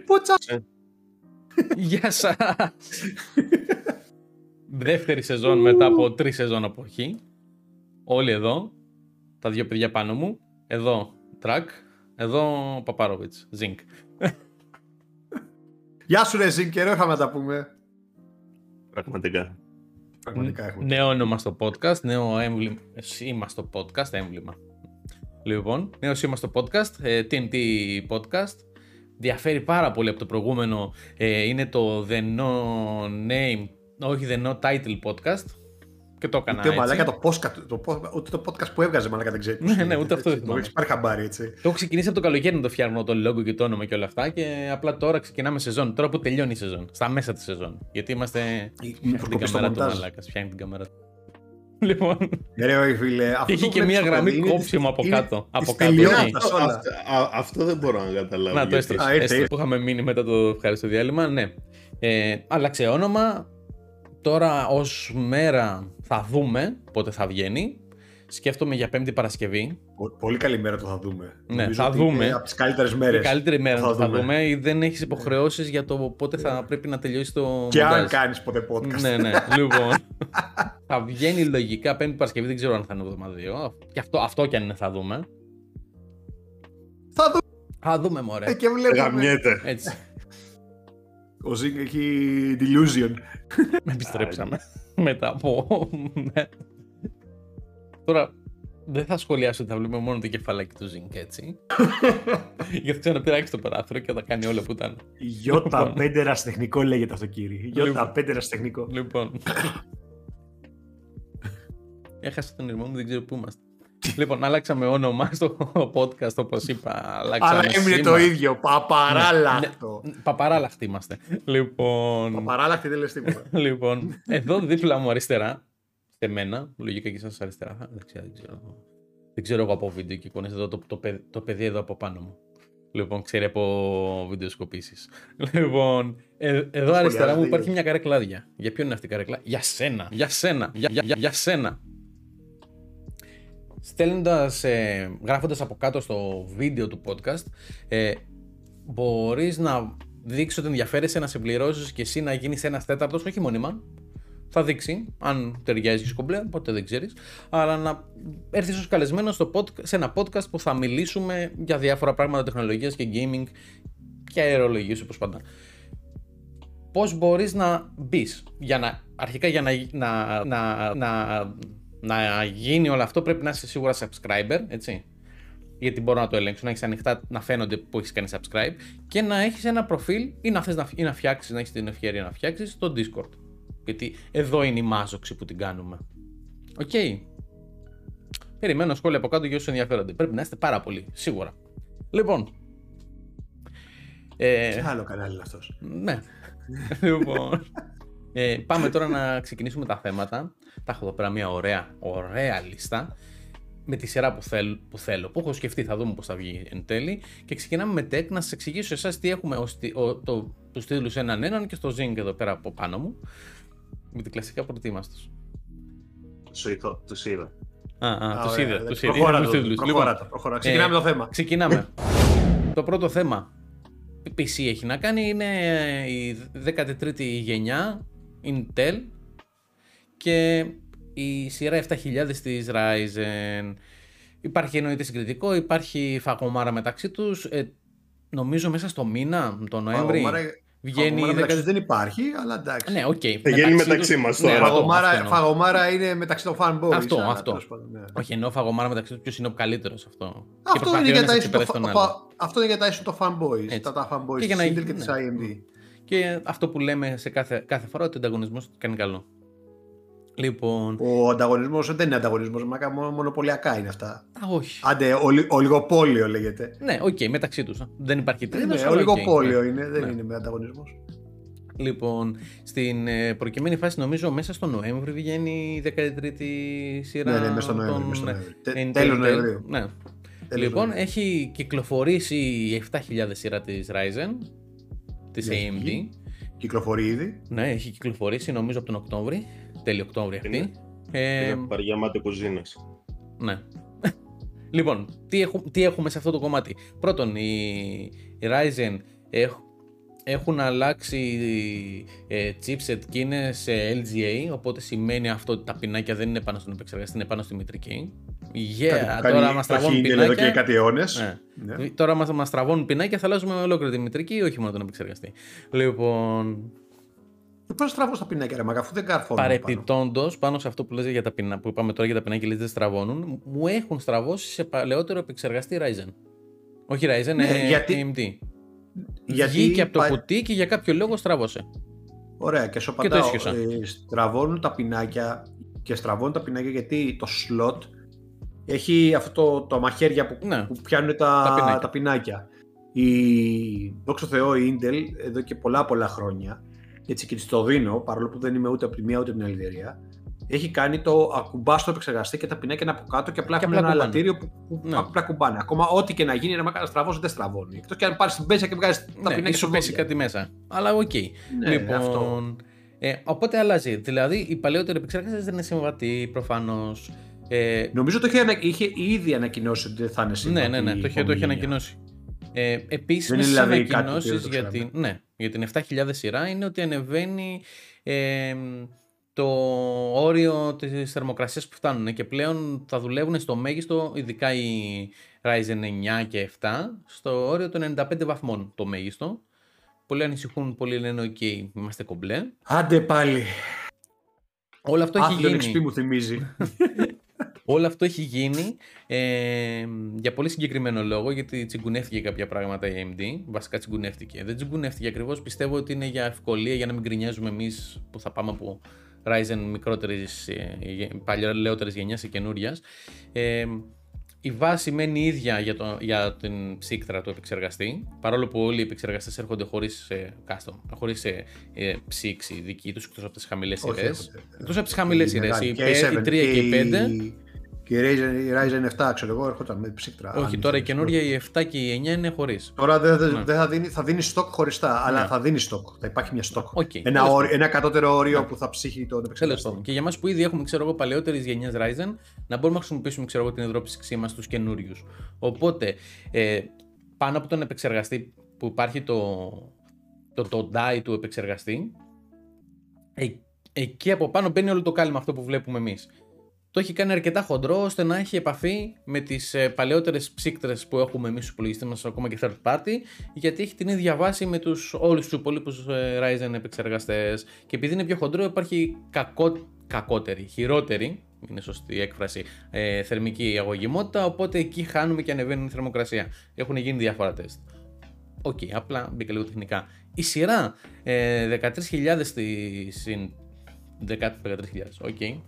Πότσα! Γεια σας! Δεύτερη σεζόν μετά από τρεις σεζόν αποχή. Όλοι εδώ. Τα δύο παιδιά πάνω μου. Εδώ Τρακ. Εδώ Παπάροβιτς. Ζινκ. Γεια σου ρε Ζινκ, καιρό είχαμε να τα πούμε. Πραγματικά. Πραγματικά έχουμε. Νέο όνομα στο podcast. Νέο έμβλημα. Σήμα στο podcast. Έμβλημα. Λοιπόν, νέο σήμα στο podcast. ε, TNT podcast. Διαφέρει πάρα πολύ από το προηγούμενο. ε, είναι το The No Name, όχι The No Title podcast. Και το έκανα Ούτε, έτσι. μαλάκα, το podcast, το, po- ούτε το podcast που έβγαζε μαλάκα δεν ξέρει. πώς Ναι, ναι, είναι, ούτε αυτό έτσι. δεν Το έχεις πάρει χαμπάρι έτσι. Το έχω ξεκινήσει από το καλοκαίρι να το φτιάχνω το logo και το όνομα και όλα αυτά και απλά τώρα ξεκινάμε σεζόν. Τώρα που τελειώνει η σεζόν. Στα μέσα της σεζόν. Γιατί είμαστε. Μήπως Φτιάχνει την κοπείς το κάμερα του μοντάζ. μαλάκας. Φτιάχνει την κάμερα του. Λοιπόν. Ναι, ρε, όχι, φίλε. αυτό Και έχει το και βλέπεις μία στο γραμμή παιδί, είναι κόψιμο από της- κάτω. είναι Από της κάτω. τελειότητας εκεί. όλας. Αυτό, α- αυτό δεν μπορώ να καταλάβω. Να το γιατί. έστειλες. Α, ήρθε, Έστειλες, ήρθε. Που είχαμε μείνει μετά το ευχαριστώ διάλειμμα. Ναι. Ε, άλλαξε όνομα. Τώρα ως μέρα θα δούμε πότε θα βγαίνει. Σκέφτομαι για Πέμπτη Παρασκευή. Πο- Πολύ καλή μέρα το θα δούμε. Ναι, Νομίζω θα ότι δούμε. Είναι από τις καλύτερες Η μέρε. καλύτερη μέρα θα να το θα δούμε. δούμε. ή Δεν έχεις υποχρεώσεις για το πότε θα πρέπει να τελειώσει το. Και αν μοντάζ. κάνεις ποτέ podcast. Ναι, ναι. λοιπόν. θα βγαίνει λογικά Πέμπτη Παρασκευή, δεν ξέρω αν θα είναι εβδομαδίο. Και αυτό, αυτό κι αν είναι θα δούμε. Θα δούμε Θα δούμε, μωρέ. και βλέπουμε. Γαμιέται. Έτσι. Ο Ζήγκ έχει delusion. Επιστρέψαμε. Μετά από. Ναι. Τώρα δεν θα σχολιάσω ότι θα βλέπουμε μόνο το κεφαλάκι του Ζινκ έτσι. Γιατί ξαναπειράξει το παράθυρο και θα κάνει όλα που ήταν. Γιώτα πέντε τεχνικό λέγεται αυτό κύριε. Γιώτα Λοιπόν. πέντε τεχνικό. Λοιπόν. Έχασα τον ήρμό μου, δεν ξέρω πού είμαστε. λοιπόν, αλλάξαμε όνομα στο podcast, όπως είπα. Αλλάξαμε Αλλά έμεινε σήμα. το ίδιο. Παπαράλακτο. Ναι, Παπαράλαχτοι είμαστε. Λοιπόν, Παπαράλακτη δεν λες τίποτα. λοιπόν, εδώ δίπλα μου αριστερά, σε μένα, λογικά και εσάς αριστερά, θα- δεξιά δεν ξέρω. Δεν ξέρω εγώ από βίντεο και εικόνες, εδώ το, το, παιδ- το παιδί εδώ από πάνω μου. Λοιπόν, ξέρει από βιντεοσκοπήσεις. Λοιπόν, ε, εδώ αριστερά μου υπάρχει μια καρέκλα άδεια. Για ποιον είναι αυτή η καρέκλα; Για σένα, για σένα, για, για, για, για σένα. Στέλνοντας, ε, γράφοντας από κάτω στο βίντεο του podcast, ε, μπορείς να δείξεις ότι ενδιαφέρεσαι να συμπληρώσεις και εσύ να γίνεις ένας τέταρτος, όχι μόνιμα. Θα δείξει αν ταιριάζει κομπλέ, ποτέ δεν ξέρεις. Αλλά να έρθεις ως καλεσμένος στο pod, σε ένα podcast που θα μιλήσουμε για διάφορα πράγματα τεχνολογίας και gaming και αερολογίας όπως πάντα. Πώς μπορείς να μπεις; Για να, αρχικά για να, να, να, να, να γίνει όλο αυτό πρέπει να είσαι σίγουρα subscriber, έτσι. Γιατί μπορώ να το ελέγξω, να έχεις ανοιχτά να φαίνονται που έχεις κάνει subscribe και να έχεις ένα προφίλ ή να θες να, ή να φτιάξεις, να έχεις την ευκαιρία να φτιάξεις στο Discord. Γιατί εδώ είναι η μάζοξη που την κάνουμε. Οκ. Περιμένω σχόλια από κάτω για όσους ενδιαφέρονται. Πρέπει να είστε πάρα πολύ, σίγουρα. Λοιπόν. Ε, Τι άλλο κανάλι είναι αυτός; ναι. λοιπόν. Ε, πάμε τώρα να ξεκινήσουμε τα θέματα. Τα έχω εδώ πέρα μια ωραία, ωραία λίστα με τη σειρά που, θέλ, που θέλω, που έχω σκεφτεί, θα δούμε πώς θα βγει εν τέλει. Και ξεκινάμε με tech, να σας εξηγήσω εσάς τι έχουμε, ως, τι- ο, το, τους τίτλους έναν έναν και στο Zing εδώ πέρα από πάνω μου. Με την κλασικά προετοίμαστος. Σου είχα, τους είδα. Α, α, τους Ωραία, είδα, εντάξει, τους είδα. προχώρα Είδα τους το, τίτλους. προχώρα Λοιπόν, το, προχώρα. Ξεκινάμε ε, το θέμα. Ξεκινάμε. το πρώτο θέμα PC έχει να κάνει είναι η 13η γενιά Intel και η σειρά 7000 της Ryzen. Υπάρχει εννοείται συγκριτικό, υπάρχει φαγωμάρα μεταξύ τους. Ε, νομίζω μέσα στο μήνα, τον Νοέμβρη, Φαγωμάρα- βγαίνει φαγωμάρα η μεταξύ 10... δεν υπάρχει, αλλά εντάξει. Ναι, οκ. Θα γίνει μεταξύ τους- μας Ναι, τώρα. αυτό, Φαγωμάρα, αυτό εννοώ. φαγωμάρα είναι μεταξύ των fanboys. Αυτό, αλλά αυτό. τέλος πάντων, ναι. Όχι, εννοώ φαγωμάρα μεταξύ τους ποιος είναι ο καλύτερος αυτό. Και Αυτό προσπαθεί είναι, ο για τα ένας να ίσον το, ξεπεράσει τον φα- άλλο. φα- αυτό είναι για τα ίσον το fanboys. Έτσι. Τα, τα fanboys Και για της να- Intel και της ναι. AMD. Και αυτό που λέμε σε κάθε, κάθε φορά ότι ο ανταγωνισμός κάνει καλό. Λοιπόν. Ο ανταγωνισμός δεν είναι ανταγωνισμός, μα μόνο μονοπωλιακά είναι αυτά. Α, όχι. Άντε, ολι- ολιγοπόλιο λέγεται. Ναι, οκ, μεταξύ τους. Δεν υπάρχει τρίτος. Ναι, ολιγοπόλιο είναι, δεν είναι με ανταγωνισμός. Λοιπόν, στην ε, προκειμένη φάση νομίζω μέσα στο Νοέμβρη βγαίνει η 13η σειρά. Ναι, ναι, μέσα στο Νοέμβρη, των, μέσα στο ναι, Νοέμβρη. Τε- Intel. τέλος Νοεμβρίου. Ναι. Τέλος λοιπόν, Νοεμβρίου. έχει κυκλοφορήσει η 7000 σειρά της Ryzen, της Ναι, AMD. Έχει. Κυκλοφορεί ήδη. Ναι, έχει κυκλοφορήσει νομίζω από τον Οκτώβρη, τέλειο Οκτώβρη αυτή. Είναι- Ε, Είναι παριά μάτι κουζίνας. Ναι. λοιπόν, τι, έχου, τι έχουμε σε αυτό το κομμάτι; Πρώτον, η, η Ryzen έχ- έχουν αλλάξει ε, chipset και είναι σε LGA, οπότε σημαίνει αυτό ότι τα πινάκια δεν είναι πάνω στον επεξεργαστή, είναι πάνω στη μητρική. Yeah, τώρα μας τραβώνουν πινάκια. Εδώ και κάτι αιώνες. Ναι. Ναι. Τώρα μας, μας τραβώνουν πινάκια, θα αλλάζουμε ολόκληρη τη μητρική, όχι μόνο τον επεξεργαστή. Λοιπόν, και πώς στραβώ στα πινάκια, ρε Μακα, αφού δεν καρφώνουν. Παρεπιπτόντω, πάνω. πάνω σε αυτό που, λέτε για τα πινά, που είπαμε τώρα για τα πινάκια, δεν στραβώνουν, μου έχουν στραβώσει σε παλαιότερο επεξεργαστή Ryzen. Όχι Ryzen, ναι, ε, γιατί... AMD. Γιατί Βγήκε από το πα... κουτί και για κάποιο λόγο στραβώσε. Ωραία, και σου απαντάω. Ε, στραβώνουν τα πινάκια και στραβώνουν τα πινάκια γιατί το slot έχει αυτό το, μαχαίρια που, ναι. που πιάνουν τα, τα, πινάκια. τα πινάκια. Η, δόξα Θεώ, η Intel εδώ και πολλά πολλά χρόνια έτσι και της το δίνω, παρόλο που δεν είμαι ούτε από τη μία ούτε από την άλλη εταιρεία, έχει κάνει το ακουμπά στο επεξεργαστή και τα πινάκια είναι από κάτω και απλά έχουν ένα αλατήριο που, που ναι. απλά κουμπώνει. Ακόμα ό,τι και να γίνει, να κάνεις στραβό δεν στραβώνει. Εκτός και αν πάρεις την πένσα και βγάζεις τα ναι, πινάκια σου πέσει κάτι μέσα. Αλλά OK. Okay. Ναι, λοιπόν, αυτό. Ε, οπότε αλλάζει. Δηλαδή οι παλαιότεροι επεξεργαστές δεν είναι συμβατοί προφανώς. Ε, Νομίζω το είχε, είχε ήδη ανακοινώσει ότι δεν θα είναι συμβατοί. Ναι, ναι, ναι, το είχε, το είχε ανακοινώσει. Ε, Επίσης δηλαδή ανακοινώσεις για, την, ναι, για την 7000 σειρά είναι ότι ανεβαίνει ε, το όριο της θερμοκρασίας που φτάνουν και πλέον θα δουλεύουν στο μέγιστο, ειδικά η Ryzen 9 και 7, στο όριο των 95 βαθμών το μέγιστο. Πολλοί ανησυχούν, πολλοί λένε ok, είμαστε κομπλέ. Άντε πάλι. Όλο αυτό έχει γίνει. μου θυμίζει. Όλο αυτό έχει γίνει ε, για πολύ συγκεκριμένο λόγο, γιατί τσιγκουνεύτηκε κάποια πράγματα η AMD. Βασικά τσιγκουνεύτηκε. Δεν τσιγκουνεύτηκε ακριβώς. Πιστεύω ότι είναι για ευκολία, για να μην γκρινιάζουμε εμείς που θα πάμε από Ryzen μικρότερης, ε, παλιότερης γενιάς σε καινούρια. Ε, η βάση μένει ίδια για, το, για την ψύκτρα του επεξεργαστή, παρόλο που όλοι οι επεξεργαστές έρχονται χωρίς ε, custom, χωρίς ε, ε, ψήξη δική τους εκτός από τις χαμηλές σειρές. Εκτός από τις χαμηλές σειρές, η 3 και η 5. Και η Ryzen, 7, ξέρω εγώ, έρχονταν με ψύκτρα. Όχι, τώρα η καινούργια η 7 και η 9 είναι χωρίς. Τώρα δεν ναι. θα, δίνει, θα δίνει stock χωριστά, αλλά ναι. θα δίνει stock. Θα υπάρχει μια stock. Okay. Ένα, όριο, ένα κατώτερο όριο ναι. που θα ψύχει τον επεξεργαστή. Και για εμάς που ήδη έχουμε ξέρω εγώ, παλαιότερης γενιάς Ryzen, να μπορούμε να χρησιμοποιήσουμε ξέρω εγώ, την υδρόψυξή μας στου καινούριους. Οπότε, ε, πάνω από τον επεξεργαστή που υπάρχει το, το, το die του επεξεργαστή, ε, εκεί από πάνω μπαίνει όλο το κάλυμα αυτό που βλέπουμε εμείς το έχει κάνει αρκετά χοντρό ώστε να έχει επαφή με τις ε, παλαιότερες ψύκτρες που έχουμε εμείς στους υπολογιστές μας, ακόμα και third party, γιατί έχει την ίδια βάση με τους, όλους τους υπόλοιπους ε, Ryzen επεξεργαστές. Και επειδή είναι πιο χοντρό, υπάρχει κακό, κακότερη, χειρότερη, είναι σωστή η έκφραση, ε, θερμική αγωγημότητα, οπότε εκεί χάνουμε και ανεβαίνει η θερμοκρασία. Έχουν γίνει διάφορα τεστ. OK, okay, απλά μπήκα λίγο τεχνικά. Η σειρά ε, 13.000 στη συν. 13.000, OK. Okay.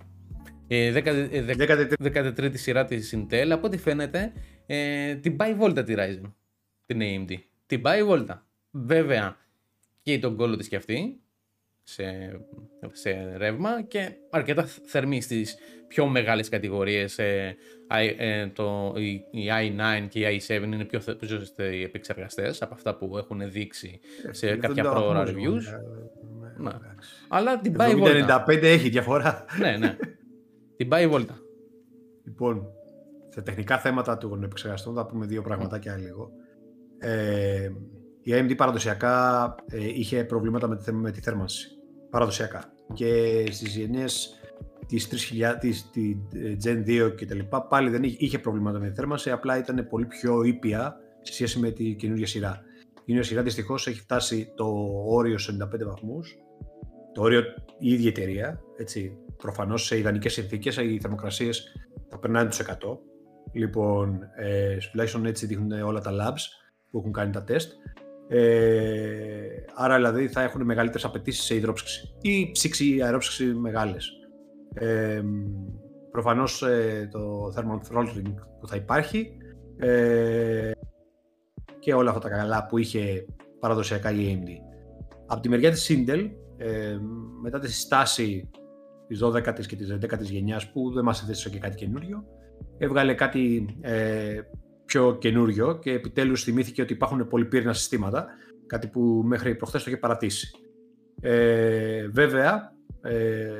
13η ε, σειρά της Intel, από ό,τι φαίνεται ε, την πάει βόλτα τη Ryzen, την AMD. Την πάει βόλτα. Βέβαια, και τον κόλλο της και αυτή, σε, σε ρεύμα και αρκετά θερμή στις πιο μεγάλες κατηγορίες. Ε, ε, το, η, η, i9 και η i7 είναι πιο οι επεξεργαστές από αυτά που έχουν δείξει σε ε, κάποια πρόωρα reviews. Ναι. Αλλά την πάει βόλτα. 95 έχει διαφορά. ναι, ναι. Την πάει η βόλτα. Λοιπόν, σε τεχνικά θέματα των επεξεργαστών θα πούμε δύο πραγματάκια λίγο. Ε, η AMD παραδοσιακά ε, είχε προβλήματα με τη, με τη θέρμανση. Παραδοσιακά. Και στις γενιές της 3000, της, τη ε, Gen 2 και τα λοιπά, πάλι δεν είχε, είχε προβλήματα με τη θέρμανση, απλά ήταν πολύ πιο ήπια σε σχέση με τη καινούργια σειρά. Η καινούργια σειρά δυστυχώς έχει φτάσει το όριο σε 95 βαθμούς. Το όριο η ίδια εταιρεία, έτσι, προφανώς σε ιδανικές συνθήκες οι θερμοκρασίες θα περνάνε τους 100. Λοιπόν, ε, τουλάχιστον έτσι δείχνουν όλα τα labs που έχουν κάνει τα τεστ. Ε, άρα δηλαδή θα έχουν μεγαλύτερες απαιτήσεις σε υδρόψυξη ή ψήξη ή αερόψυξη μεγάλες. Ε, προφανώς ε, το thermal throttling που θα υπάρχει ε, και όλα αυτά τα καλά που είχε παραδοσιακά η AMD. Από τη μεριά της Intel, ε, μετά τη στάση της 12ης και της 11ης γενιάς που δεν μας έδεσε και κάτι καινούριο. Έβγαλε κάτι ε, πιο καινούριο και επιτέλους θυμήθηκε ότι υπάρχουν πολυπύρνα συστήματα, κάτι που μέχρι προχθές το είχε παρατήσει. Ε, βέβαια, ε,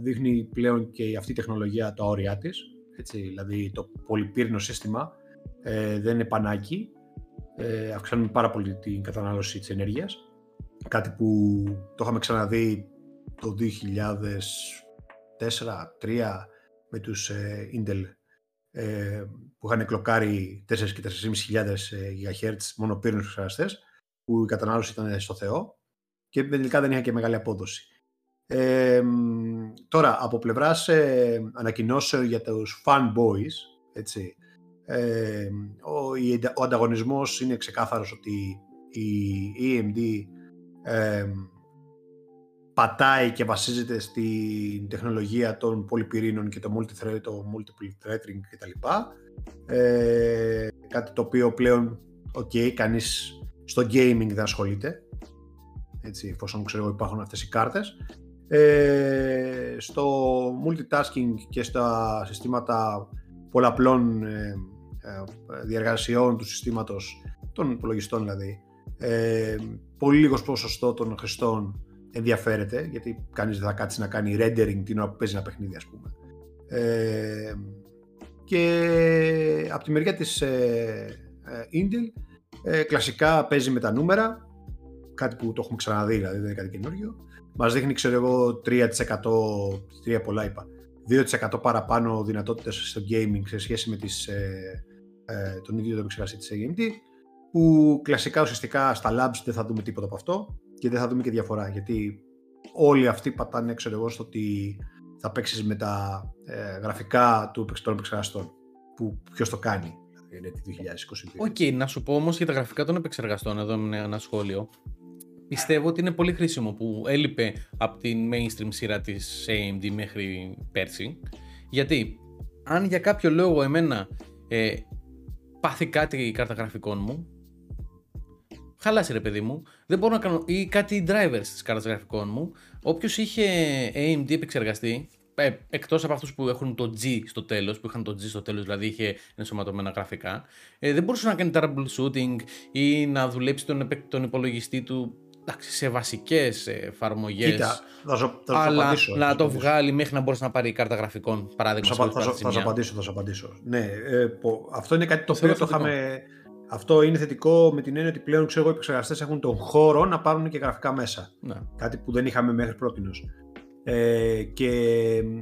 δείχνει πλέον και αυτή η τεχνολογία τα όρια της, έτσι, δηλαδή το πολυπύρινο σύστημα ε, δεν είναι πανάκι, ε, αυξάνουμε πάρα πολύ την κατανάλωση της ενέργειας κάτι που το είχαμε ξαναδεί το 2004-2003 με τους ε, Intel ε, που είχαν κλοκάρει 4 και 4.500 GHz μονοπύρινους επεξεργαστές που η κατανάλωση ήταν στο Θεό και τελικά δεν είχαν και μεγάλη απόδοση. Ε, τώρα, από πλευράς ε, ανακοινώσεων για τους fanboys, έτσι, ε, ο, ο ανταγωνισμός είναι ξεκάθαρος ότι η AMD ε, πατάει και βασίζεται στην τεχνολογία των πολυπυρήνων και το multi-thread, το multiple threading κτλ. Ε, κάτι το οποίο πλέον, ok, κανείς στο gaming δεν ασχολείται, έτσι, εφόσον ξέρω υπάρχουν αυτές οι κάρτες. Ε, στο multitasking και στα συστήματα πολλαπλών ε, ε, διεργασιών του συστήματος, των υπολογιστών δηλαδή, ε, πολύ λίγος ποσοστό των χρηστών ενδιαφέρεται, γιατί κανείς δεν θα κάτσει να κάνει rendering την ώρα που παίζει ένα παιχνίδι, ας πούμε. Ε, και από τη μεριά της ε, ε Intel, ε, κλασικά παίζει με τα νούμερα, κάτι που το έχουμε ξαναδεί, δηλαδή δεν είναι κάτι καινούριο. Μας δείχνει, ξέρω εγώ, 3%, 3 πολλά είπα, 2% παραπάνω δυνατότητες στο gaming σε σχέση με τις, ε, ε, τον ίδιο το επεξεργαστή της AMD, που κλασικά ουσιαστικά στα labs δεν θα δούμε τίποτα από αυτό και δεν θα δούμε και διαφορά, γιατί όλοι αυτοί πατάνε, ξέρω εγώ, στο ότι θα παίξεις με τα ε, γραφικά του των επεξεργαστών, που ποιος το κάνει. Είναι το 2022. OK, okay, να σου πω όμως για τα γραφικά των επεξεργαστών, εδώ είναι ένα σχόλιο. Πιστεύω ότι είναι πολύ χρήσιμο που έλειπε από την mainstream σειρά της AMD μέχρι πέρσι. Γιατί αν για κάποιο λόγο εμένα ε, πάθει κάτι η κάρτα γραφικών μου, χαλάσει ρε παιδί μου, δεν μπορώ να κάνω, ή κάτι drivers της κάρτας γραφικών μου, όποιος είχε AMD επεξεργαστεί, ε, εκτός από αυτούς που έχουν το G στο τέλος, που είχαν το G στο τέλος, δηλαδή είχε ενσωματωμένα γραφικά, ε, δεν μπορούσε να κάνει troubleshooting ή να δουλέψει τον, τον υπολογιστή του εντάξει, σε βασικές εφαρμογές. Κοίτα, θα σου, θα αλλά απαντήσω, να το βγάλει μέχρι να μπορέσει να πάρει κάρτα γραφικών. Παράδειγμα, θα, θα, θα, σου απαντήσω, θα σου απαντήσω. Ναι, ε, αυτό είναι κάτι το οποίο το είχαμε. Αυτό είναι θετικό με την έννοια ότι πλέον ξέρω, οι επεξεργαστές έχουν τον χώρο να πάρουν και γραφικά μέσα. Ναι. Κάτι που δεν είχαμε μέχρι πρώτη. Ε, και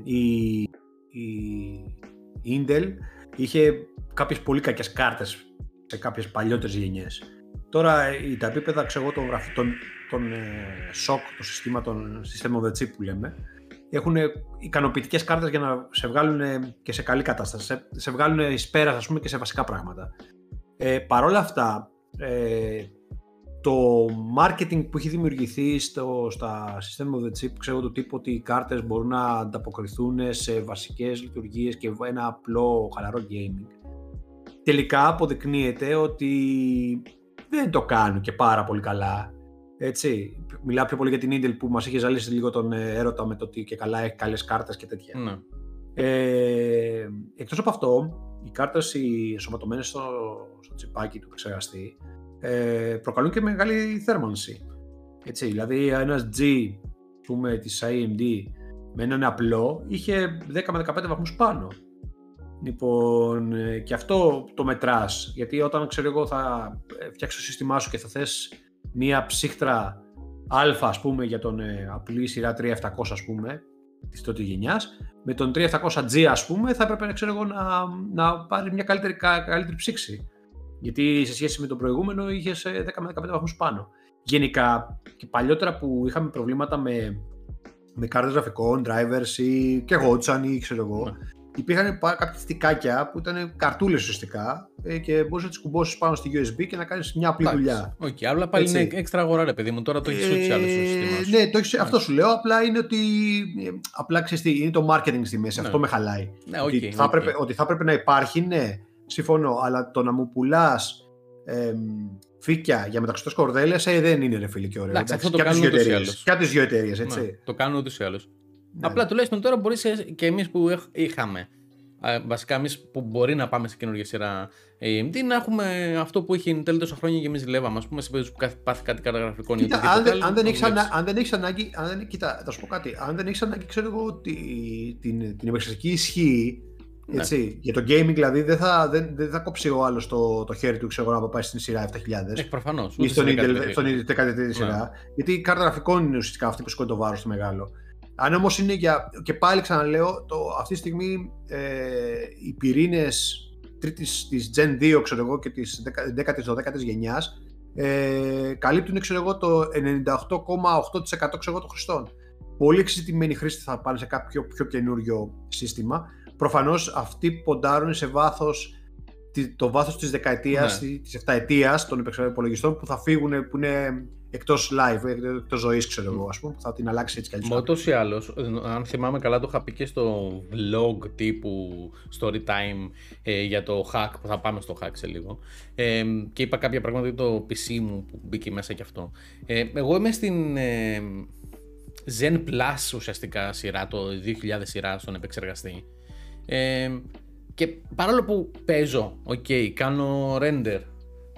η, η Intel είχε κάποιες πολύ κακές κάρτες σε κάποιες παλιότερες γενιές. Τώρα τα επίπεδα ξέρω, των, των, των ε, SOC, το σύστημα των system of the chip που λέμε, έχουν ικανοποιητικές κάρτες για να σε βγάλουν και σε καλή κατάσταση. Σε, σε βγάλουν εις πέρας, ας πούμε, και σε βασικά πράγματα. Ε, Παρ' όλα αυτά, ε, το marketing που έχει δημιουργηθεί στο, στα system of the chip, ξέρω το τύπο ότι οι κάρτες μπορούν να ανταποκριθούν σε βασικές λειτουργίες και ένα απλό χαλαρό gaming, τελικά αποδεικνύεται ότι δεν το κάνουν και πάρα πολύ καλά. Έτσι. Μιλάω πιο πολύ για την Intel που μας είχε ζαλίσει λίγο τον ε, έρωτα με το ότι και καλά έχει καλές κάρτες και τέτοια. Ναι. Ε, εκτός από αυτό, οι κάρτες οι ενσωματωμένες στο, στο τσιπάκι του επεξεργαστή ε, προκαλούν και μεγάλη θέρμανση. Έτσι, δηλαδή ένας G πούμε, της AMD με έναν απλό είχε 10 με 15 βαθμούς πάνω. Λοιπόν, ε, και αυτό το μετράς, γιατί όταν ξέρω εγώ θα ε, φτιάξω το σύστημά σου και θα θες μία ψύχτρα α ας πούμε για τον ε, απλή σειρά 3700 ας πούμε της τότε γενιάς με τον 3700G ας πούμε θα έπρεπε ξέρω εγώ, να, να πάρει μια καλύτερη, καλύτερη ψήξη γιατί σε σχέση με το προηγούμενο είχες 10 με 15 βαθμούς πάνω. Γενικά και παλιότερα που είχαμε προβλήματα με, με κάρτες γραφικών, drivers ή και εγώ ή ξέρω εγώ, ναι. Υπήρχαν κάποια στικάκια που ήταν καρτούλες ουσιαστικά ε, και μπορούσες να τις κουμπώσεις πάνω στη USB και να κάνεις μια απλή δουλειά. OK, okay, αλλά πάλι είναι έξτρα αγορά, ρε παιδί μου. Τώρα το έχεις ούτως ή άλλως σύστημα. Ναι, το έχεις, αυτό σου λέω. Απλά είναι ότι. Ε, απλά ξέρεις τι, είναι το marketing στη μέση. Ναι. Αυτό με χαλάει. Ναι, okay, ότι, θα έπρεπε, ότι θα έπρεπε να υπάρχει, ναι, συμφωνώ. Αλλά το να μου πουλάς ε, φύκια για μεταξωτές κορδέλες ε, δεν είναι ρε φίλε και ωραίο. Εντάξει, αυτό το κάνουν ούτως ή άλλως. Και από τις δύο εταιρείες, έτσι. Ναι, το κάνουν ούτως ή άλλως. Ναι. Απλά τουλάχιστον τώρα μπορεί και εμείς που είχαμε. Βασικά, εμείς που μπορεί να πάμε σε καινούργια σειρά AMD να έχουμε αυτό που έχει Intel τόσα χρόνια και εμείς ζηλεύαμε. Α πούμε, σε περίπτωση που πάθει κάτι καταγραφικό ή οτιδήποτε. Αν, δεν, αν, δεν έχεις ανα, αν δεν έχεις ανάγκη. Αν δεν, κοίτα, θα σου πω κάτι. Αν δεν έχεις ανάγκη, ξέρω εγώ, την, την, την επεξεργαστική ισχύ Ναι. Έτσι. Για το gaming δηλαδή δεν θα, δεν, δεν θα κόψει ο άλλος το, το χέρι του ξέρω, εγώ, να πάει στην σειρά 7000 Ε, προφανώς. ή στον Intel, στον Intel 13η σειρά. Γιατί η κάρτα γραφικών είναι ουσιαστικά αυτή που σηκώνει το βάρος το μεγάλο. Αν όμως είναι για. και πάλι ξαναλέω, το, αυτή τη στιγμή ε, οι πυρήνες τρίτης της Gen 2 ξέρω εγώ, και της 10η-12η γενιάς ε, καλύπτουν ξέρω εγώ, το 98,8% ξέρω εγώ, των χρηστών. Πολύ εξειδικευμένοι χρήστε θα πάνε σε κάποιο πιο καινούριο σύστημα. Προφανώς αυτοί ποντάρουν σε βάθος το βάθος της δεκαετίας, Ναι. της εφταετίας των υπολογιστών που θα φύγουν, που είναι εκτός live, εκτός ζωής ξέρω εγώ, ας πούμε, που θα την αλλάξει έτσι κι αλλιώς. Μα ούτως ή άλλως, αν θυμάμαι καλά, το είχα πει και στο vlog τύπου story time ε, για το hack, που θα πάμε στο hack σε λίγο. Ε, και είπα κάποια πράγματα για το PC μου που μπήκε μέσα και αυτό. Ε, εγώ είμαι στην ε, Zen Plus ουσιαστικά σειρά, το 2000 σειρά στον επεξεργαστή. Ε, και παρόλο που παίζω, ok, κάνω render,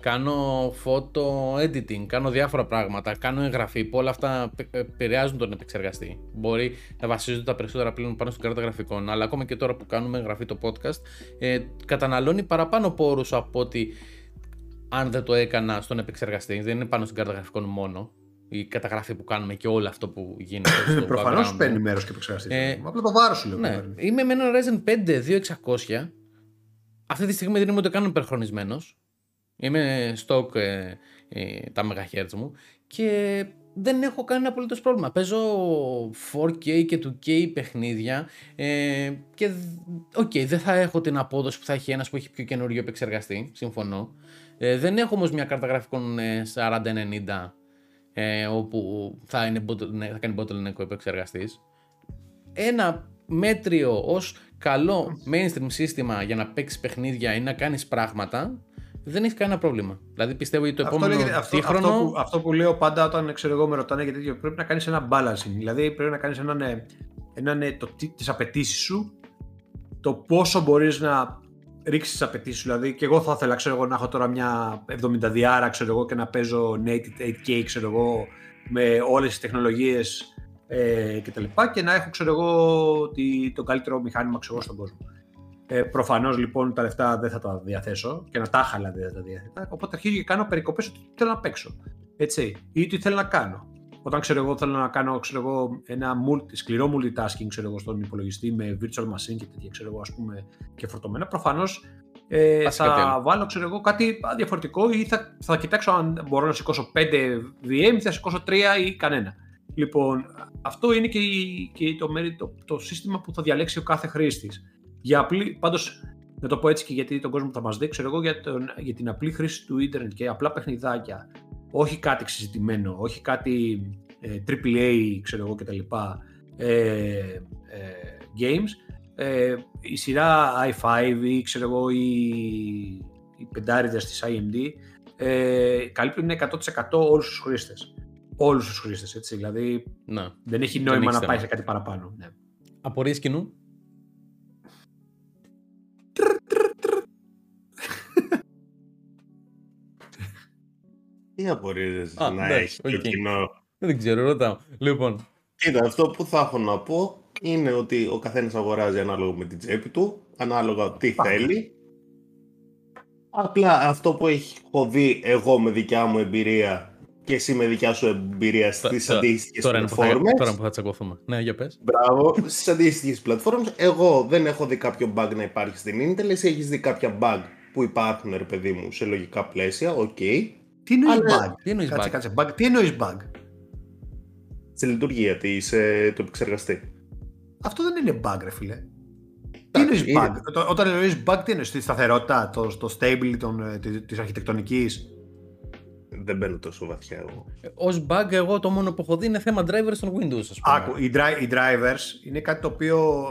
κάνω photo editing, κάνω διάφορα πράγματα, κάνω εγγραφή που όλα αυτά πε- επηρεάζουν τον επεξεργαστή. Μπορεί να βασίζονται τα περισσότερα πλέον πάνω στην κάρτα γραφικών, αλλά ακόμα και τώρα που κάνουμε εγγραφή το podcast, ε, καταναλώνει παραπάνω πόρους από ότι αν δεν το έκανα στον επεξεργαστή. Δεν είναι πάνω στην κάρτα γραφικών μόνο. Η καταγραφή που κάνουμε και όλο αυτό που γίνεται. στο Προφανώς background. παίρνει μέρος και επεξεργαστής. Ε, Απλά το βάρος σου λέω. Ναι, παίρνει. είμαι με ένα Ryzen 5 2600. Αυτή τη στιγμή δεν είμαι ούτε καν υπερχρονισμένος. Είμαι stock ε, ε, τα MHz μου και δεν έχω κανένα απολύτως πρόβλημα. Παίζω 4K και 2K παιχνίδια ε, και οκ, δεν θα έχω την απόδοση που θα έχει ένας που έχει πιο καινούριο επεξεργαστή, συμφωνώ. Ε, δεν έχω όμως μια κάρτα γραφικών ε, 4090 ε, όπου θα, είναι, bottleneck- θα κάνει bottleneck ο επεξεργαστής ένα μέτριο ως καλό mainstream σύστημα για να παίξεις παιχνίδια ή να κάνεις πράγματα δεν έχει κανένα πρόβλημα. Δηλαδή πιστεύω ότι το Αυτό, επόμενο λέγεται- αυτό, τύχρονο... αυτό, που, αυτό που λέω πάντα όταν ξέρω εγώ με ρωτάνε για τέτοιο, πρέπει να κάνεις ένα balancing. Δηλαδή πρέπει να κάνεις έναν, ε, έναν, ε, το, τι- τις απαιτήσεις σου, το πόσο μπορείς να ρίξεις τις απαιτήσεις σου. Δηλαδή και εγώ θα ήθελα ξέρω εγώ, να έχω τώρα μια 70 διάρα ξέρω εγώ, και να παίζω native 8K ξέρω εγώ, με όλες τις τεχνολογίες ε, και τα λοιπά και να έχω ξέρω εγώ τη, το καλύτερο μηχάνημα ξέρω, εγώ, στον κόσμο. Ε, Προφανώς λοιπόν τα λεφτά δεν θα τα διαθέσω και να τα χαλά δεν θα τα διαθέτω. Οπότε αρχίζω και κάνω περικοπές ότι θέλω να παίξω. Έτσι. Ή τι θέλω να κάνω. Όταν ξέρω εγώ θέλω να κάνω ξέρω εγώ, ένα multi, σκληρό multitasking ξέρω εγώ, στον υπολογιστή με virtual machine και τέτοια ξέρω εγώ, ας πούμε, και φορτωμένα, προφανώς ε, Πας κάτι θα άλλο. βάλω ξέρω εγώ, κάτι διαφορετικό ή θα, θα κοιτάξω αν μπορώ να σηκώσω 5 VM ή θα σηκώσω 3 ή κανένα. Λοιπόν, αυτό είναι και, η- και το, μέρη- το, το σύστημα που θα διαλέξει ο κάθε χρήστης. Για απλή, πάντως, να το πω έτσι και γιατί τον κόσμο θα μας δει, ξέρω εγώ, για, τον, για την απλή χρήση του ίντερνετ και απλά παιχνιδάκια, όχι κάτι εξεζητημένο, όχι κάτι ε, AAA, ξέρω εγώ, κτλ. Ε, ε, games, ε, η σειρά i5 ή ξέρω εγώ οι, οι πεντάριδες της AMD ε, καλύπτουν 100% όλους τους χρήστες. Όλους τους χρήστες, έτσι, δηλαδή Να. δεν έχει Δεν νόημα έχει να πάει θέμα. σε κάτι παραπάνω. Ναι. Απορίες κοινού. Τι απορίες Α, να εντάξει, έχει το οκ. κοινό; Δεν ξέρω, ρωτάω. Λοιπόν, Κοίτα, αυτό που θα έχω να πω είναι ότι ο καθένας αγοράζει ανάλογα με την τσέπη του, ανάλογα τι Πάντα. θέλει. Απλά αυτό που έχω δει εγώ με δικιά μου εμπειρία και εσύ με δικιά σου εμπειρία στις τώρα- αντίστοιχες τώρα είναι, που θα, πλατφόρμες. τώρα που θα τσακωθούμε. Ναι, για πες. Μπράβο, στις αντίστοιχες πλατφόρμες. Εγώ δεν έχω δει κάποιο bug να υπάρχει στην Intel, εσύ έχεις δει κάποια bug που υπάρχουν, ρε παιδί μου, σε λογικά πλαίσια, οκ. Τι εννοείς Αλλά- bug; Τι εννοείς κάτσε, bug? κάτσε. bug. Τι εννοείς bug; Στη λειτουργία της, ε, του επεξεργαστή. Αυτό δεν είναι bug, ρε φίλε. Τι εννοείς Εντάξει, bug; Όταν- Όταν εννοείς bug, τι εννοείς, τη σταθερότητα, το, το stable των, ε, της, της αρχιτεκτονικής; Δεν μπαίνω τόσο βαθιά εγώ. Ω bug, εγώ το μόνο που έχω δει είναι θέμα drivers στον Windows, ας πούμε. Άκου, οι, dri- οι drivers είναι κάτι το οποίο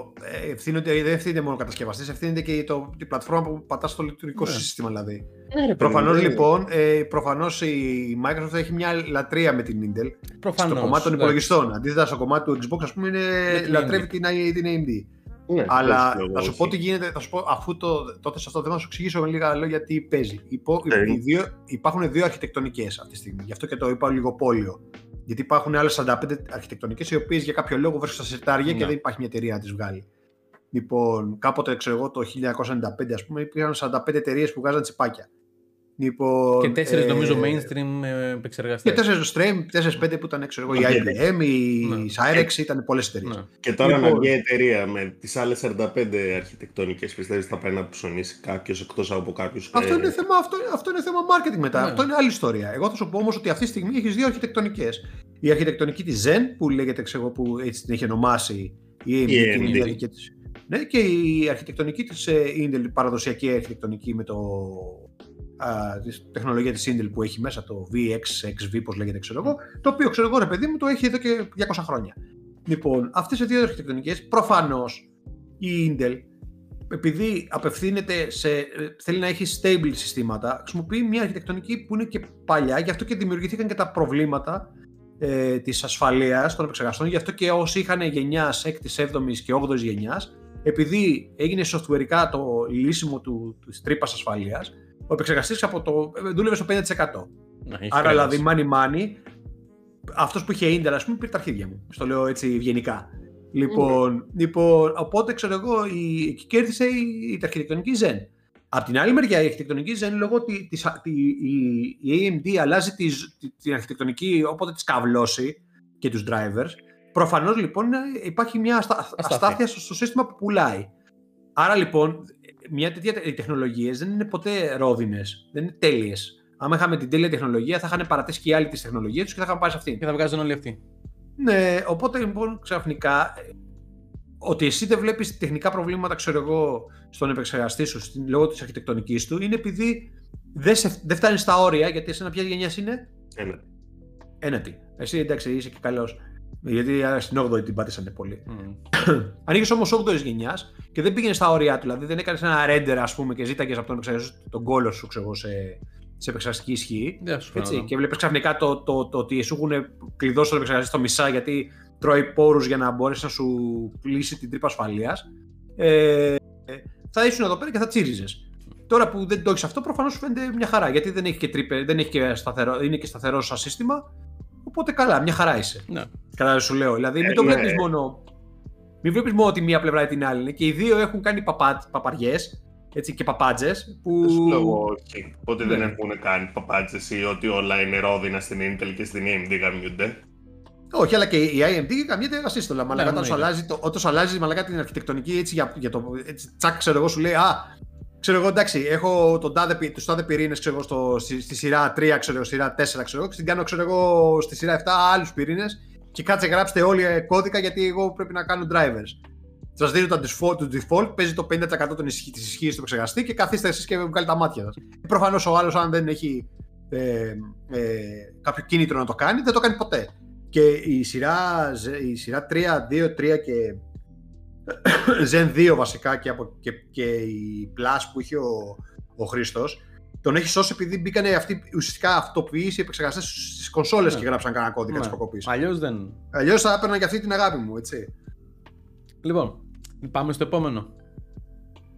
ε, ευθύνονται, δεν ευθύνεται μόνο ο κατασκευαστής, ευθύνεται και το, η πλατφόρμα που πατάς στο λειτουργικό Ναι. σου σύστημα δηλαδή. Ε, Προφανώς λοιπόν, ε, προφανώς η Microsoft έχει μια λατρεία με την Intel Προφανώς. στο κομμάτι των εντάξει. υπολογιστών. Αντίθετα στο κομμάτι του Xbox, ας πούμε, είναι, την λατρεύει AMD. την, την AMD. Ναι, Αλλά δεν ξέρω θα σου εγώ, πω όχι. τι γίνεται, θα σου πω, αφού το, το θες αυτό, δεν θα σου εξηγήσω με λίγα λόγια τι παίζει. Υπό, Ναι. οι δύο, υπάρχουν δύο αρχιτεκτονικές αυτή τη στιγμή, γι' αυτό και το είπα λίγο πόλιο. Γιατί υπάρχουν άλλες 45 αρχιτεκτονικές οι οποίες για κάποιο λόγο βρίσκονται στα συρτάρια και Ναι. δεν υπάρχει μια εταιρεία να τις βγάλει. Λοιπόν, κάποτε, ξέρω εγώ, το 1995, ας πούμε, υπήρχαν 45 εταιρείες που βγάζαν τσιπάκια. Λοιπόν, και τέσσερις νομίζω mainstream ε, επεξεργαστές. Και τέσσερις stream, τέσσερι-πέντε που ήταν ξέρω, η IBM, η ναι. Cyrex, ήταν πολλές εταιρείες. Ναι. Και τώρα λοιπόν, μια εταιρεία με τις άλλες 45 αρχιτεκτονικές πιστεύεις θα πάει να ψωνίσει κάποιος εκτός από κάποιους. Αυτό, είναι θέμα, αυτό, αυτό είναι θέμα marketing μετά. Ναι. Αυτό είναι άλλη ιστορία. Εγώ θα σου πω όμως ότι αυτή τη στιγμή έχεις δύο αρχιτεκτονικές. Η αρχιτεκτονική της Zen που λέγεται, ξέρω που έτσι την έχει ονομάσει η AMD. Και, ναι, και η αρχιτεκτονική της ε, Intel, η παραδοσιακή αρχιτεκτονική με το της τεχνολογία της Intel που έχει μέσα το VX, XV, πώς λέγεται ξέρω εγώ, το οποίο ξέρω εγώ ρε παιδί μου το έχει εδώ και 200 χρόνια. Λοιπόν, αυτές οι δύο αρχιτεκτονικές, προφανώς η Intel, επειδή απευθύνεται σε, θέλει να έχει stable συστήματα, χρησιμοποιεί μια αρχιτεκτονική που είναι και παλιά, γι' αυτό και δημιουργήθηκαν και τα προβλήματα ε, της ασφαλείας των επεξεργαστών, γι' αυτό και όσοι είχαν γενιάς 6ης, 7ης και 8ης γενιάς, επειδή έγινε softwareικά το λύσιμο του, της τρύπας ασφαλείας, ο επεξεργαστής από το. δούλευε στο 50%. Να, Άρα δηλαδή money money. Αυτός που είχε Intel, ας πούμε, πήρε τα αρχίδια μου. Στο λέω έτσι ευγενικά. Λοιπόν, λοιπόν, οπότε ξέρω εγώ, η, εκεί κέρδισε η, η, αρχιτεκτονική Zen. Απ' την άλλη μεριά, η αρχιτεκτονική Zen, λόγω ότι της, η, η, AMD αλλάζει τις, την αρχιτεκτονική όποτε της καυλώσει και τους drivers, προφανώς λοιπόν υπάρχει μια αστάθεια στο σύστημα που πουλάει. Άρα λοιπόν, μια τέτοια οι τεχνολογίες δεν είναι ποτέ ρόδινε, δεν είναι τέλειες. Αν είχαμε την τέλεια τεχνολογία, θα είχαν παρατήσει και οι άλλοι τις τεχνολογίες τους και θα είχαν πάει σε αυτή. Και θα βγάζουν όλοι αυτοί. Ναι, οπότε λοιπόν ξαφνικά ότι εσύ δεν βλέπεις τεχνικά προβλήματα, ξέρω εγώ, στον επεξεργαστή σου λόγω της αρχιτεκτονικής του, είναι επειδή δεν, δεν φτάνει στα όρια, γιατί εσένα ποια γενιάς είναι. Ένατη. Ένατη. Εσύ εντάξει, είσαι και καλός. Γιατί στην 8η την πάτησανε πολύ. Mm. Αν είχε όμως 8η γενιάς και δεν πήγαινες στα όρια του, δηλαδή δεν έκανες ένα render ας πούμε, και ζήταγες από τον επεξεργαστή τον κόλο σου ξέρω, σε, σε επεξεργαστική ισχύ. Yeah, έτσι, και βλέπεις ξαφνικά το, το, το, ότι σου έχουν κλειδώσει τον επεξεργαστή στο μισά γιατί τρώει πόρους για να μπορέσει να σου κλείσει την τρύπα ασφαλείας. Ε, θα ήσουν εδώ πέρα και θα τσίριζες. Τώρα που δεν το έχεις αυτό, προφανώς σου φαίνεται μια χαρά γιατί δεν έχει και τρύπε, δεν έχει και σταθερό, είναι και σταθερό σαν σύστημα. Οπότε καλά, μια χαρά είσαι. Ναι. Κατά σου λέω. Δηλαδή, μην ε, το ναι. βλέπεις μόνο. Μην βλέπεις μόνο τη μία πλευρά ή την άλλη. Και οι δύο έχουν κάνει παπα... παπαριές έτσι, και παπάντζε. Που... Δεν σου λέω όχι. Ότι δεν ναι. έχουν κάνει παπάντζε ή ότι όλα είναι ρόδινα στην Intel και στην AMD γαμιούνται. Όχι, αλλά και η AMD καμιέται ασύστολα. Μαλακά, ναι, όταν, αλλάζει, το, όταν σου αλλάζει μαλακά την αρχιτεκτονική έτσι, για, για το. Έτσι, τσακ, ξέρω εγώ, σου λέει Α, ξέρω εγώ, εντάξει, έχω τον τάδε, τους τάδε πυρήνες ξέρω, στο, στη, στη, σειρά 3, ξέρω, σειρά 4, ξέρω, και την κάνω ξέρω, εγώ, στη σειρά 7 άλλους πυρήνες και κάτσε γράψτε όλοι κώδικα γιατί εγώ πρέπει να κάνω drivers. Σας δίνω το default, το default, παίζει το 50% της ισχύ του εξεργαστή και καθίστε εσείς και βγάλει τα μάτια σας. Προφανώς ο άλλος, αν δεν έχει ε, ε, κάποιο κίνητρο να το κάνει, δεν το κάνει ποτέ. Και η σειρά, η σειρά 3, 2, 3 και Zen 2 βασικά και, από, και, και η Plus που είχε ο, ο Χρήστος, τον έχεις σώσει επειδή μπήκαν αυτοί ουσιαστικά αυτοποιήσει οι επεξεργαστές στις κονσόλες ναι. και γράψαν κανένα κώδικα ναι. της προκοπή. Αλλιώς δεν. Αλλιώς θα έπαιρναν και αυτή την αγάπη μου, έτσι. Λοιπόν, πάμε στο επόμενο.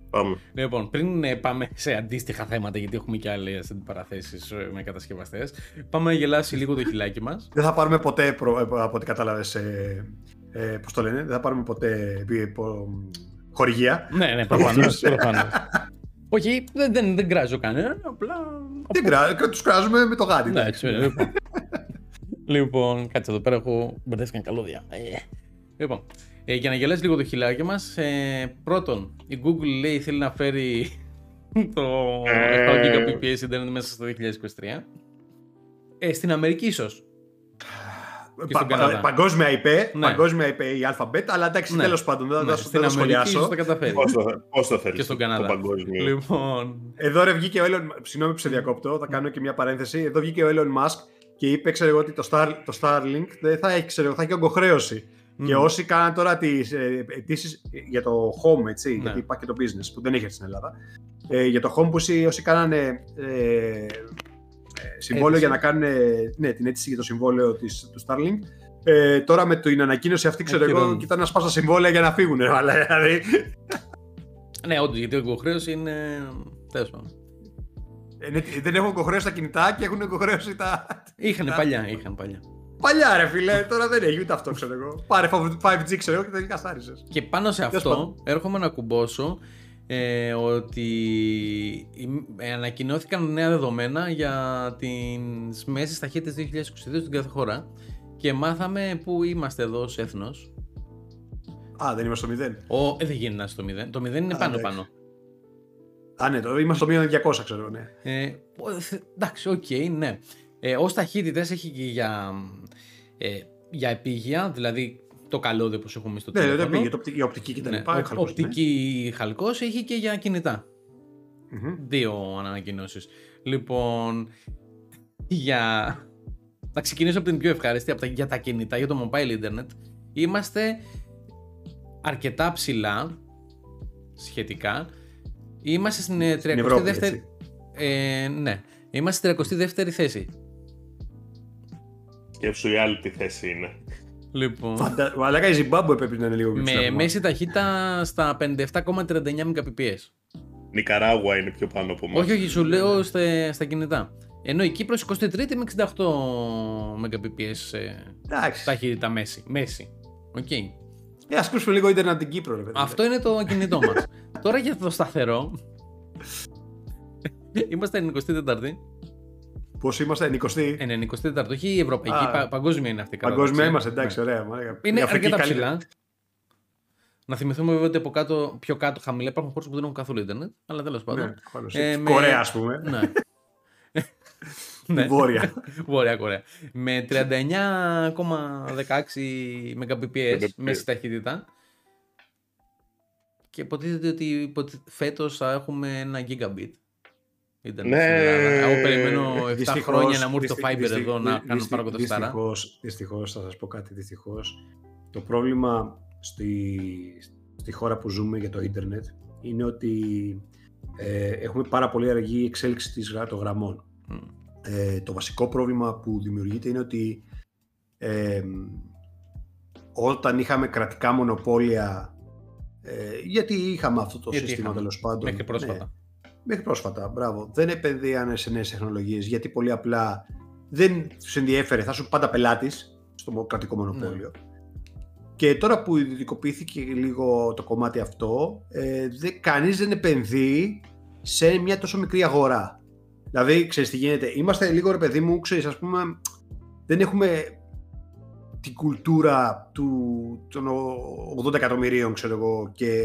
Πάμε. Λοιπόν, πριν ε, πάμε σε αντίστοιχα θέματα, γιατί έχουμε και άλλες αντιπαραθέσεις ε, με κατασκευαστές, πάμε να γελάσει λίγο το χιλάκι μας. Δεν θα πάρουμε ποτέ, προ, ε, από ό,τι κατάλαβες, ε, πώς το λένε, δεν θα πάρουμε ποτέ χορηγία. Ναι, ναι, προφανώς, Όχι, δεν, δεν, δεν κράζω κανέναν, απλά... Δεν κράζω, τους κράζουμε με το γάντι. Ναι, έτσι, λοιπόν. λοιπόν, κάτσε εδώ πέρα, έχω μπερδεύτηκαν καλώδια. Ε, λοιπόν, ε, για να γελάσει λίγο το χιλάκι μας, ε, πρώτον, η Google λέει θέλει να φέρει το 7 Gbps Internet μέσα στο 2023. Ε, στην Αμερική ίσως. Πα, πα, παγκόσμια IP, ναι. παγκόσμια IP η Alphabet, αλλά εντάξει, ναι. τέλος πάντων, δεν ναι. θα το σχολιάσω. Πώς το θέλεις. Και στον Καναδά. Το παγκόσμιο. Λοιπόν. Εδώ ρε βγήκε ο Elon, συγγνώμη που σε διακόπτω, θα κάνω και μια παρένθεση. Εδώ βγήκε ο Elon Musk και είπε, ξέρω εγώ, ότι το, Star, το Starlink δεν θα έχει, ξέρω, θα έχει ογκοχρέωση. Mm. Και όσοι κάναν τώρα τις ε, αιτήσεις για το home, έτσι, ναι. γιατί υπάρχει και το business που δεν έχει στην Ελλάδα. Ε, για το home που όσοι κάνανε ε, συμβόλαιο για να κάνουν ναι, την αίτηση για το συμβόλαιο της, του Starlink. Ε, τώρα με την ανακοίνωση αυτή, ξέρω εγώ, κοιτάνε να σπάσουν συμβόλαια για να φύγουν. Δηλαδή. ναι, όντως, γιατί η υποχρέωση είναι. Τέλος πάντων. Ε, ναι, δεν έχουν υποχρέωση τα κινητά και έχουν υποχρέωση τα. Είχαν παλιά, είχαν παλιά. Παλιά ρε φίλε, τώρα δεν έχει ούτε αυτό ξέρω εγώ. Πάρε 5G ξέρω εγώ και δεν καθάρισες. Και πάνω σε Τέλος αυτό πάντων. έρχομαι να κουμπώσω ε, ότι ε, ανακοινώθηκαν νέα δεδομένα για τις μέσες ταχύτητες 2022 στην κάθε χώρα και μάθαμε που είμαστε εδώ ως έθνος. Α, δεν είμαστε στο 0. Ο, ε, δεν γίνεται να είσαι στο 0. Το 0 είναι Α, πάνω εντάξει. πάνω. Α, ναι, το είμαστε στο μείον 200 ξέρω εγώ, ναι. Ε, ο, θε- εντάξει, οκ, ναι. Ε, ως ταχύτητες έχει και για, ε, για επίγεια, δηλαδή το καλώδιο που έχουμε στο Ναι, δεν τηλέφωνο. πήγε, το οπτική, η οπτική και τα Ναι, λοιπά. ο- χαλκός, ναι. οπτική χαλκός έχει και για κινητά. Μμμ. Δύο ανακοινώσεις. Λοιπόν, για. Να ξεκινήσω από την πιο ευχάριστη, από τα, για τα κινητά, για το mobile internet. Είμαστε αρκετά ψηλά σχετικά. Είμαστε στην ε, 32η. Στην Ευρώπη, έτσι. ε, ναι. Είμαστε στην 32η θέση. Σκέψου η άλλη τι θέση είναι. Λοιπόν, Φαντα... Μαλάκα η Ζιμπάμπουε πρέπει να είναι λίγο πιο ψηλά με από εμάς. μέση ταχύτητα στα 57,39 Mbps. Νικαράγουα είναι πιο πάνω από εμάς. Όχι, όχι, σου λέω στα, στα κινητά. Ενώ η Κύπρος 23η με 68 Mbps ε, Εντάξει. ταχύτητα μέση. μέση. Οκ. Ε, ας ακούσουμε λίγο ίντερνετ από την Κύπρο, ρε παιδί. Αυτό είναι το κινητό μας. Τώρα για το σταθερό. Είμαστε 94η. Πώς είμαστε, 20η. Ε, ναι, 24η, όχι η ευρωπαϊκή, Α. πα- παγκόσμια είναι αυτή. η Παγκόσμια κατάταξη. είμαστε, εντάξει, Ναι. ωραία. μαλάκα. Είναι Η Αφρική αρκετά καλύτερα. ψηλά. Να θυμηθούμε βέβαια ότι από κάτω, πιο κάτω χαμηλά υπάρχουν χώρες που δεν έχουν καθόλου Ιντερνετ. Αλλά τέλος πάντων. Ναι, πάνω Ε, σε- με- Κορέα, ας πούμε. Ναι. ναι. Βόρεια. Βόρεια Κορέα. Με 39,16 Mbps μέση ταχύτητα. Και υποτίθεται ότι υποτε- φέτος θα έχουμε ένα gigabit. Ιντερνετ Ναι. στην Ελλάδα. Εγώ περιμένω 7 Δυστυχώς, χρόνια να μου έρθει το δυστι- Fiber δυστι- εδώ να δυστι- κάνω πάρω δυστυχώς- Δυστυχώς, δυστυχώς, θα σας πω κάτι δυστυχώς. Το πρόβλημα στη, στη χώρα που ζούμε για το ίντερνετ είναι ότι ε, έχουμε πάρα πολύ αργή εξέλιξη της, γρα- των γραμμών. Μμ. Ε, το βασικό πρόβλημα που δημιουργείται είναι ότι ε, όταν είχαμε κρατικά μονοπόλια ε, γιατί είχαμε αυτό το Γιατί σύστημα είχαμε, τέλος πάντων. Μέχρι πρόσφατα. Ναι, μέχρι πρόσφατα, μπράβο. Δεν επενδύανε σε νέες τεχνολογίες γιατί πολύ απλά δεν τους ενδιέφερε. Θα σου πάντα πελάτης στο κρατικό μονοπόλιο. Και τώρα που ιδιωτικοποιήθηκε λίγο το κομμάτι αυτό, ε, δε, κανείς δεν επενδύει σε μια τόσο μικρή αγορά. Δηλαδή, ξέρεις τι γίνεται, είμαστε λίγο ρε παιδί μου, ξέρεις, ας πούμε, δεν έχουμε την κουλτούρα του, των 80 εκατομμυρίων, ξέρω εγώ, και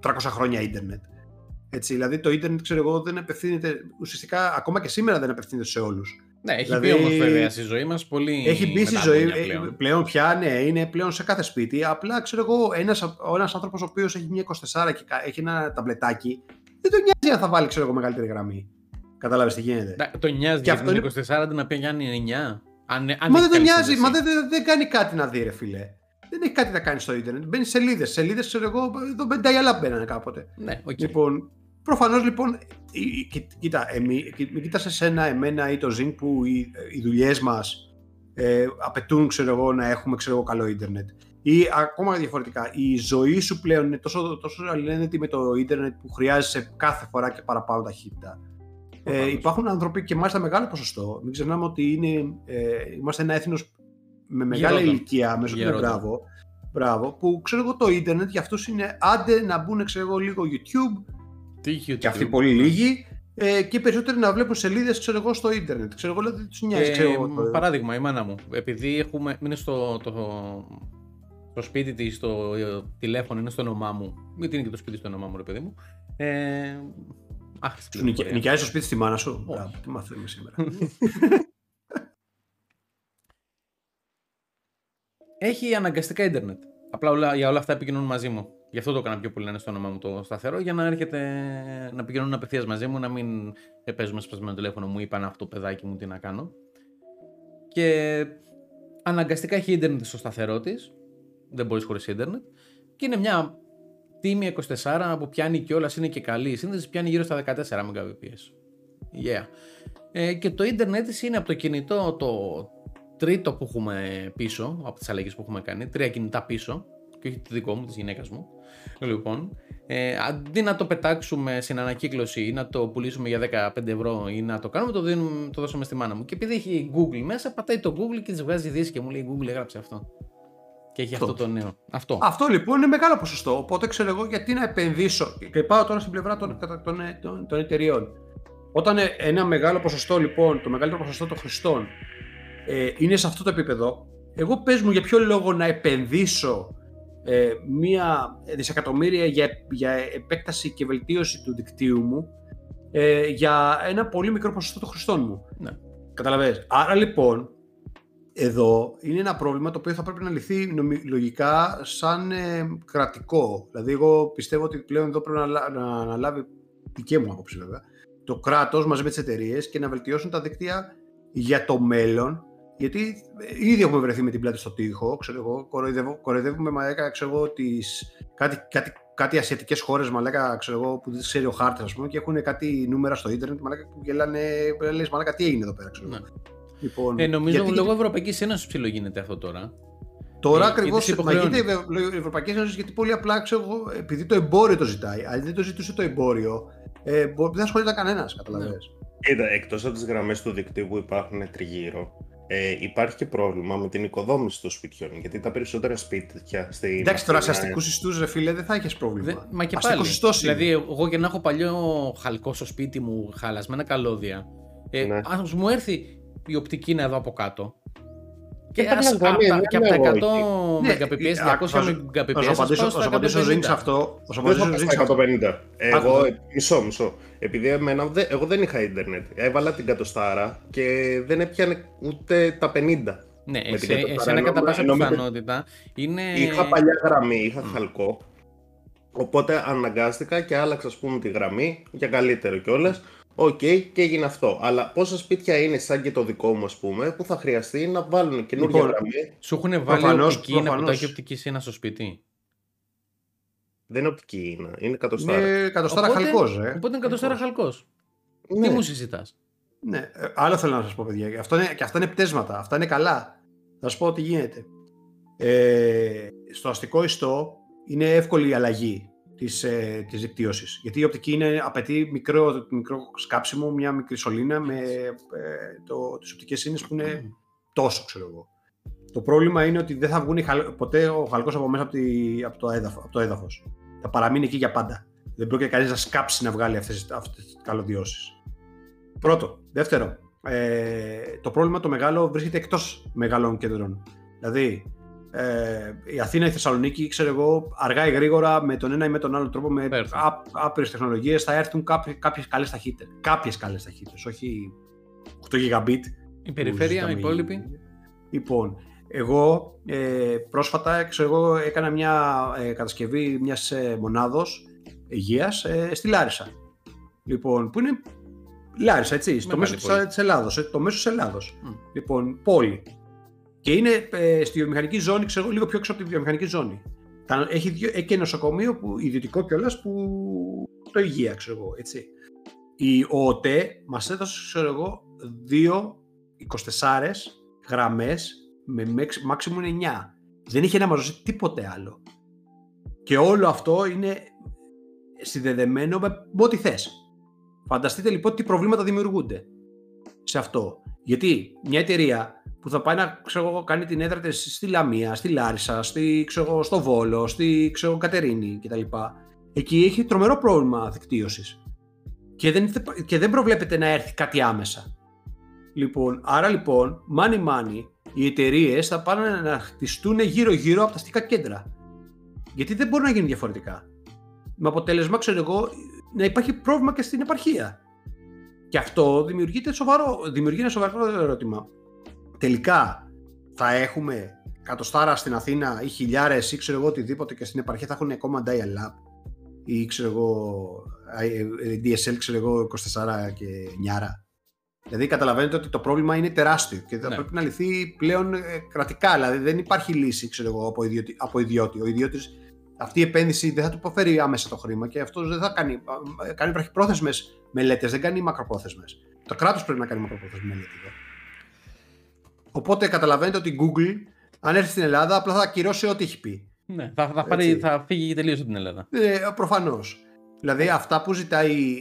300 χρόνια ίντερνετ. Έτσι, δηλαδή το ίντερνετ, ξέρω εγώ, δεν απευθύνεται, ουσιαστικά ακόμα και σήμερα δεν απευθύνεται σε όλους. Ναι, έχει Δηλαδή, μπει όμως βέβαια στη ζωή μας πολύ Έχει μπει στη μετά ζωή χρόνια ε, πλέον. πλέον. πια, ναι, είναι πλέον σε κάθε σπίτι. Απλά ξέρω εγώ, ένας, ένας άνθρωπος ο οποίος έχει μια 24 και κα- έχει ένα ταμπλετάκι, δεν τον νοιάζει αν θα βάλει ξέρω εγώ, μεγαλύτερη γραμμή. Κατάλαβες τι γίνεται. Τα- Το νοιάζει Και για αυτό την είναι- 24 αντί να πει Γιάννη 9. Αν, αν μα έχει δεν τον καλή νοιάζει, σύνδεση. μα δεν, δεν, δεν κάνει κάτι να δει, ρε φίλε. Δεν έχει κάτι να κάνει στο Ιντερνετ. Μπαίνει σε σελίδες. Σελίδες, ξέρω εγώ, εδώ με dial-up μπαίνανε κάποτε. Ναι, οκ. Λοιπόν, προφανώς λοιπόν, η- η- κοί- κοίτα, εμεί, μην κοιτάς εσένα, εμένα ή το Zing που οι, οι δουλειές μας ε, απαιτούν, ξέρω εγώ, να έχουμε ξέρω εγώ, καλό ίντερνετ. Ή ακόμα διαφορετικά, η ζωή σου πλέον είναι τόσο, τόσο αλληλένδετη με το ίντερνετ που χρειάζεσαι κάθε φορά και παραπάνω ταχύτητα. Ε, Προφανώς. υπάρχουν άνθρωποι και μάλιστα μεγάλο ποσοστό. Μην ξεχνάμε ότι είναι, ε, είμαστε ένα έθνος με μεγάλη Γερόντων. ηλικία, μέσω του Γερόντων. μπράβο, μπράβο, που ξέρω εγώ το ίντερνετ για αυτούς είναι άντε να μπουν ξέρω εγώ λίγο YouTube Τι είχε και αυτοί YouTube. πολύ λίγοι ε, και οι περισσότεροι να βλέπουν σελίδες ξέρω εγώ στο ίντερνετ. Ξέρω εγώ δηλαδή τους νοιάζει. Ε, ξέρω εγώ, το- Παράδειγμα, η μάνα μου. Επειδή έχουμε, είναι στο, το, στο σπίτι της, το ε, τηλέφωνο είναι στο όνομά μου. Γιατί είναι και το σπίτι στο όνομά μου, ρε παιδί μου. Ε, άχρηστη Σου νοικιά- πληροφορία. νοικιάζει στο σπίτι στη μάνα σου; Όχι. Μπράβο, τι μαθαίνουμε σήμερα. Έχει αναγκαστικά ίντερνετ. Απλά όλα, για όλα αυτά επικοινωνούν μαζί μου. Γι' αυτό το έκανα πιο πολύ να είναι στο όνομά μου το σταθερό, για να έρχεται να επικοινωνούν απευθείας μαζί μου, να μην ε, παίζουμε σπασμένο τηλέφωνο μου, είπαν αυτό παιδάκι μου τι να κάνω. Και αναγκαστικά έχει ίντερνετ στο σταθερό της. Δεν μπορείς χωρίς ίντερνετ. Και είναι μια τίμη 24 που πιάνει κιόλας, είναι και καλή. Η σύνδεση πιάνει γύρω στα 14 Mbps. Yeah. Ε, και το ίντερνετ της είναι από το κινητό το τρίτο που έχουμε πίσω, από τις αλλαγές που έχουμε κάνει, τρία κινητά πίσω, και όχι το δικό μου, της γυναίκας μου. Λοιπόν, Ε, αντί να το πετάξουμε στην ανακύκλωση ή να το πουλήσουμε για 15 ευρώ ή να το κάνουμε, το, δίνουμε, το δώσουμε στη μάνα μου. Και επειδή έχει Google μέσα, πατάει το Google και της βγάζει δύση και μου λέει Google έγραψε αυτό. Και έχει αυτό, αυτό το νέο. Αυτό. αυτό λοιπόν είναι μεγάλο ποσοστό. Οπότε ξέρω εγώ γιατί να επενδύσω. Και πάω τώρα στην πλευρά των, των, των, των εταιριών. Όταν ένα μεγάλο ποσοστό λοιπόν, το μεγαλύτερο ποσοστό των χρηστών ε, είναι σε αυτό το επίπεδο, εγώ πες μου για ποιο λόγο να επενδύσω ε, μία δισεκατομμύρια για, για επέκταση και βελτίωση του δικτύου μου ε, για ένα πολύ μικρό ποσοστό των χρηστών μου. Ναι. Καταλαβαίνεις. Άρα λοιπόν, εδώ είναι ένα πρόβλημα το οποίο θα πρέπει να λυθεί λογικά σαν ε, κρατικό. Δηλαδή, εγώ πιστεύω ότι πλέον εδώ πρέπει να, να αναλάβει δική μου άποψη βέβαια το κράτος μαζί με τις εταιρείες και να βελτιώσουν τα δίκτυα για το μέλλον γιατί ήδη έχουμε βρεθεί με την πλάτη στο τοίχο, ξέρω εγώ, κοροϊδεύουμε μαλάκα, ξέρω εγώ, τις, κάτι, κάτι, κάτι ασιατικές χώρες μαλάκα, ξέρω εγώ, που δεν ξέρει ο χάρτης, ας πούμε, και έχουν κάτι νούμερα στο ίντερνετ, μαλάκα, που γελάνε, λες, μαλάκα, τι έγινε εδώ πέρα, ξέρω ναι. Λοιπόν, ε, νομίζω γιατί... λόγω Ευρωπαϊκής Ένωσης ψηλογίνεται αυτό τώρα. Τώρα ε, ακριβώς μα γίνεται η Ευρωπαϊκή Ένωση γιατί πολύ απλά ξέρω εγώ, επειδή το εμπόριο το ζητάει. Αν δεν το ζητούσε το εμπόριο, ε, δεν ασχολείται κανένας, καταλαβαίνετε. Κοίτα, εκτός από τις γραμμές του δικτύου που υπάρχουν τριγύρω, ε, υπάρχει και πρόβλημα με την οικοδόμηση των σπιτιών. Γιατί τα περισσότερα σπίτια στην. Εντάξει, τώρα σε αστικούς ιστούς, ρε φίλε, δεν θα έχεις πρόβλημα. Δε, μα και πάλι. δηλαδή, εγώ για να έχω παλιό χαλκό στο σπίτι μου, χαλασμένα καλώδια. Ε, ναι. Αν μου έρθει η οπτική να εδώ από κάτω, και, ας, από, και από τα 100 Mbps, 200 Mbps, θα σου απαντήσω Zinc αυτό. Θα σου απαντήσω Zinc 150. Εγώ, μισό, μισό. Επειδή εμένα, εγώ δεν είχα ίντερνετ. Έβαλα την κατοστάρα και δεν έπιανε ούτε τα 50. Ναι, σε, εσένα κατά πάσα πιθανότητα είναι... Είχα παλιά γραμμή, είχα χαλκό. Οπότε αναγκάστηκα και άλλαξα ας πούμε τη γραμμή για καλύτερο κιόλας. OK, okay, και έγινε αυτό. Αλλά πόσα σπίτια είναι σαν και το δικό μου, ας πούμε, που θα χρειαστεί να βάλουν καινούργια λοιπόν, γραμμή. Σου έχουν βάλει προφανώς, οπτική προφανώς. να έχει οπτική σύνα στο σπίτι; Δεν είναι οπτική είναι, είναι κατοστάρα. Είναι κατοστάρα χαλκός, ε. Οπότε είναι κατοστάρα χαλκός. Ναι. Τι μου συζητάς; Ναι, ε, άλλο θέλω να σας πω, παιδιά. Αυτό είναι, και αυτά είναι πτέσματα. Αυτά είναι καλά. Θα σας πω τι γίνεται. Ε, στο αστικό ιστό είναι εύκολη η αλλαγή της, ε, της δικτύωσης. Γιατί η οπτική είναι, απαιτεί μικρό, μικρό σκάψιμο, μια μικρή σωλήνα με ε, το, τις οπτικές σύνες που είναι τόσο, ξέρω εγώ. Το πρόβλημα είναι ότι δεν θα βγουν ποτέ ο χαλκός από μέσα από, τη, από, το, έδαφο, από το έδαφος. Θα παραμείνει εκεί για πάντα. Δεν πρόκειται κανείς να σκάψει να βγάλει αυτές, αυτές τις καλωδιώσεις. Πρώτο. Δεύτερο, ε, το πρόβλημα το μεγάλο βρίσκεται εκτός μεγάλων κέντρων. Δηλαδή, ε, η Αθήνα, η Θεσσαλονίκη, ξέρω εγώ, αργά ή γρήγορα με τον ένα ή με τον άλλο τρόπο, με άπειρες τεχνολογίες θα έρθουν κάποιες καλές ταχύτητες. Κάποιες καλές ταχύτητες, όχι 8 Gigabit. Η περιφέρεια, η υπόλοιπη. Λοιπόν, εγώ ε, πρόσφατα ξέρω, εγώ, έκανα μια ε, κατασκευή μιας ε, μονάδος υγείας ε, στη Λάρισα. Λοιπόν, που είναι Λάρισα, έτσι, στο μέσο της Ελλάδος. Ε, το μέσο της Ελλάδος. Mm. Λοιπόν, πόλη. Και είναι ε, στη βιομηχανική ζώνη, ξέρω λίγο πιο έξω από τη βιομηχανική ζώνη. Έχει, δύο, έχει και νοσοκομείο που, ιδιωτικό κιόλας που το υγεία, ξέρω εγώ, έτσι. Η ΟΟΤΕ μας έδωσε, ξέρω εγώ, δύο 24 γραμμές με maximum 9. Δεν είχε να μα δώσει τίποτε άλλο. Και όλο αυτό είναι συνδεδεμένο με ό,τι θες. Φανταστείτε λοιπόν τι προβλήματα δημιουργούνται σε αυτό. Γιατί μια εταιρεία που θα πάει να ξέρω, κάνει την έδρα της στη Λαμία, στη Λάρισα, στη, ξέρω, στο Βόλο, στη ξέρω, Κατερίνη κτλ. Εκεί έχει τρομερό πρόβλημα δικτύωσης και δεν, και δεν προβλέπεται να έρθει κάτι άμεσα. Λοιπόν, άρα λοιπόν, money money, οι εταιρείες θα πάνε να χτιστούν γύρω-γύρω από τα αστικά κέντρα. Γιατί δεν μπορεί να γίνει διαφορετικά. Με αποτέλεσμα, ξέρω εγώ, να υπάρχει πρόβλημα και στην επαρχία. Και αυτό δημιουργείται σοβαρό, δημιουργεί ένα σοβαρό ερώτημα τελικά θα έχουμε κατοστάρα στην Αθήνα ή χιλιάρες ή ξέρω εγώ οτιδήποτε και στην επαρχία θα έχουν ακόμα dial-up ή ξέρω εγώ DSL ξέρω εγώ 24 και 9. Δηλαδή καταλαβαίνετε ότι το πρόβλημα είναι τεράστιο και θα ναι. πρέπει να λυθεί πλέον ε, κρατικά. Δηλαδή δεν υπάρχει λύση ξέρω εγώ, από, ιδιώτη, από ιδιώτη. Ο ιδιώτης αυτή η επένδυση δεν θα του υποφέρει άμεσα το χρήμα και αυτός δεν θα κάνει. Ε, κάνει βραχυπρόθεσμες μελέτες, δεν κάνει μακροπρόθεσμες. Το κράτος πρέπει να κάνει μακροπρόθεσμες μελέτες. Οπότε καταλαβαίνετε ότι η Google, αν έρθει στην Ελλάδα, απλά θα ακυρώσει ό,τι έχει πει. Ναι, θα, θα, πάρει, Έτσι. θα φύγει τελείως από την Ελλάδα. Ε, Προφανώς. Δηλαδή αυτά που ζητάει.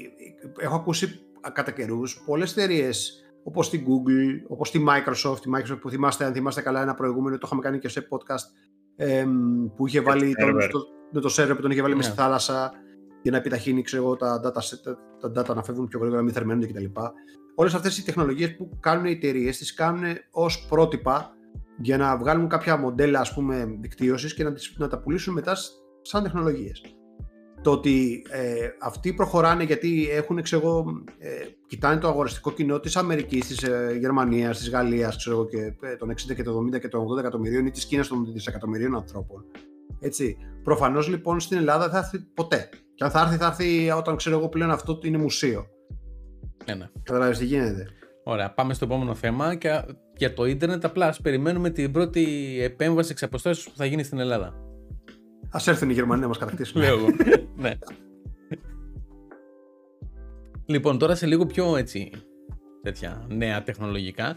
Έχω ακούσει κατά καιρούς πολλές εταιρείες όπως τη Google, όπως τη Microsoft. Τη Microsoft που θυμάστε, αν θυμάστε καλά, ένα προηγούμενο το είχαμε κάνει και σε podcast εμ, που είχε βάλει τον, server. το, με το server που τον είχε βάλει Ναι. μέσα στη θάλασσα για να επιταχύνει ξέρω, εγώ, τα, data, set- τα, τα data να φεύγουν πιο γρήγορα, να μην θερμαίνονται κτλ. Όλες αυτές οι τεχνολογίες που κάνουν οι εταιρείες τις κάνουν ως πρότυπα για να βγάλουν κάποια μοντέλα ας πούμε δικτύωσης και να, τις, να τα πουλήσουν μετά σ- σαν τεχνολογίες. Το ότι ε, αυτοί προχωράνε γιατί έχουν, ξέρω εγώ, ε, κοιτάνε το αγοραστικό κοινό της Αμερικής, της ε, Γερμανίας, της Γαλλίας, ξέρω εγώ, και ε, των 60 και των 70 και των 80 εκατομμυρίων ή της Κίνας των δισεκατομμυρίων ανθρώπων. Έτσι. Προφανώς λοιπόν στην Ελλάδα δεν θα έρθει ποτέ. Και αν θα έρθει, θα έρθει όταν ξέρω εγώ πλέον αυτό είναι μουσείο. Ναι, ναι. Καταλάβεις τι γίνεται. Ωραία, πάμε στο επόμενο θέμα. Και για το ίντερνετ, απλά ας περιμένουμε την πρώτη επέμβαση εξ αποστάσεως που θα γίνει στην Ελλάδα. Ας έρθουν οι Γερμανοί να μας κατακτήσουν. Λέω εγώ. ναι. Λοιπόν, τώρα σε λίγο πιο έτσι τέτοια νέα τεχνολογικά.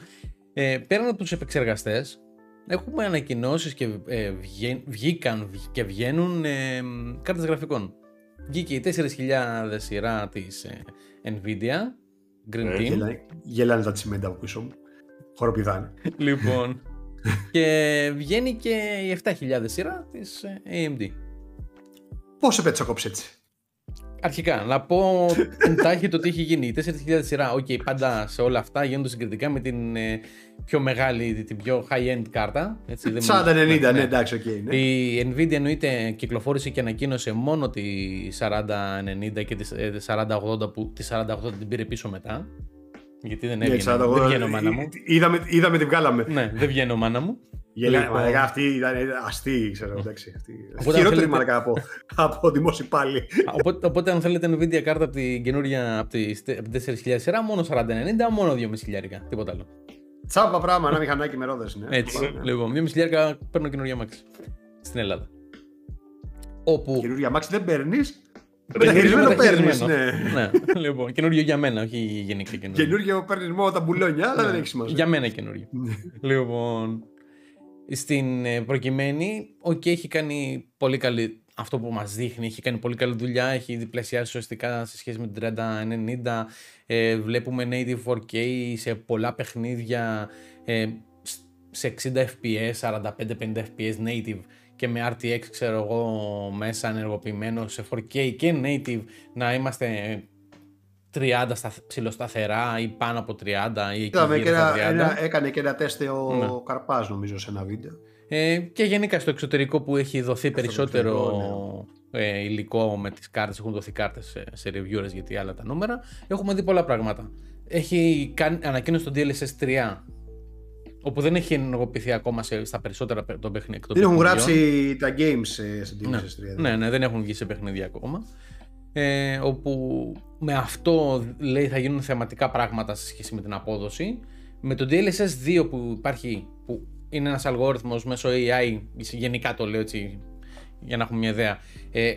Ε, πέραν από τους επεξεργαστές, έχουμε ανακοινώσεις και ε, βγαί- βγήκαν και βγαίνουν ε, κάρτες γραφικών. Βγήκε η 4.000 σειρά της ε, Nvidia, Green Ε, Team. Γελάνε, γελάνε τα τσιμέντα από πίσω μου. Χοροπηδάνε. Λοιπόν. και βγαίνει και η 7.000 σειρά της ε, AMD. Πώς σε πέτσοκόψε έτσι; Αρχικά, να πω εντάχει το τι έχει γίνει. Η 4.000 σειρά, οκ, πάντα σε όλα αυτά γίνονται συγκριτικά με την ε, πιο μεγάλη, την πιο high-end κάρτα. Έτσι, δεν 40-90, μου- ναι, εντάξει, οκ. ναι. Η Nvidia εννοείται κυκλοφόρησε και ανακοίνωσε μόνο τη 4090 και τη ε, 4080 που τη 4080 την πήρε πίσω μετά. Γιατί δεν Ναι, έβγαινε, 40, δεν βγαίνω μάνα μου. Είδαμε, είδαμε τη βγάλαμε. ναι, δεν βγαίνω μάνα μου. Γελάει, Λοιπόν. μαλάκα, αυτή ήταν αστεί, ξέρω, εντάξει. Αυτή. Οπότε, αν Χειρότερη θέλετε- μαλάκα από, από δημόσιοι πάλι. Οπότε, οπότε αν θέλετε Nvidia κάρτα από την καινούρια, από τη, από τη 4.000 σειρά, μόνο 4090, μόνο 2.500 χιλιάρικα, τίποτα άλλο. Τσάπα πράγμα, ένα μηχανάκι με ρόδες, ναι. Έτσι, Ναι. λοιπόν, 2.500 χιλιάρικα παίρνω καινούρια Max στην Ελλάδα. Όπου. Καινούργιο αμάξι δεν παίρνεις. Καινούριο Μεταχειρισμένο παίρνεις, μεταχειρισμένο. ναι. ναι, λοιπόν, καινούριο για μένα, όχι γενικά καινούριο. Καινούργιο παίρνεις μόνο τα μπουλόνια, αλλά δεν έχει σημασία. Ναι. Για μένα καινούριο. λοιπόν, στην ε, προκειμένη, οκ, έχει κάνει πολύ καλή. Αυτό που μας δείχνει, έχει κάνει πολύ καλή δουλειά, έχει διπλασιάσει ουσιαστικά σε σχέση με την 3090. Ε, βλέπουμε native 4K σε πολλά παιχνίδια, ε, σ- σε 60 fps, 45-50 fps native και με RTX ξέρω εγώ μέσα ενεργοποιημένο σε 4K και native να είμαστε 30 στα, ψηλοσταθερά ή πάνω από 30 ή εκεί Είδαμε γύρω και στα ένα, 30. ένα, έκανε και ένα τεστ ο Ναι. Καρπάς νομίζω σε ένα βίντεο. Ε, και γενικά στο εξωτερικό που έχει δοθεί περισσότερο εξωτερικό, ε, υλικό με τις κάρτες, έχουν δοθεί κάρτες σε, σε reviewers γιατί άλλα τα νούμερα, έχουμε δει πολλά πράγματα. Έχει κάνει, ανακοίνωση το DLSS 3, όπου δεν έχει ενεργοποιηθεί ακόμα σε, στα περισσότερα παι- των παιχνίδι- των Δεν έχουν παιχνιδιών. γράψει τα games ε, στην Ναι, DLSS 3. ναι, ναι, δεν έχουν βγει σε παιχνίδια ακόμα. Ε, όπου με αυτό λέει θα γίνουν θεματικά πράγματα σε σχέση με την απόδοση. Με το DLSS 2 που υπάρχει, που είναι ένας αλγόριθμος μέσω AI, γενικά το λέω έτσι για να έχουμε μια ιδέα, ε,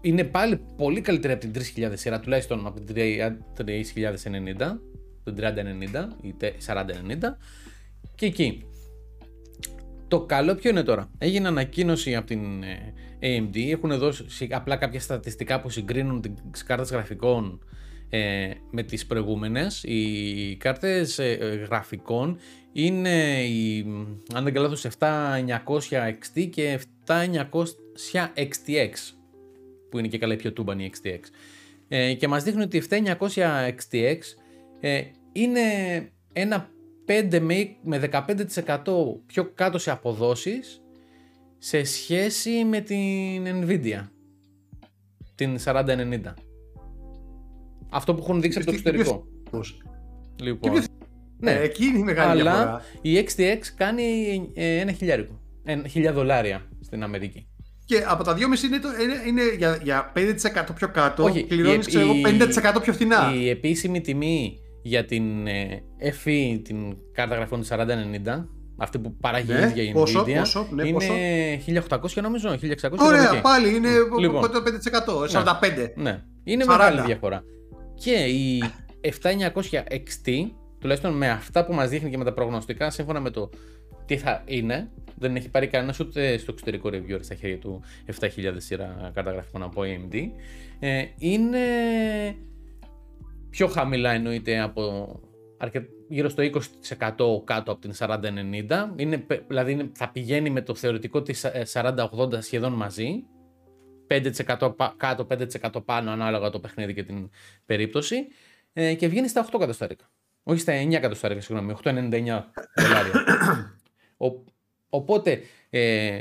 είναι πάλι πολύ καλύτερη από την 3000 σειρά, τουλάχιστον από την 3090, την 3090 ή τε- 4090 και εκεί. Το καλό ποιο είναι τώρα; Έγινε ανακοίνωση από την ε, AMD. Έχουν δώσει απλά κάποια στατιστικά που συγκρίνουν τις κάρτες γραφικών ε, με τις προηγούμενες. Οι κάρτες ε, ε, γραφικών είναι, οι, αν δεν κάνω λάθος, 7900 XT και 7900 XTX που είναι και καλά η πιο τούμπανη XTX. Ε, και μας δείχνει ότι η 7900 XTX ε, είναι ένα 5 με- με 15% πιο κάτω σε αποδόσεις σε σχέση με την Nvidia την 4090 αυτό που έχουν δείξει από το Τι- τι- εξωτερικό Πώς. λοιπόν, ποιο- ναι, Ε, Εκεί είναι η μεγάλη αλλά διαφορά. η XTX κάνει ε, ένα χιλιάρικο ένα χιλιά δολάρια στην Αμερική Και από τα 2,5 είναι, το, είναι, είναι για, για 5% πιο κάτω. Όχι, πληρώνεις, η- ξέρω εγώ, η- 50% πιο φθηνά. Η επίσημη τιμή για την ε, FE, την κάρτα γραφών της 4090, αυτή που παράγει η Ναι, ίδια η πόσο, Nvidia, πόσο, ναι, είναι πόσο; 1800 νομίζω, 1600 Ωραία, κάπου εκεί. πάλι είναι Λοιπόν. κοντά το 5%, 45%. Ναι, είναι 40. μεγάλη διαφορά. Και η 7900 XT, τουλάχιστον με αυτά που μας δείχνει και με τα προγνωστικά, σύμφωνα με το τι θα είναι. Δεν έχει πάρει κανένας ούτε στο εξωτερικό reviewer στα χέρια του 7000 σειρά καταγραφικών από AMD. Ε, είναι πιο χαμηλά εννοείται από γύρω στο 20% κάτω από την 4090. Είναι, δηλαδή είναι, θα πηγαίνει με το θεωρητικό της 4080 ε, σχεδόν μαζί. 5% κάτω, 5% πάνω ανάλογα το παιχνίδι και την περίπτωση. Ε, και βγαίνει στα 8 κατοστάρικα. Όχι στα 9 κατοστάρικα, συγγνώμη, 8,99 δολάρια. οπότε ε,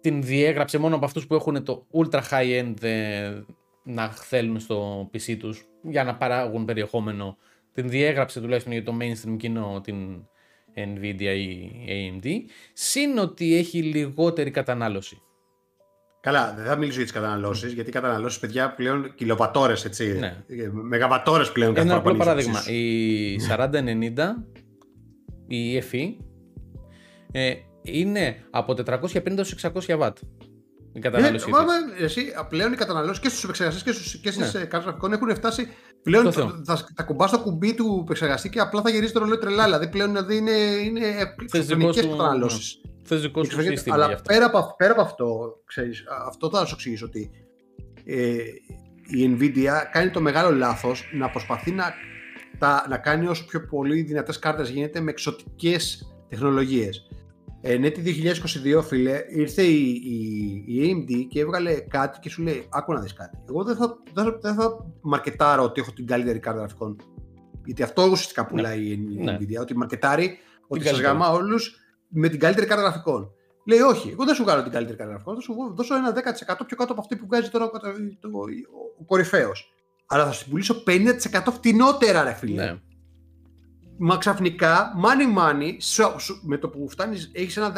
την διέγραψε μόνο από αυτούς που έχουν το ultra high end ε, να θέλουν στο PC τους για να παράγουν περιεχόμενο. Την διέγραψε τουλάχιστον για το mainstream κοινό την Nvidia ή AMD. Συν ότι έχει λιγότερη κατανάλωση. Καλά, δεν θα μιλήσω για τις καταναλώσεις, γιατί οι καταναλώσεις, παιδιά, πλέον κιλοβατόρες, έτσι. Ναι. Μεγαβατόρες πλέον Ένα απλό παράδειγμα. Η 4090, η FE, ε, είναι από 450 έως 600 W. Η κατανάλωση. Ε, εσύ, πλέον οι καταναλώσεις και στους επεξεργαστές και, στους, και στις ναι. Ε, κάρτες γραφικών έχουν φτάσει. Πλέον θα, θα, θα κουμπάς το κουμπί του επεξεργαστή και απλά θα γυρίσει το ρολόι τρελά. Δηλαδή πλέον δηλαδή είναι, είναι εξωτερικέ καταναλώσεις. Θεσμικό σου σύστημα. Αλλά πέρα από, πέρα από αυτό, ξέρεις, αυτό θα σου εξηγήσω ότι ε, η Nvidia κάνει το μεγάλο λάθος να προσπαθεί να, τα, να κάνει όσο πιο πολύ δυνατές κάρτες γίνεται με εξωτικές τεχνολογίες. Ε, ναι, τη 2022, φίλε, ήρθε η, η, η, AMD και έβγαλε κάτι και σου λέει: Άκου να δεις κάτι. Εγώ δεν θα, δεν, δεν θα μαρκετάρω ότι έχω την καλύτερη κάρτα γραφικών. Γιατί αυτό ουσιαστικά ναι. πουλάει ναι. η Nvidia. Ναι. Ότι μαρκετάρει ότι σας γαμά όλους με την καλύτερη κάρτα γραφικών. Λέει: Όχι, εγώ δεν σου βγάλω την καλύτερη κάρτα γραφικών. Θα σου δώσω ένα 10% πιο κάτω από αυτή που βγάζει τώρα ο, ο, ο κορυφαίος. Αλλά θα σου πουλήσω 50% φτηνότερα, ρε φίλε. Ναι. Μα ξαφνικά, money money, με το που φτάνεις, έχεις ένα 10.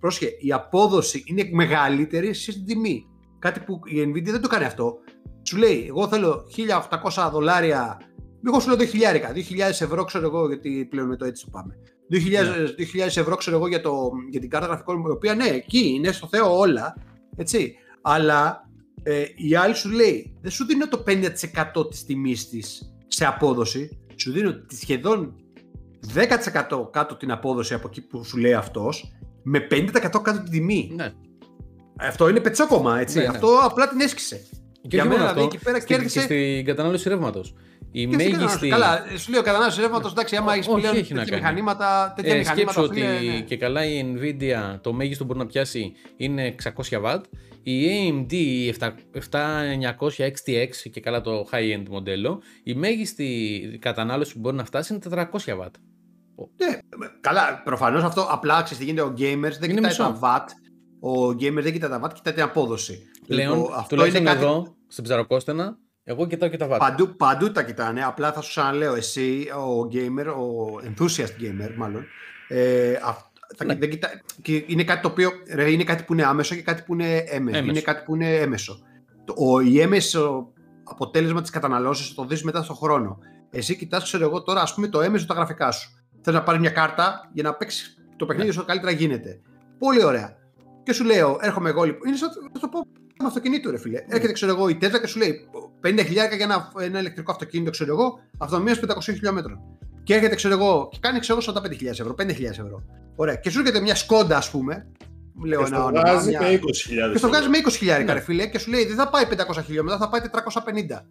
Πρόσχε, η απόδοση είναι μεγαλύτερη στην τιμή. Κάτι που η Nvidia δεν το κάνει αυτό. Σου λέει, εγώ θέλω 1800 δολάρια. Εγώ σου λέω 2.000, 2.000 ευρώ ξέρω εγώ, γιατί πλέον με το έτσι το πάμε. 2.000, ναι. ευρώ ξέρω εγώ για, το, για την κάρτα γραφικών, η οποία ναι, εκεί είναι στο Θεό όλα. Έτσι. Αλλά ε, η άλλη σου λέει, δεν σου δίνω το 50% της τιμής της σε απόδοση, σου δίνω σχεδόν 10% κάτω την απόδοση από εκεί που σου λέει αυτός, με 50% κάτω την τιμή. Ναι. Αυτό είναι πετσόκομα, έτσι. Ναι, ναι. Αυτό απλά την έσκησε. Και Για μένα, δηλαδή, εκεί πέρα κέρδισε. Και στην κατανάλωση ρεύματος. Η και μέγιστη. Καλά, σου λέω κατανάλωση ρεύματος, εντάξει, άμα έχεις πλέον έχει τέτοια μηχανήματα. Τέτοια ε, μηχανήματα σκέψου ότι ναι. και καλά η Nvidia το μέγιστο που μπορεί να πιάσει είναι 600 W. Η AMD η 7900 XTX και καλά το high-end μοντέλο, η μέγιστη κατανάλωση που μπορεί να φτάσει είναι 400 W. Ναι, καλά, προφανώς αυτό απλά ξέρεις τι γίνεται. Ο gamers δεν κοιτάει τα watt. Ο gamer δεν κοιτάει τα watt, κοιτάει την απόδοση. Πλέον, λοιπόν, αυτό είναι κάτι... εδώ, στην ψαροκόστενα, εγώ κοιτάω και τα watt. Παντού, παντού τα κοιτάνε. Απλά θα σου ξαναλέω, εσύ, ο gamer, ο enthusiast gamer, μάλλον, ε, θα, ναι. δεν κοιτά, και είναι κάτι το οποίο ρε, είναι κάτι που είναι άμεσο και κάτι που είναι έμεσο. έμεσο. Είναι κάτι που είναι έμεσο. Το, ο, η έμεσο αποτέλεσμα της καταναλώσεως το δεις μετά στον χρόνο. Εσύ κοιτάς, ξέρω εγώ τώρα, ας πούμε, το έμεσο τα γραφικά σου. Θες να πάρεις μια κάρτα για να παίξεις το παιχνίδι όσο καλύτερα γίνεται. Πολύ ωραία. Και σου λέω, έρχομαι εγώ λοιπόν. Είναι σαν το πω με αυτοκινήτου, ρε φίλε. Mm. Έρχεται, ξέρω εγώ, η Τέσλα και σου λέει 50 χιλιάρικα για ένα, ένα ηλεκτρικό αυτοκίνητο, ξέρω εγώ, αυτομία 500 χιλιόμετρων. Και έρχεται, ξέρω εγώ, και κάνει, ξέρω εγώ, 45.000 ευρώ, 5.000 ευρώ. Ωραία. Και σου έρχεται μια σκόντα, ας πούμε. Λέω και ένα όνομα. Βγάζει μια... με 20.000. Και στο βγάζει με 20 χιλιάρικα, ρε φίλε, και σου λέει δεν θα πάει 500 χιλιόμετρα, θα πάει 450.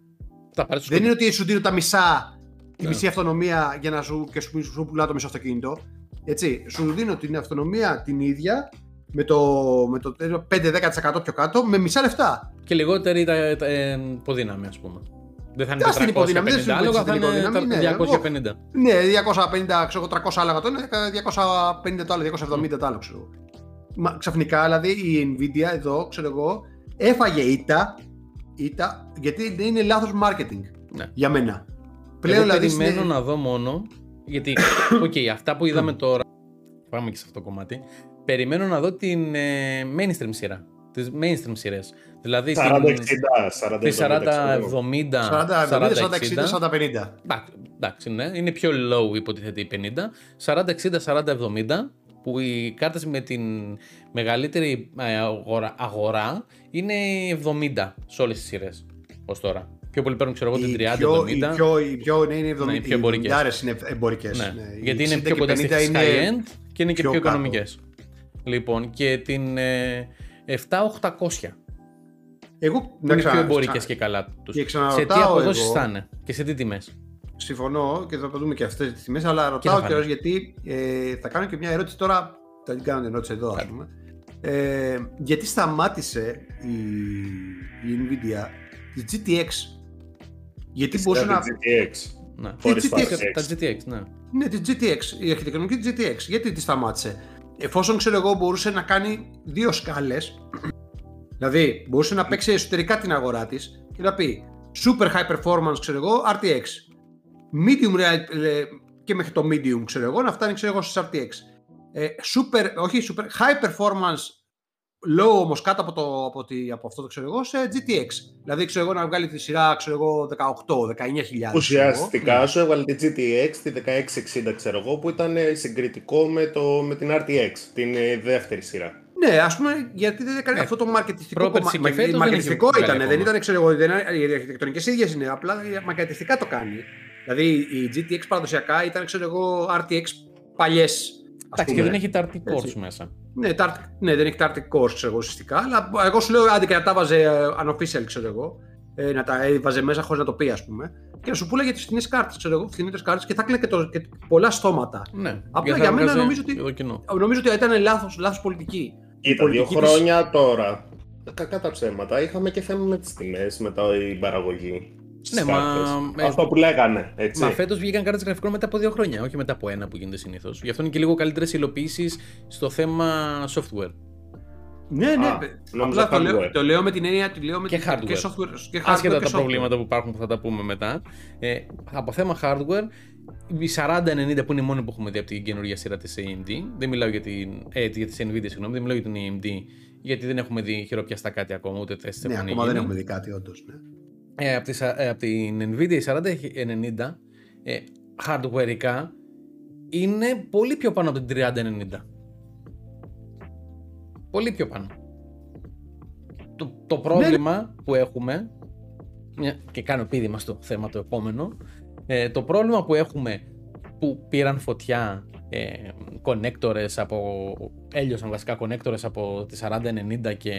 Θα δεν είναι ότι σου δίνω τα μισά τη μισή αυτονομία για να σου, και σου, σου πουλάω το μισό αυτοκίνητο. Έτσι, σου δίνω την αυτονομία την ίδια με το, με το 5-10% πιο κάτω με μισά λεφτά. Και λιγότερη τα, τα, ε, υποδύναμη, ας πούμε. Δεν θα είναι 450 άλογα, θα είναι 250. Ναι, 250, ξέρω 300 άλογα το είναι, 250 το άλλο, 270 το άλλο, ξέρω. Μα, ξαφνικά, δηλαδή, η Nvidia εδώ, ξέρω εγώ, έφαγε ήττα, ήττα γιατί είναι λάθος marketing ναι. για μένα. Πλέον, Εγώ δηλαδή, περιμένω να δω μόνο, γιατί, OK, okay, αυτά που είδαμε τώρα, πάμε και σε αυτό το κομμάτι, περιμένω να δω την ε, mainstream σειρά. Τις mainstream σειρές. Δηλαδή 40-60, 40-70, 40-60, 40-50. Εντάξει, ναι, είναι πιο low υποτιθέται η 50. 40-60, 40-70 που οι κάρτες με την μεγαλύτερη ε, αγορά, αγορά είναι 70 σε όλες τις σειρές ως τώρα. Πιο πολύ παίρνουν, ξέρω εγώ, την 30-70. Οι πιο, οι πιο, ναι, είναι 70, ναι, οι πιο εμπορικές. είναι εμπορικές. Ναι. Ναι. Γιατί είναι πιο κοντά στη high-end και είναι και Πιο πιο, κάτω. οικονομικές. Λοιπόν, και την ε, 7800. Εγώ Που είναι ξανα- πιο εμπορικές ξανα- και καλά τους. και Σε τι ξαναρωτάω αποδόσεις εγώ- θα είναι και σε τι τιμές; Συμφωνώ και θα το δούμε και αυτές τις τιμές, αλλά θα ρωτάω φανεί. κιόλα γιατί ε, θα κάνω και μια ερώτηση τώρα. Θα την κάνω την ερώτηση εδώ, ας Κάτω. πούμε. Ε, γιατί σταμάτησε η, η Nvidia τη GTX. Γιατί μπορούσε να. GTX. Ναι. Χωρίς GTX. φάση. Τα GTX, ναι. Ναι, τη GTX, η αρχιτεκτονική της GTX. Γιατί τη σταμάτησε; Εφόσον ξέρω εγώ μπορούσε να κάνει δύο σκάλες. δηλαδή μπορούσε να παίξει εσωτερικά την αγορά της και να πει super high performance, ξέρω εγώ, RTX. Medium real- ε, και μέχρι το medium, ξέρω εγώ, να φτάνει, ξέρω εγώ, στις RTX. Ε, super, όχι super, high performance, low όμως κάτω από, το, από, τη, από αυτό το ξέρω εγώ, σε GTX. Δηλαδή, ξέρω εγώ, να βγάλει τη σειρά, ξέρω εγώ, 18-19 χιλιάδες. Ουσιαστικά σου έβαλε τη GTX τη 1660 ξέρω εγώ που ήταν ε, συγκριτικό με, το, με την RTX, την ε, δεύτερη σειρά. Ναι, ας πούμε, γιατί δεν έκανε Ναι. αυτό το μαρκετιστικό Πρόπερση κομμάτι. και φέτος δεν Μαρκετιστικό έχει ήταν, βγάλει δεν ακόμα. ήταν, ξέρω εγώ, δεν, οι αρχιτεκτονικές ίδιες είναι, απλά μαρκετιστικά το κάνει. Δηλαδή η GTX παραδοσιακά ήταν, ξέρω εγώ, RTX παλιές. Εντάξει, και δεν έχει τα RT cores μέσα. Ναι, τα, ναι, δεν έχει τα RT cores, ξέρω εγώ, ουσιαστικά. Αλλά εγώ σου λέω, άντε και να τα βάζε ε, unofficial, ξέρω εγώ. Ε, να τα έβαζε μέσα χωρίς να το πει, ας πούμε. Και να σου πούλεγε τις φθηνές κάρτες, ξέρω εγώ, φθηνότερες κάρτες και θα έκλαιγε και, το, και πολλά στόματα. Ναι. Απλά θα για μένα έβγαζε νομίζω ότι- Το κοινό. Νομίζω ότι ήταν λάθος λάθος πολιτική. Κοίτα, δύο πολιτική της- χρόνια τώρα. Κακά τα ψέματα. Είχαμε και θέμα με τις τιμές, με την παραγωγή. Στις Ναι, μα- κάρτες. ε, Αυτό που λέγανε, έτσι. Μα φέτος βγήκαν κάρτες γραφικών μετά από δύο χρόνια, όχι μετά από ένα που γίνεται συνήθως. Γι' αυτό είναι και λίγο καλύτερες υλοποιήσεις στο θέμα software. Ναι, ναι. Α, νόμιζα απλά το λέω, hardware. το λέω με την έννοια το λέω με Και την- hardware. Και software και hardware Άσχετα και τα software. προβλήματα που υπάρχουν που θα τα πούμε μετά. Ε, από θέμα hardware, η 4090 που είναι η μόνη που έχουμε δει από την καινούργια σειρά της AMD. Δεν μιλάω για την, ε, για τις Nvidia, συγγνώμη, δεν μιλάω για την AMD, γιατί δεν έχουμε δει χειροπιαστά κάτι ακόμα, ούτε τεστ Ναι, έχουν ακόμα δεν γίνει. έχουμε δει κάτι, όντως. Ναι. Ε, από, τη, σα- ε, από την Nvidia η 4090 ε, hardwareικά είναι πολύ πιο πάνω από την 3090. Πολύ πιο πάνω. Το, το πρόβλημα που έχουμε, μια- και κάνω πίδημα στο θέμα το επόμενο, ε, το πρόβλημα που έχουμε που πήραν φωτιά ε, connectors από, έλειωσαν βασικά connectors από τη 4090 και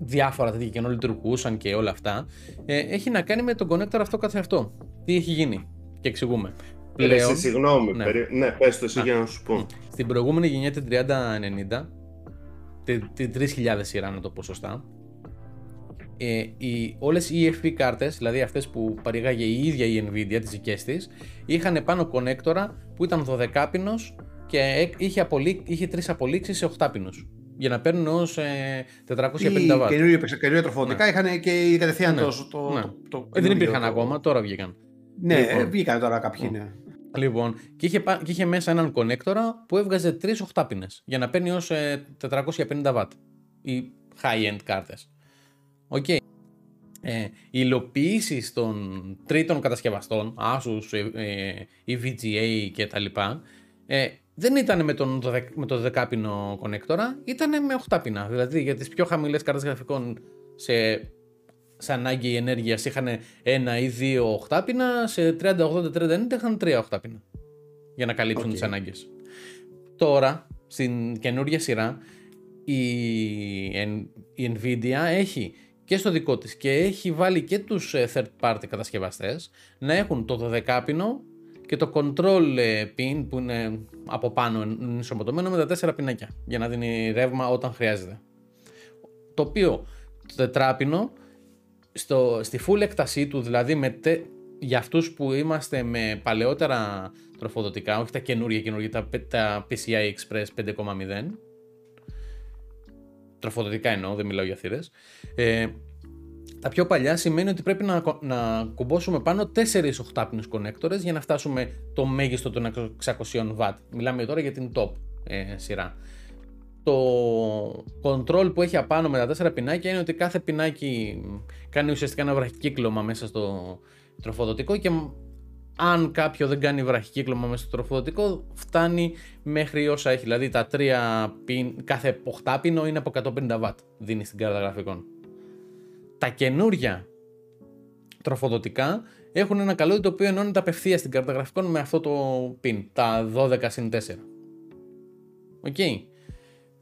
διάφορα τέτοια και ενώ λειτουργούσαν και όλα αυτά, ε, έχει να κάνει με τον connector αυτό καθ' αυτό. Τι έχει γίνει. Και εξηγούμε. Ρε, Πλέον, εσύ, συγγνώμη. Ναι. περί- Ναι, πες το εσύ Α. για να σου πω. στην προηγούμενη γενιά την 3090, την, την 3000 σειρά να το πω σωστά, ε, οι, όλες οι EFP κάρτες, δηλαδή αυτές που παρήγαγε η ίδια η Nvidia, τις δικές της, είχαν πάνω κονέκτορα που ήταν 12 πίνος και ε, είχε, απολύ, είχε τρεις απολύξεις σε 8 πίνους για να παίρνουν ως ε, 450 Οι βάτ. καινούργια καινούργια τροφοδοτικά είχαν και κατευθείαν Ναι. το. το, Ναι. το, το Ε, δεν καινούριο υπήρχαν το- ακόμα, τώρα βγήκαν. Ναι, Λοιπόν. ε, βγήκαν τώρα κάποιοι. Ναι. Λοιπόν, και είχε, πα- και είχε μέσα έναν κονέκτορα που έβγαζε τρεις οχτάπινες για να παίρνει ως ε, 450 watt οι high-end κάρτες. Οκ. Ε, οι υλοποιήσεις των τρίτων κατασκευαστών, Asus, ε, EVGA και τα λοιπά, ε, δεν ήταν με, τον, 12 με το 10πινο κονέκτορα, ήταν με 8 πίνα. Δηλαδή για τις πιο χαμηλές κάρτες γραφικών σε, σε ανάγκη ενέργειας είχαν ένα ή δύο οχτάπινα, σε 30, 80, 30, 90 είχαν τρία οχτάπινα για να καλύψουν Οκ. τις ανάγκες. Τώρα, στην καινούργια σειρά, η, N- η Nvidia έχει και στο δικό της και έχει βάλει και τους ε, third party κατασκευαστές να έχουν το 12πινο και το control ε, pin που είναι από πάνω είναι ενσωματωμένο με τα τέσσερα πινάκια για να δίνει ρεύμα όταν χρειάζεται. Το οποίο το τετράπινο στο, στη full έκτασή του, δηλαδή με τε- για αυτούς που είμαστε με παλαιότερα τροφοδοτικά, όχι τα καινούργια καινούργια, τα, πε- τα PCI Express 5.0, τροφοδοτικά εννοώ, δεν μιλάω για θύρες, ε, τα πιο παλιά σημαίνει ότι πρέπει να, κο- να κουμπώσουμε πάνω 4 οχτάπινους κονέκτορες για να φτάσουμε το μέγιστο των 600 W. Μιλάμε τώρα για την top ε, σειρά. Το control που έχει απάνω με τα τέσσερα πινάκια είναι ότι κάθε πινάκι κάνει ουσιαστικά ένα βραχικύκλωμα μέσα στο τροφοδοτικό και μ- αν κάποιο δεν κάνει βραχικύκλωμα μέσα στο τροφοδοτικό φτάνει μέχρι όσα έχει. Δηλαδή τα τρία πιν, κάθε 8 πίνο είναι από 150 W δίνει στην κάρτα γραφικών. Τα καινούρια τροφοδοτικά έχουν ένα καλώδιο το οποίο ενώνεται απευθεία στην κάρτα γραφικών με αυτό το pin, τα 12 συν 4. Οκ.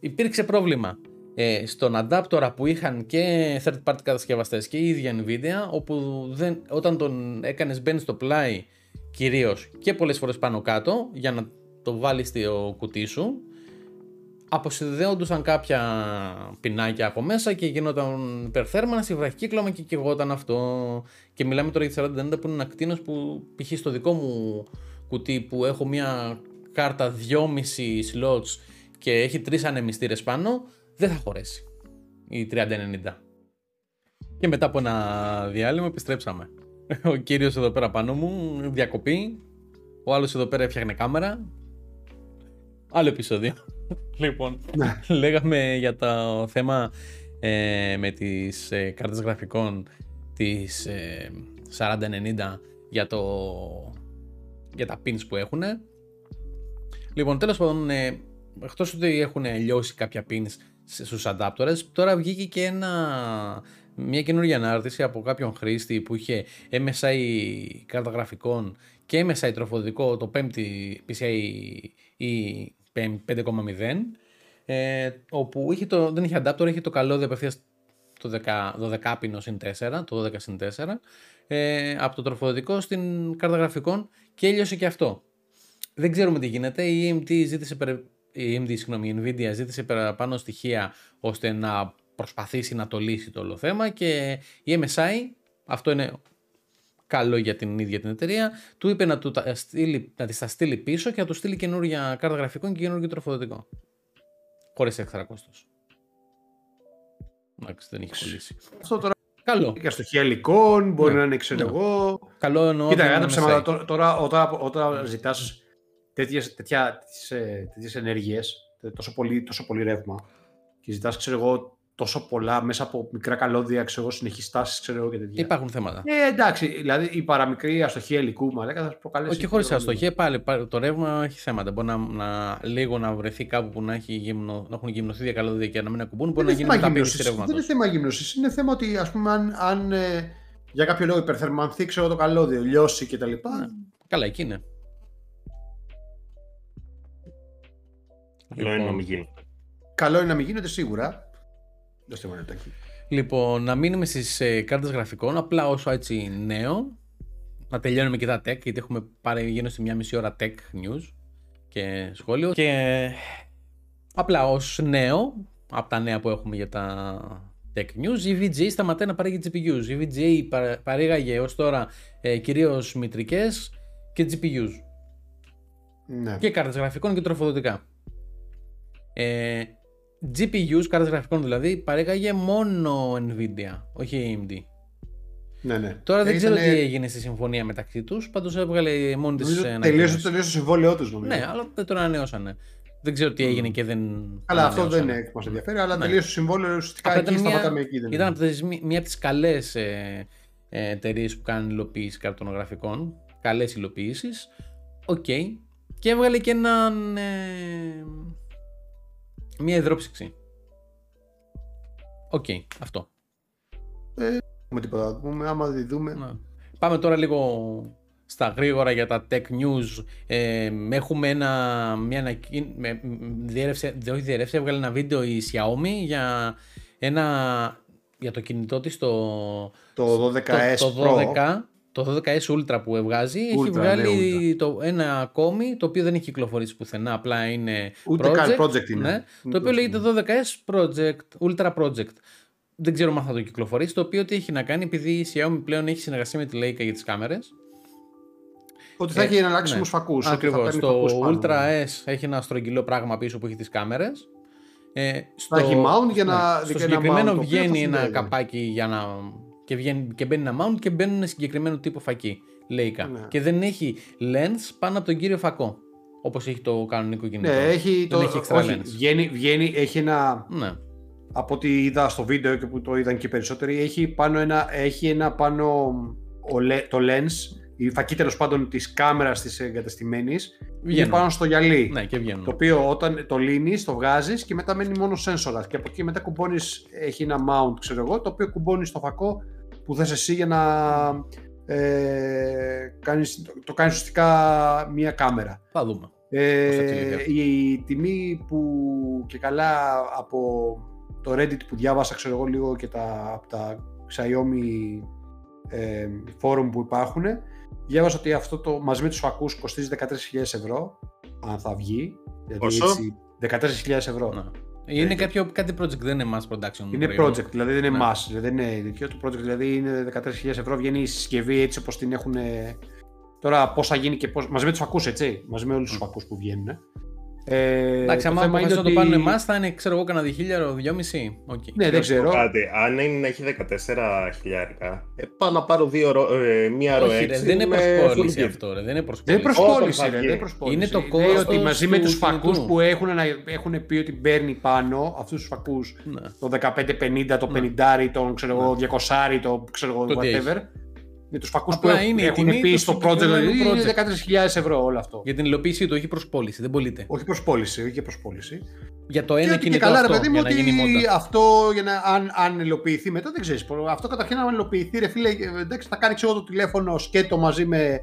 Υπήρξε πρόβλημα ε, στον adapter που είχαν και third party κατασκευαστές και η ίδια Nvidia όπου δεν, όταν τον έκανες μπαίνει στο πλάι κυρίως και πολλές φορές πάνω κάτω για να το βάλεις στο κουτί σου αποσυνδέοντουσαν κάποια πινάκια από μέσα και γινόταν υπερθέρμανση, βραχικύκλωμα και κυγόταν αυτό. Και μιλάμε τώρα για 4090 που είναι ένα κτίνο που π.χ. στο δικό μου κουτί που έχω μια κάρτα 2,5 slots και έχει τρεις ανεμιστήρες πάνω, δεν θα χωρέσει η 3090. Και μετά από ένα διάλειμμα επιστρέψαμε. Ο κύριος εδώ πέρα πάνω μου, διακοπή. Ο άλλος εδώ πέρα έφτιαχνε κάμερα. Άλλο επεισόδιο. Λοιπόν, Ναι. λέγαμε για το θέμα ε, με τις ε, κάρτες γραφικών της ε, 4090 για, το, για τα pins που έχουν. Λοιπόν, τέλος πάντων, ε, εκτός ότι έχουν λιώσει κάποια pins σε- στους adapters, τώρα βγήκε και ένα, μια καινούργια ανάρτηση από κάποιον χρήστη που είχε MSI κάρτα γραφικών και MSI τροφοδικό, το 5η PCI ή 5.0 ε, όπου είχε το, δεν είχε adapter, είχε το καλώδιο απευθείας το 10, 12 πίνο συν 4, το 12 συν 4, ε, από το τροφοδοτικό στην κάρτα γραφικών και έλειωσε και αυτό. Δεν ξέρουμε τι γίνεται. Η AMD ζήτησε, περι- η AMD, συγγνώμη, η Nvidia ζήτησε παραπάνω στοιχεία ώστε να προσπαθήσει να το λύσει το όλο θέμα και η MSI, αυτό είναι καλό για την ίδια την εταιρεία, του είπε να, του τα στείλει, να της τα στείλει πίσω και να του στείλει καινούργια κάρτα γραφικών και καινούργιο τροφοδοτικό. Χωρίς έξτρα κόστος. Εντάξει, δεν έχει κολλήσει. Αυτό τώρα Καλό. και στοιχεία υλικών, μπορεί Ναι. να είναι, ξέρω Ναι. εγώ. Καλό εννοώ. Κοίτα, δεν κατά είναι ψέματα, MSI. τώρα, τώρα όταν, όταν ζητάς τέτοιες, τέτοια, τέτοιες, ε, τέτοιες ενέργειες, τε- τόσο πολύ, τόσο πολύ ρεύμα και ζητάς, ξέρω εγώ, τόσο πολλά μέσα από μικρά καλώδια, ξέρω εγώ, συνεχείς τάσεις, ξέρω εγώ και τέτοια. Υπάρχουν θέματα. Ε, εντάξει, δηλαδή η παραμικρή αστοχία υλικού μαλάκα θα σου προκαλέσει. Όχι χωρίς πιο- αστοχία, πάλι, πάλι το ρεύμα έχει θέματα. Μπορεί να, να, λίγο να βρεθεί κάπου που να, έχει γυμνο, να έχουν γυμνοθεί δύο καλώδια και να μην ακουμπούν. Μπορεί Δεν να είναι γίνει θέμα μεταπίδηση γύμνωσης, ρεύματος. Δεν είναι θέμα γύμνωση. Είναι θέμα ότι ας πούμε, αν, αν ε, για κάποιο λόγο υπερθερμανθεί ξέρω, το καλώδιο, λιώσει κτλ. Ναι. Καλά, εκεί είναι. Καλό είναι να μην γίνει. Καλό είναι να μην γίνεται σίγουρα. Λοιπόν, να μείνουμε στις ε, κάρτες γραφικών, απλά όσο έτσι νέο. Να τελειώνουμε και τα tech, γιατί έχουμε πάρει γύρω στη μια μισή ώρα tech news και σχόλιο. Και απλά ως νέο, από τα νέα που έχουμε για τα tech news, η VGA σταματάει να παράγει GPUs. Η VGA παρα- παρήγαγε ως τώρα ε, κυρίως μητρικές και GPUs. Ναι. Και κάρτες γραφικών και τροφοδοτικά. Ε, GPUs, κάρτες γραφικών δηλαδή, παρήγαγε μόνο Nvidia, όχι AMD. ναι, ναι. Τώρα δεν Ε, ξέρω ήτανε- τι έγινε στη συμφωνία μεταξύ τους, πάντως έβγαλε μόνη της Νομίζω ένα τελείωσε, κείμενο. τελείωσε το συμβόλαιό τους, νομίζω. Ναι, αλλά δεν τον ανανεώσανε. Δεν ξέρω τι έγινε και δεν. Αλλά αυτό δεν ανανεώσανε. είναι που μα ενδιαφέρει, αλλά Ναι. τελείωσε το συμβόλαιο. Ουσιαστικά Απλά εκεί ήταν μια- σταματάμε εκεί. Δεν Ήταν είναι. από τις, μη- μία από τις καλές ε, ε, εταιρείες που κάνουν υλοποίηση καρτών γραφικών. Καλές υλοποιήσει. Οκ. Και έβγαλε και έναν. ε, μία υδρόψυξη. Οκ, αυτό. έχουμε τίποτα να πούμε. Άμα δεν δούμε. Ναι. Πάμε τώρα λίγο στα γρήγορα για τα tech news. Ε, έχουμε ένα, μια ανακοίν- με- μ, διέρευσε, δε- όχι διέρευσε, έβγαλε ένα βίντεο η Xiaomi για, ένα, για το κινητό της το, Το 12S το, το Pro. 12, το 12S Ultra που βγάζει έχει Ultra, βγάλει ναι, το, ένα ακόμη το οποίο δεν έχει κυκλοφορήσει πουθενά απλά είναι Ούτε project, καν project είναι. ναι, Είναι το οποίο project. λέγεται 12S Project, Ultra Project δεν ξέρω αν θα το κυκλοφορήσει το οποίο τι έχει να κάνει επειδή η Xiaomi πλέον έχει συνεργασία με τη Leica για τις κάμερες Ότι θα Ε, έχει εναλλάξιμους ναι. φακού. Ακριβώς, το Ultra S έχει ένα στρογγυλό πράγμα πίσω που έχει τις κάμερες ε, στο, έχει mount για να- στο για ένα συγκεκριμένο mount το οποίο θα βγαίνει ένα συνδέεται. καπάκι για να, και, βγαίνει, και μπαίνει ένα mount και μπαίνουν συγκεκριμένο τύπο φακή Leica Ναι. και δεν έχει lens πάνω από τον κύριο φακό όπως έχει το κανονικό κινητό Ναι, έχει, δεν το, έχει extra όχι, lens. βγαίνει, βγαίνει, έχει ένα, ναι. από ό,τι είδα στο βίντεο και που το είδαν και οι περισσότεροι, έχει πάνω ένα, έχει ένα πάνω ο λε- το lens, η φακή τέλος πάντων της κάμερας της εγκατεστημένης, είναι Βγαίνουν. πάνω στο γυαλί. ναι και βγαίνουν Το οποίο όταν το λύνεις, το βγάζεις και μετά μένει μόνο σένσορα. Και από εκεί μετά κουμπώνεις, έχει ένα mount, ξέρω εγώ, το οποίο κουμπώνεις στο φακό που θες εσύ για να ε, κάνεις, το, το κάνεις ουσιαστικά μία κάμερα. θα δούμε Ε, η τιμή που και καλά από το Reddit που διάβασα ξέρω εγώ λίγο και τα, από τα Xiaomi ε, forum που υπάρχουν διάβασα ότι αυτό το μαζί με τους φακούς κοστίζει 13.000 ευρώ αν θα βγει δηλαδή Έτσι, 13.000 ευρώ ναι. Είναι κάποιο, κάτι project, δεν είναι mass production. Είναι project, δηλαδή δεν είναι ναι. mass. Δηλαδή δεν είναι δικαιό του project, δηλαδή είναι 14.000 ευρώ, βγαίνει η συσκευή έτσι όπως την έχουν Τώρα πώ θα γίνει και πώ. Μαζί με τους φακού, έτσι. Μαζί με όλους τους φακού που βγαίνουν. Ε, Εντάξει, άμα αποφασίσουν να το πάρουν εμάς, θα είναι ξέρω εγώ κανένα διχίλιαρο, δυόμιση. Okay. Ναι, δεν ξέρω. Κάτι. Αν είναι να έχει 14 χιλιάρικα, ε, πάω να πάρω δύο, ε, μία ροή. δεν είναι προσπόληση αυτό. Ρε, δεν είναι προσπόληση. Δεν προσπόληση, ρε, δεν προσπόληση. Είναι το κόστο. ότι μαζί με του φακούς που έχουν, έχουν πει ότι παίρνει πάνω αυτούς τους φακούς ναι. το 15-50, το 50, ναι. τον ξέρω εγώ, 200, ναι. το ξέρω εγώ, whatever με τους φακούς που είναι έχουν πει στο project, δηλαδή είναι 13.000 ευρώ όλο αυτό. Για την υλοποίησή του, όχι προ πώληση, δεν πωλείται. Όχι προ πώληση, όχι προ πώληση. Για το ένα κινητό καλά, αυτό, ρε παιδί μου, ότι αυτό για να, αν, αν υλοποιηθεί μετά δεν ξέρεις. Αυτό καταρχήν αν υλοποιηθεί, ρε φίλε, εντάξει, θα κάνει ξέρω, το τηλέφωνο σκέτο μαζί με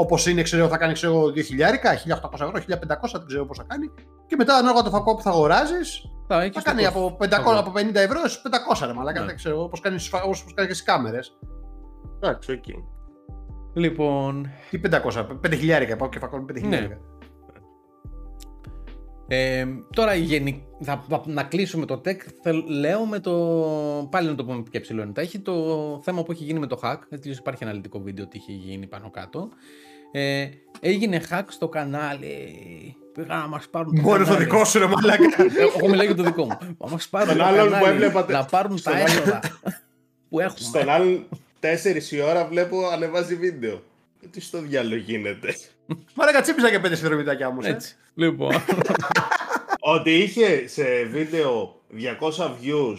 Όπως είναι, ξέρω, θα κάνει ξέρω, 2.000, 1.800 ευρώ, 1.500, δεν ξέρω πώς θα κάνει. Και μετά, ανάλογα το φακό που θα αγοράζεις, θα, θα κάνει από, 500, από 50 ευρώ έως 500 ρε μαλάκα. Ναι. Δεν ξέρω, όπως κάνεις, κάνεις και στις κάμερες. Εντάξει, οκ. Λοιπόν. Τι 500, 5.000 πάω και φακώνω 5.000. Ναι. Ε, τώρα θα, θα, να κλείσουμε το tech, θα, λέω με το, πάλι να το πούμε πιο ψηλό τα έχει το θέμα που έχει γίνει με το hack, έτσι υπάρχει αναλυτικό βίντεο ότι έχει γίνει πάνω κάτω. Ε, έγινε hack στο κανάλι, πήγα να μας πάρουν το Μόνος το δικό σου ρε μαλάκα. Ε, εγώ μιλάω για το δικό μου. Να μας πάρουν το κανάλι, να πάρουν τα έσοδα που έχουμε. Στον άλλον 4 η ώρα βλέπω ανεβάζει βίντεο. Τι στο διάλογο γίνεται; Μάρακα τσίπησα και πέντε συνδρομητάκια μου. Έτσι. Λοιπόν. Ότι είχε σε βίντεο 200 views.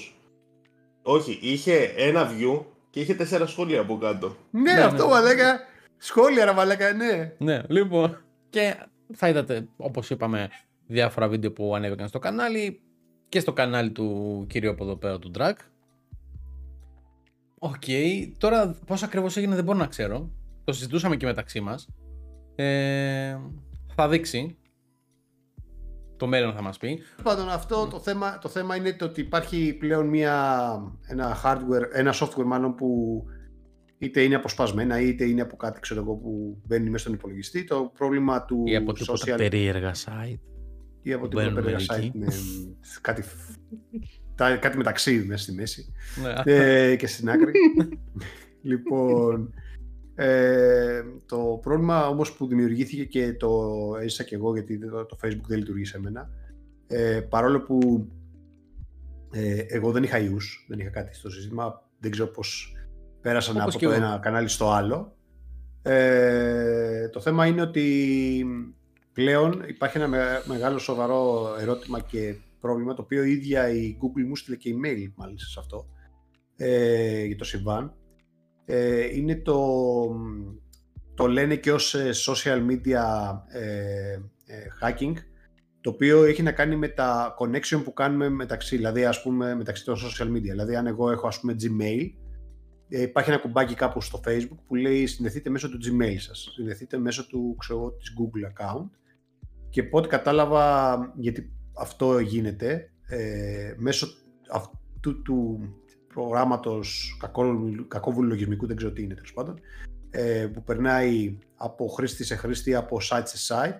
Όχι, είχε ένα view και είχε τέσσερα σχόλια από κάτω. Ναι, ναι αυτό ναι. μαλάκα. Σχόλια, ρε μαλάκα, ναι. Ναι, λοιπόν. Και θα είδατε, όπως είπαμε, διάφορα βίντεο που ανέβηκαν στο κανάλι και στο κανάλι του κυρίου από εδώ πέρα του Drag OK. Okay. Τώρα πώς ακριβώς έγινε δεν μπορώ να ξέρω. Το συζητούσαμε και μεταξύ μας. Ε, θα δείξει. Το μέλλον θα μας πει. Πάντων αυτό το θέμα, το θέμα είναι το ότι υπάρχει πλέον μια, ένα hardware, ένα software μάλλον που είτε είναι αποσπασμένα είτε είναι από κάτι ξέρω εγώ, που μπαίνει μέσα στον υπολογιστή. Το πρόβλημα του ή από social... περίεργα site. Ή από τίποτα περίεργα site με κάτι κάτι μεταξύ μέσα στη μέση ναι. ε, και στην άκρη. λοιπόν, ε, το πρόβλημα όμως που δημιουργήθηκε και το έζησα και εγώ γιατί το, Facebook δεν λειτουργεί σε μένα ε, παρόλο που ε, εγώ δεν είχα ιούς, δεν είχα κάτι στο σύστημα, δεν ξέρω πώς πέρασαν από το ένα κανάλι στο άλλο. Ε, το θέμα είναι ότι πλέον υπάρχει ένα μεγάλο σοβαρό ερώτημα και πρόβλημα, το οποίο η ίδια η Google μου στείλε και email μάλιστα σε αυτό, ε, για το συμβάν. Ε, είναι το, το λένε και ως ε, social media ε, ε, hacking, το οποίο έχει να κάνει με τα connection που κάνουμε μεταξύ, δηλαδή ας πούμε μεταξύ των social media. Δηλαδή αν εγώ έχω ας πούμε Gmail, ε, υπάρχει ένα κουμπάκι κάπου στο Facebook που λέει συνδεθείτε μέσω του Gmail σας, συνδεθείτε μέσω του ξέρω, της Google account και πότε κατάλαβα, γιατί αυτό γίνεται ε, μέσω αυτού του προγράμματος κακόβουλου λογισμικού, δεν ξέρω τι είναι τέλος πάντων, ε, που περνάει από χρήστη σε χρήστη, από site σε site,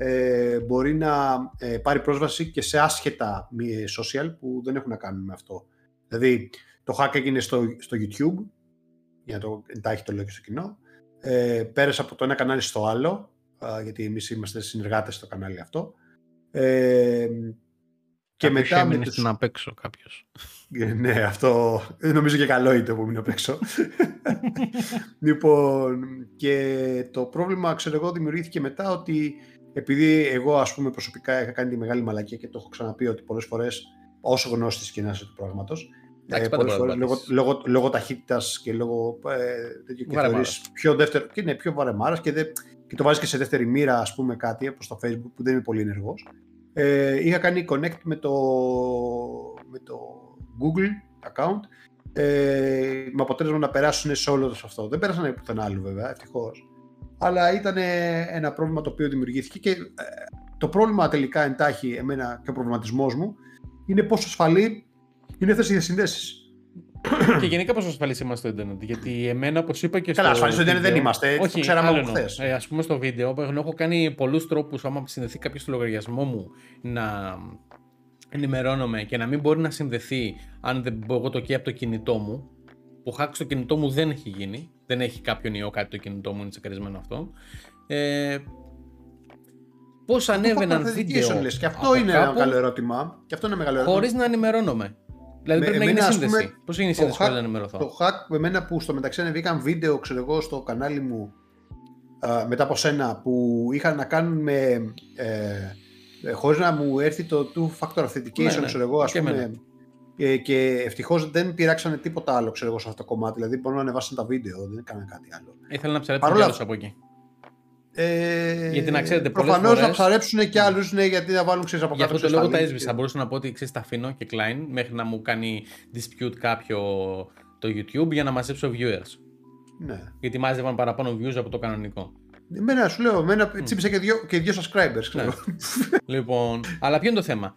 ε, μπορεί να ε, πάρει πρόσβαση και σε άσχετα social που δεν έχουν να κάνουν με αυτό. Δηλαδή, το hack έγινε στο, στο YouTube, για να το εντάχει το λέω και στο κοινό, ε, πέρασε από το ένα κανάλι στο άλλο, γιατί εμείς είμαστε συνεργάτες στο κανάλι αυτό, ε, και μετά με τους... να παίξω κάποιος. Ε, ναι, αυτό νομίζω και καλό είναι που μείνω απ' έξω. λοιπόν, και το πρόβλημα, ξέρω εγώ, δημιουργήθηκε μετά ότι επειδή εγώ, ας πούμε, προσωπικά είχα κάνει τη μεγάλη μαλακία και το έχω ξαναπεί ότι πολλές φορές, όσο γνώστης και να είσαι του πράγματος, ε, πολλές φορές, λόγω, λόγω, λόγω ταχύτητας και λόγω ε, και θεωρείς πιο δεύτερο, και είναι πιο βαρεμάρας και, δε, και το βάζεις και σε δεύτερη μοίρα, ας πούμε, κάτι από στο facebook που δεν είμαι πολύ ενεργός. Ε, είχα κάνει connect με το, με το Google account ε, με αποτέλεσμα να περάσουν σε όλο αυτό. Δεν πέρασαν πουθενά άλλο βέβαια, ευτυχώς. αλλά ήταν ένα πρόβλημα το οποίο δημιουργήθηκε και ε, το πρόβλημα τελικά εντάχει εμένα και ο προβληματισμός μου είναι πόσο ασφαλή είναι αυτές οι διασυνδέσεις και γενικά πόσο ασφαλεί είμαστε στο Ιντερνετ. Γιατί εμένα, όπως είπα και στο. Καλά, ασφαλεί στο Ιντερνετ δεν είμαστε. Έτσι Όχι, το ξέραμε από χθες. Ε, Α πούμε στο βίντεο, έχω κάνει πολλούς τρόπους, άμα συνδεθεί κάποιος στο λογαριασμό μου, να ενημερώνομαι και να μην μπορεί να συνδεθεί αν δεν πω εγώ το και από το κινητό μου. Που hack στο κινητό μου δεν έχει γίνει. Δεν έχει κάποιον ιό κάτι το κινητό μου, είναι τσεκαρισμένο αυτό. Ε, Πώς ανέβαιναν βίντεο. Και αυτό είναι ένα μεγάλο ερώτημα. Και αυτό είναι μεγάλο ερώτημα. Χωρίς να ενημερώνομαι. Δηλαδή πρέπει να γίνει σύνδεση. Πώς γίνει η σύνδεση που να ενημερωθώ; Το hack με μένα που στο μεταξύ ανεβήκαν βίντεο, ξέρω εγώ, στο κανάλι μου μετά από σένα που είχαν να κάνουν με. Ε, ε χωρίς να μου έρθει το two factor authentication, ναι, ναι. ξέρω εγώ, ας πούμε. Ε, και ευτυχώς δεν πειράξανε τίποτα άλλο, ξέρω εγώ, σε αυτό το κομμάτι. Δηλαδή μπορούν να ανεβάσουν τα βίντεο, δεν έκαναν κάτι άλλο. Ήθελα να ψαρέψουν Παρόλα... από εκεί. Ε, γιατί να ξέρετε, Προφανώς φορές... να ψαρέψουν και άλλους, ναι, γιατί θα βάλουν ξέρεις από κάτω. Για αυτό το λόγο τα έσβησα. Θα μπορούσα να πω ότι ξέρεις, τα αφήνω και Klein μέχρι να μου κάνει dispute κάποιο το YouTube για να μαζέψω viewers. Ναι. Γιατί μάζευαν παραπάνω views από το κανονικό. Εμένα σου λέω, εμένα mm. τσίπησε και δύο, και δύο subscribers. Ξέρω. Ναι. λοιπόν, αλλά ποιο είναι το θέμα;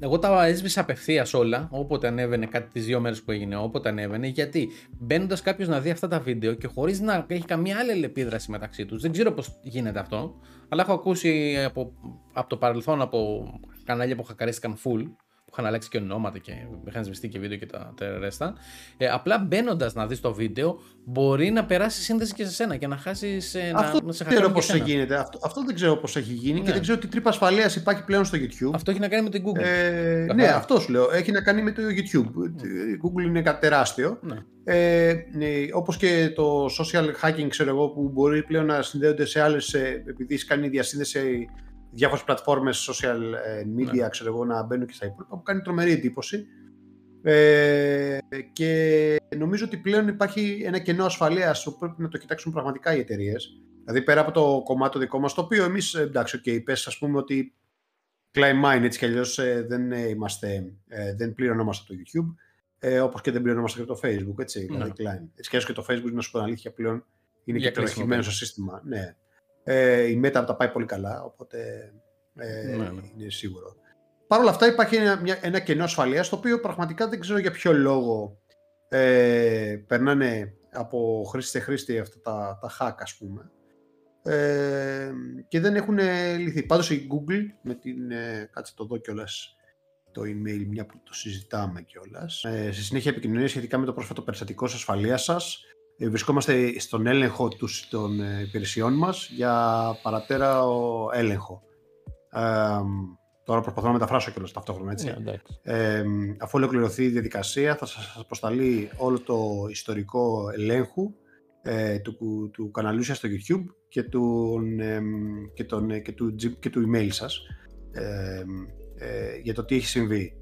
Εγώ τα έσβησα απευθείας όλα, όποτε ανέβαινε κάτι τις δύο μέρες που έγινε, όποτε ανέβαινε. Γιατί μπαίνοντας κάποιος να δει αυτά τα βίντεο και χωρίς να έχει καμία άλλη επίδραση μεταξύ τους, δεν ξέρω πώς γίνεται αυτό, αλλά έχω ακούσει από, από το παρελθόν από κανάλια που χακαρίστηκαν full που είχαν αλλάξει και ονόματα και είχαν σβηστεί και βίντεο και τα, τα Ε, απλά μπαίνοντας να δεις το βίντεο, μπορεί να περάσει σύνδεση και σε σένα και να χάσεις. Ε, αυτό να, σε δεν ξέρω πώς γίνεται. Αυτό, αυτό δεν ξέρω πώς έχει γίνει ναι. και δεν ξέρω τι τρύπα ασφαλείας υπάρχει πλέον στο YouTube. Αυτό έχει να κάνει με την Google. Ε, ναι, αυτό σου λέω. Έχει να κάνει με το YouTube. Η Google είναι κάτι τεράστιο. Ναι. Ε, ναι, όπως και το social hacking ξέρω εγώ που μπορεί πλέον να συνδέονται σε άλλες επειδή κάνει διασύνδεση διάφορες πλατφόρμες social ε, media, ναι. ξέρω εγώ, να μπαίνουν και στα υπόλοιπα, που κάνει τρομερή εντύπωση. Ε, και νομίζω ότι πλέον υπάρχει ένα κενό ασφαλείας που πρέπει να το κοιτάξουν πραγματικά οι εταιρείες. Δηλαδή πέρα από το κομμάτι δικό μας, το οποίο εμείς εντάξει, okay, πες ας πούμε ότι climb mine έτσι κι αλλιώς ε, δεν, είμαστε, ε, δεν πληρωνόμαστε το YouTube, ε, όπως και δεν πληρωνόμαστε και το Facebook. Έτσι, ναι. δηλαδή, έτσι κι αλλιώς και το Facebook, να σου πω αλήθεια, πλέον είναι Για και το στο σύστημα. Ναι. Ε, η Meta τα πάει πολύ καλά, οπότε ε, ναι, ναι. είναι σίγουρο. Παρ' όλα αυτά υπάρχει ένα, μια, ένα κενό ασφαλείας, το οποίο πραγματικά δεν ξέρω για ποιο λόγο ε, περνάνε από χρήστη σε χρήστη αυτά τα, τα hack, ας πούμε. Ε, και δεν έχουν λυθεί. Πάντως η Google, με την, ε, κάτσε το δω κιόλας, το email, μια που το συζητάμε κιόλας. Ε, στη συνέχεια επικοινωνία σχετικά με το πρόσφατο περιστατικό ασφαλείας σας, ε, βρισκόμαστε στον έλεγχο των ε, υπηρεσιών μας για παρατέρα έλεγχο. Ε, τώρα προσπαθώ να μεταφράσω και ταυτόχρονα, έτσι. Yeah, ε, αφού ολοκληρωθεί η διαδικασία, θα σας αποσταλεί όλο το ιστορικό ελέγχου ε, του, του καναλιού σας στο YouTube και του, ε, και, τον, και, του, και του email σας ε, για το τι έχει συμβεί.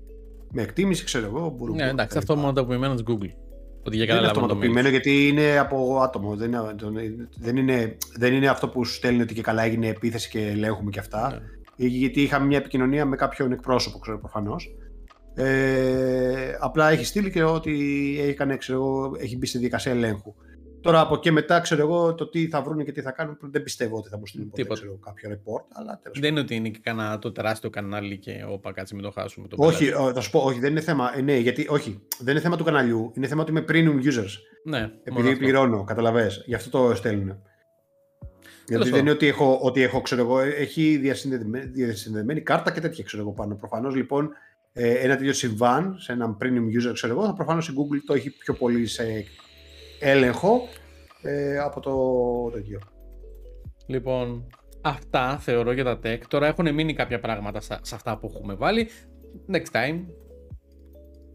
Με εκτίμηση, ξέρω εγώ, μπορούμε... Ναι, εντάξει, αυτό μόνο το απομεινμένο της Google. Ότι για δεν είναι αυτοματοποιημένο γιατί είναι από άτομο. Δεν είναι, δεν, είναι, δεν είναι αυτό που σου στέλνει ότι και καλά έγινε επίθεση και ελέγχουμε και αυτά. Ναι. Γιατί είχαμε μια επικοινωνία με κάποιον εκπρόσωπο, ξέρω προφανώς. Ε, απλά έχει στείλει και ότι έκανε, ξέρω, έχει μπει στη διαδικασία ελέγχου. Τώρα από εκεί μετά ξέρω εγώ το τι θα βρουν και τι θα κάνουν. Δεν πιστεύω ότι θα μου στείλουν ποτέ, ξέρω, κάποιο report. Αλλά δεν είναι ότι είναι και κανένα το τεράστιο κανάλι και όπα κάτσε μην το χάσουμε. Το όχι, θα σου πω, όχι, δεν είναι θέμα. Ε, ναι, γιατί όχι, δεν είναι θέμα του καναλιού. Είναι θέμα ότι είμαι premium users. Ναι, επειδή πληρώνω, καταλαβέ. Γι' αυτό το στέλνουν. Γιατί δεν είναι ότι έχω, ότι έχω ξέρω εγώ, έχει διασυνδεδεμένη, διασυνδεδεμένη κάρτα και τέτοια ξέρω εγώ πάνω. Προφανώς λοιπόν ε, ένα τέτοιο συμβάν σε έναν premium user, ξέρω εγώ, θα προφανώς η Google το έχει πιο πολύ σε έλεγχο ε, από το τέτοιο. Λοιπόν, αυτά θεωρώ για τα tech. Τώρα έχουν μείνει κάποια πράγματα σε αυτά που έχουμε βάλει. Next time.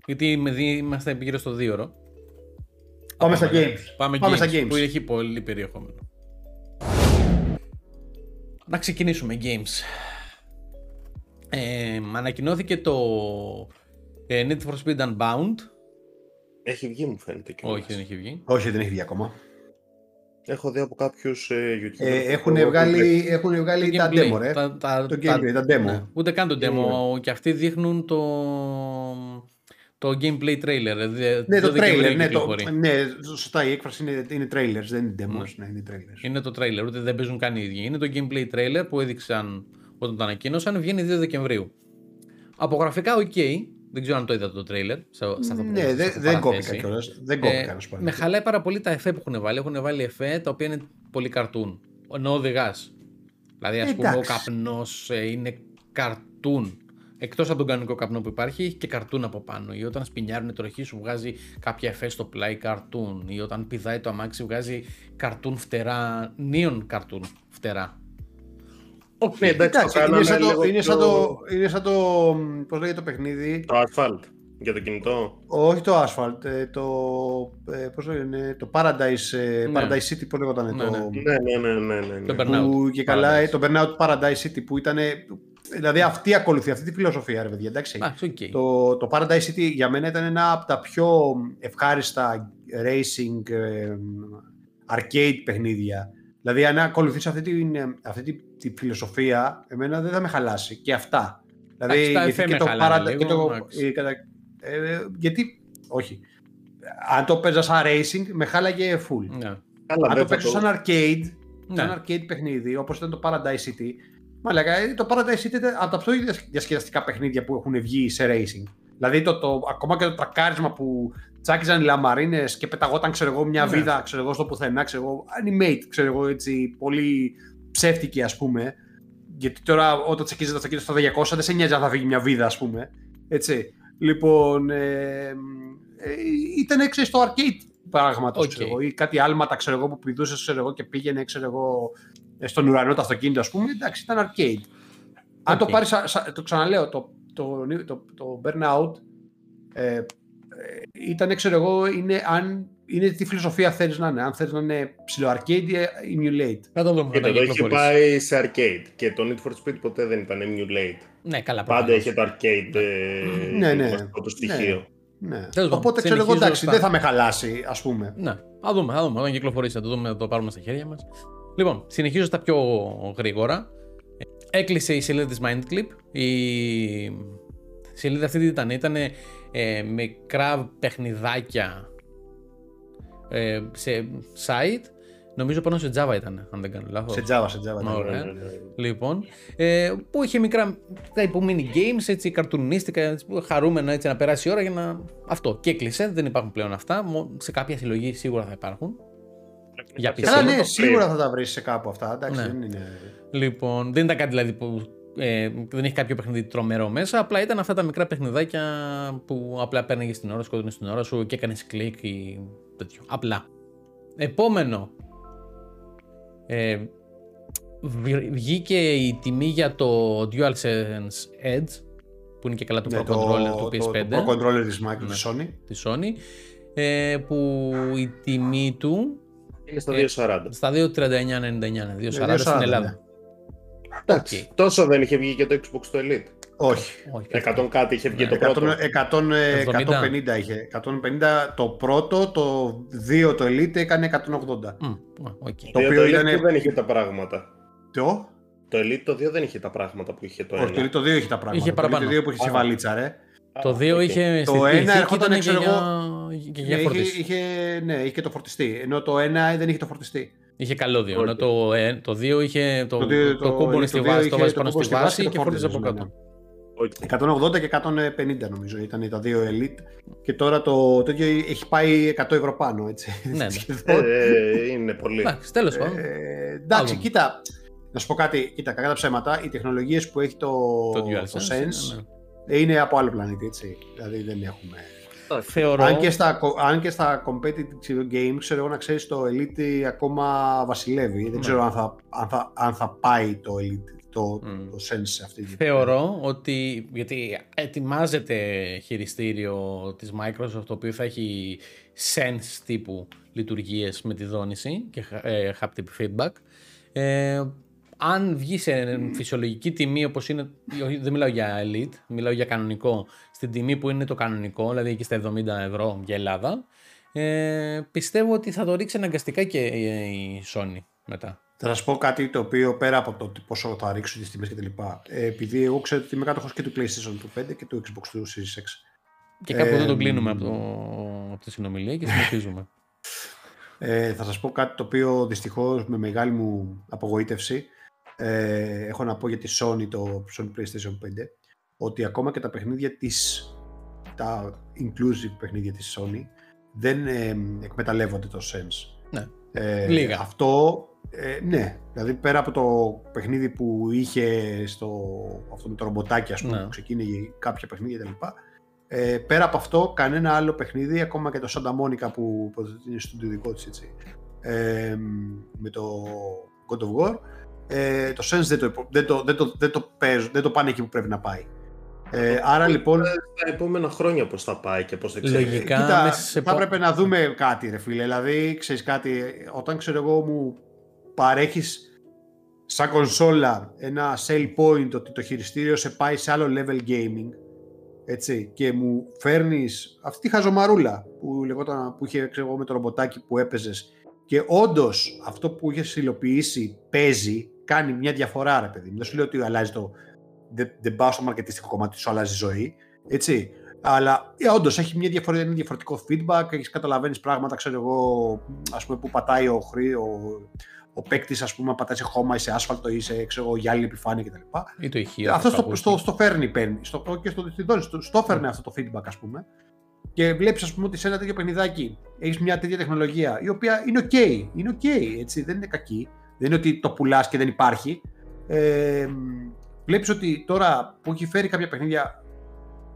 Γιατί είμαστε γύρω στο 2 ώρο. Πάμε στα games. Πάμε, Πάμε games, στα games. Που έχει πολύ περιεχόμενο. Να ξεκινήσουμε games. Ε, ανακοινώθηκε το ε, Need for Speed Unbound έχει βγει μου φαίνεται και Όχι δεν έχει βγει. Όχι δεν έχει βγει ακόμα. Έχω δει από κάποιους ε, YouTube. Ε, έχουν, βγάλει, έχουν βγάλει τα demo, ρε. το gameplay, τα, demo. Ναι. Ούτε καν το demo. Και αυτοί δείχνουν το, Το gameplay trailer. Ναι, το trailer. Ναι, το, ναι, σωστά η έκφραση είναι, είναι trailers, δεν είναι demos, ναι. ναι, είναι trailers. Είναι το trailer, ούτε δεν παίζουν καν οι ίδιοι. Είναι το gameplay trailer που έδειξαν όταν το ανακοίνωσαν, βγαίνει 2 Δεκεμβρίου. Από γραφικά, οκ. Δεν ξέρω αν το είδατε το τρέιλερ. Ναι, δεν, δεν κόπηκα κιόλας. Δεν κόπηκα, ε, Με χαλάει πάρα πολύ τα εφέ που έχουν βάλει. Έχουν βάλει εφέ τα οποία είναι πολύ καρτούν. Ενώ οδηγάς. Δηλαδή, ας πούμε, ο καπνός ε, είναι καρτούν. Εκτός από τον κανονικό καπνό που υπάρχει, έχει και καρτούν από πάνω. Ή όταν σπινιάρουν τροχή, σου βγάζει κάποια εφέ στο πλάι καρτούν. Ή όταν πηδάει το αμάξι, βγάζει καρτούν φτερά, νίον καρτούν φτερά. Okay, ναι, εντάξει, είναι, σαν το, είναι, σαν το, είναι σαν το, πώς λέγεται το παιχνίδι; Το Asphalt, για το κινητό. Όχι το Asphalt, ε, το, ε, πώς λέγεται, το Paradise, ε, ναι. Paradise City, πώς λέγονταν. Ναι, το, ναι, ναι, ναι, ναι, ναι, Το Burnout. Που, και καλά, το Burnout Paradise City που ήταν, δηλαδή αυτή ακολουθεί, αυτή τη φιλοσοφία, ρε παιδιά, εντάξει. okay. το, το Paradise City για μένα ήταν ένα από τα πιο ευχάριστα racing arcade παιχνίδια Δηλαδή, αν ακολουθήσει αυτή, την, αυτή τη, τη, φιλοσοφία, εμένα δεν θα με χαλάσει. Και αυτά. Δηλαδή, γιατί και το παρα... και το, ε, γιατί, όχι. Αν το παίζας σαν racing, με χάλαγε full. Ναι. αν το παίζα σαν arcade, ναι. σαν arcade παιχνίδι, όπως ήταν το Paradise City, Μαλάκα, ε, το Paradise City ήταν από τα πιο διασκεδαστικά παιχνίδια που έχουν βγει σε racing. Δηλαδή, το, το, ακόμα και το τρακάρισμα που τσάκιζαν οι λαμαρίνε και πεταγόταν ξέρω εγώ, μια ναι. βίδα ξέρω εγώ, στο πουθενά, ξέρω εγώ, animate, ξέρω εγώ, έτσι, πολύ ψεύτικη ας πούμε. Γιατί τώρα όταν τσακίζει το αυτοκίνητο στα 200 δεν σε νοιάζει αν θα φύγει μια βίδα, ας πούμε. Έτσι. Λοιπόν, ε, ε, ήταν έξω στο arcade πράγματος, okay. ξέρω εγώ, ή κάτι άλματα ξέρω εγώ, που πηδούσες ξέρω εγώ, και πήγαινε ξέρω εγώ, στον ουρανό το αυτοκίνητο, ας πούμε. Εντάξει, ήταν arcade. Okay. Αν το πάρεις, το ξαναλέω, το, το, το, το burnout ε, ήταν, ξέρω εγώ, είναι, αν, είναι τι φιλοσοφία θέλεις να είναι. Αν θέλεις να είναι ψηλό arcade ή emulate. Θα το δούμε. Και το έχει πάει σε arcade. Και το Need for Speed ποτέ δεν ήταν emulate. Ναι, καλά. Πάντα είχε το arcade ε, ναι, ναι. το ναι. στοιχείο. Ναι. ναι. Οπότε ξέρω εγώ, εντάξει, δεν θα με χαλάσει, ας πούμε. Ναι, θα δούμε, θα δούμε. Όταν κυκλοφορήσει, θα το δούμε, θα το πάρουμε στα χέρια μας. Λοιπόν, συνεχίζω στα πιο γρήγορα. Έκλεισε η σελίδα της Mindclip. Η σελίδα αυτή τι ήταν, ήταν ε, μικρά παιχνιδάκια ε, σε site. Νομίζω πάνω σε Java ήταν, αν δεν κάνω λάθος. Σε Java, σε Java. Ναι, Ωραία. Ναι, ναι, λοιπόν, ε, που είχε μικρά τύπου mini games, έτσι, καρτουνίστικα, έτσι, χαρούμενα έτσι, να περάσει η ώρα για να... Αυτό. Και έκλεισε, δεν υπάρχουν πλέον αυτά. Σε κάποια συλλογή σίγουρα θα υπάρχουν. Για Καλά, ναι, σίγουρα θα τα βρεις σε κάπου αυτά. Εντάξει, ναι. δεν είναι... Λοιπόν, δεν ήταν κάτι δηλαδή που ε, δεν έχει κάποιο παιχνίδι τρομερό μέσα. Απλά ήταν αυτά τα μικρά παιχνιδάκια που απλά παίρνει στην ώρα, σκότωνες στην ώρα σου και έκανες κλικ ή τέτοιο. Απλά. Επόμενο. Ε, βγήκε η τιμή για το DualSense Edge που είναι και καλά το ναι, Pro Controller του PS5. Το, Pro Controller της Microsoft, ναι, της Sony. Ε, που η τιμή του είναι στα 2,40. Ε, στα 2,39,99. 2,40 στην Ελλάδα. Εντάξει. Τόσο δεν είχε βγει και το Xbox το Elite. Όχι. 100 κάτι είχε βγει ναι, το πρώτο. 100, 150 είχε. 150 το πρώτο, το 2 το Elite έκανε 180. Mm, okay. Το οποίο ήταν... δεν είχε τα πράγματα. Το; Το Elite το 2 δεν είχε τα πράγματα που είχε το 1. Όχι, το 2 είχε τα πράγματα. Είχε παραπάνω. Το 2 που είχε βαλίτσα, ρε. Το 2 είχε. Το 1 έρχονταν, ξέρω εγώ. Για, για είχε, είχε, ναι, είχε και το φορτιστή. Ενώ το 1 δεν είχε το φορτιστή. Είχε καλώδιο. Ενώ το, ε, το 2 είχε το, το, το, το κούμπονε στη βάση, το βάζει πάνω στη βάση και φορτίζει από κάτω. 180 και 150 νομίζω ήταν τα δύο Elite και τώρα το τέτοιο έχει πάει 100 ευρώ πάνω έτσι. Ναι, ναι. ε, είναι πολύ. Εντάξει, τέλος πάντων. Ε, εντάξει, κοίτα, να σου πω κάτι, κοίτα, κακά τα ψέματα, οι τεχνολογίες που έχει το, το, το Sense ναι, ναι. είναι από άλλο πλανήτη, έτσι. Δηλαδή δεν έχουμε... Θεωρώ... Αν, και στα, αν και στα competitive games, ξέρω εγώ να ξέρεις το Elite ακόμα βασιλεύει. Δεν ναι. ξέρω αν θα, αν, θα, αν θα πάει το Elite, το, mm. το Sense σε αυτή τη Θεωρώ ότι, γιατί ετοιμάζεται χειριστήριο της Microsoft το οποίο θα έχει Sense τύπου λειτουργίες με τη δόνηση και ε, haptic feedback. Ε, αν βγει σε φυσιολογική τιμή όπως είναι, δεν μιλάω για elite, μιλάω για κανονικό, στην τιμή που είναι το κανονικό, δηλαδή εκεί στα 70 ευρώ για Ελλάδα, ε, πιστεύω ότι θα το ρίξει αναγκαστικά και η Sony μετά. Θα σας πω κάτι το οποίο πέρα από το πόσο θα ρίξουν τις τιμές κτλ. Ε, επειδή εγώ ξέρω ότι είμαι κάτοχος και του PlayStation του 5 και του Xbox του Series X. Και κάπου εδώ τον κλείνουμε από, το, από τη συνομιλία και συνεχίζουμε. Ε, θα σας πω κάτι το οποίο δυστυχώς με μεγάλη μου απογοήτευση ε, έχω να πω για τη Sony, το Sony PlayStation 5 ότι ακόμα και τα παιχνίδια της τα inclusive παιχνίδια της Sony δεν ε, εκμεταλλεύονται το Sense. Ναι. Ε, Λίγα. Αυτό, ε, ναι. Δηλαδή πέρα από το παιχνίδι που είχε στο, αυτό με το ρομποτάκι ας πούμε, Ναι. που ξεκίνησε κάποια παιχνίδια κτλ. Ε, πέρα από αυτό, κανένα άλλο παιχνίδι, ακόμα και το Santa Monica που υποθέτει είναι στο δικό της έτσι, ε, με το God of War, ε, το Sense δεν το, υπο- δεν, το, δεν, το, δεν, το παίζουν, δεν το πάνε εκεί που πρέπει να πάει. Ε, άρα λοιπόν, Στα επόμενα χρόνια πώς θα πάει και πώς θα ξέρει. Λογικά. κοίτα, μέσα σε θα πο- έπρεπε να δούμε κάτι ρε φίλε. Δηλαδή, ξέρεις κάτι, όταν ξέρω εγώ μου παρέχεις σαν κονσόλα ένα sell point ότι το χειριστήριο σε πάει σε άλλο level gaming έτσι, και μου φέρνεις αυτή τη χαζομαρούλα που, λεγόταν, που είχε ξέρω εγώ, με το ρομποτάκι που έπαιζες και όντως αυτό που είχες υλοποιήσει παίζει, κάνει μια διαφορά ρε παιδί μου. Δεν σου λέω ότι αλλάζει το, δεν, δεν πάω στο μαρκετιστικό κομμάτι, σου αλλάζει ζωή. Έτσι. Αλλά ε, όντως έχει μια διαφορά, ένα διαφορετικό feedback, έχεις καταλαβαίνεις πράγματα, ξέρω εγώ, ας πούμε, που πατάει ο, χρή, ο, ο παίκτης, ας πούμε, πατάει σε χώμα ή σε άσφαλτο ή σε ξέρω, εγώ, γυάλινη επιφάνεια κτλ. Ή το ηχείο. Αυτό το στο, παπούτσι. στο, στο φέρνει, παίρνει. Στο, και στο, στην δόνη, στο, στο φέρνει αυτό το feedback, ας πούμε. Και βλέπεις, ας πούμε, ότι σε ένα τέτοιο παιχνιδάκι έχεις μια τέτοια τεχνολογία η οποία είναι OK. Είναι OK, έτσι, δεν είναι κακή. Δεν είναι ότι το πουλάς και δεν υπάρχει. Ε, βλέπεις ότι τώρα που έχει φέρει κάποια παιχνίδια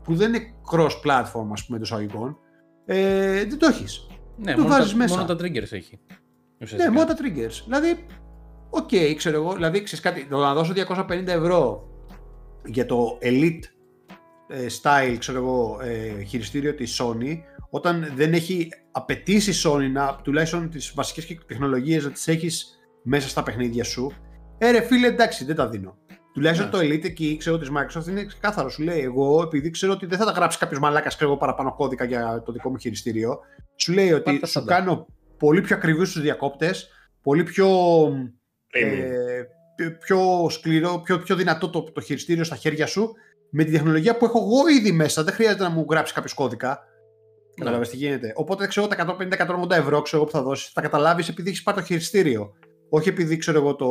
που δεν είναι cross-platform, ας πούμε, εντός αγωγικών, ε, δεν το έχεις. Ναι, το μόνο βάζεις τα, μέσα. μόνο τα triggers έχει. Ναι, Ουσιαστικά. μόνο τα triggers. Δηλαδή, οκ, ξέρω εγώ. Δηλαδή, ξέρεις κάτι, το να δώσω 250 ευρώ για το Elite ε, style, ξέρω εγώ, ε, χειριστήριο της Sony, όταν δεν έχει απαιτήσει η Sony να τουλάχιστον τις βασικές τεχνολογίες να τις έχεις μέσα στα παιχνίδια σου, ε ρε φίλε, εντάξει, δεν τα δίνω. Τουλάχιστον Ναι. το Elite εκεί, ξέρω της Microsoft είναι ξεκάθαρο. Σου λέει, εγώ επειδή ξέρω ότι δεν θα τα γράψει κάποιος μαλάκας, ξέρω εγώ παραπάνω κώδικα για το δικό μου χειριστήριο, σου λέει ότι Πάρ' τα σου στάνταρ. κάνω πολύ πιο ακριβού του διακόπτες, πολύ πιο, Premium. ε, πιο- πιο σκληρό, πιο, πιο δυνατό το, το χειριστήριο στα χέρια σου με τη τεχνολογία που έχω εγώ ήδη μέσα. Δεν χρειάζεται να μου γράψεις κάποιο κώδικα. Ναι. Κατάλαβε τι γίνεται. Οπότε ξέρω τα 150-180 ευρώ ξέρω, εγώ, που θα δώσεις, θα καταλάβεις επειδή έχεις πάρει το χειριστήριο. Όχι επειδή ξέρω εγώ το,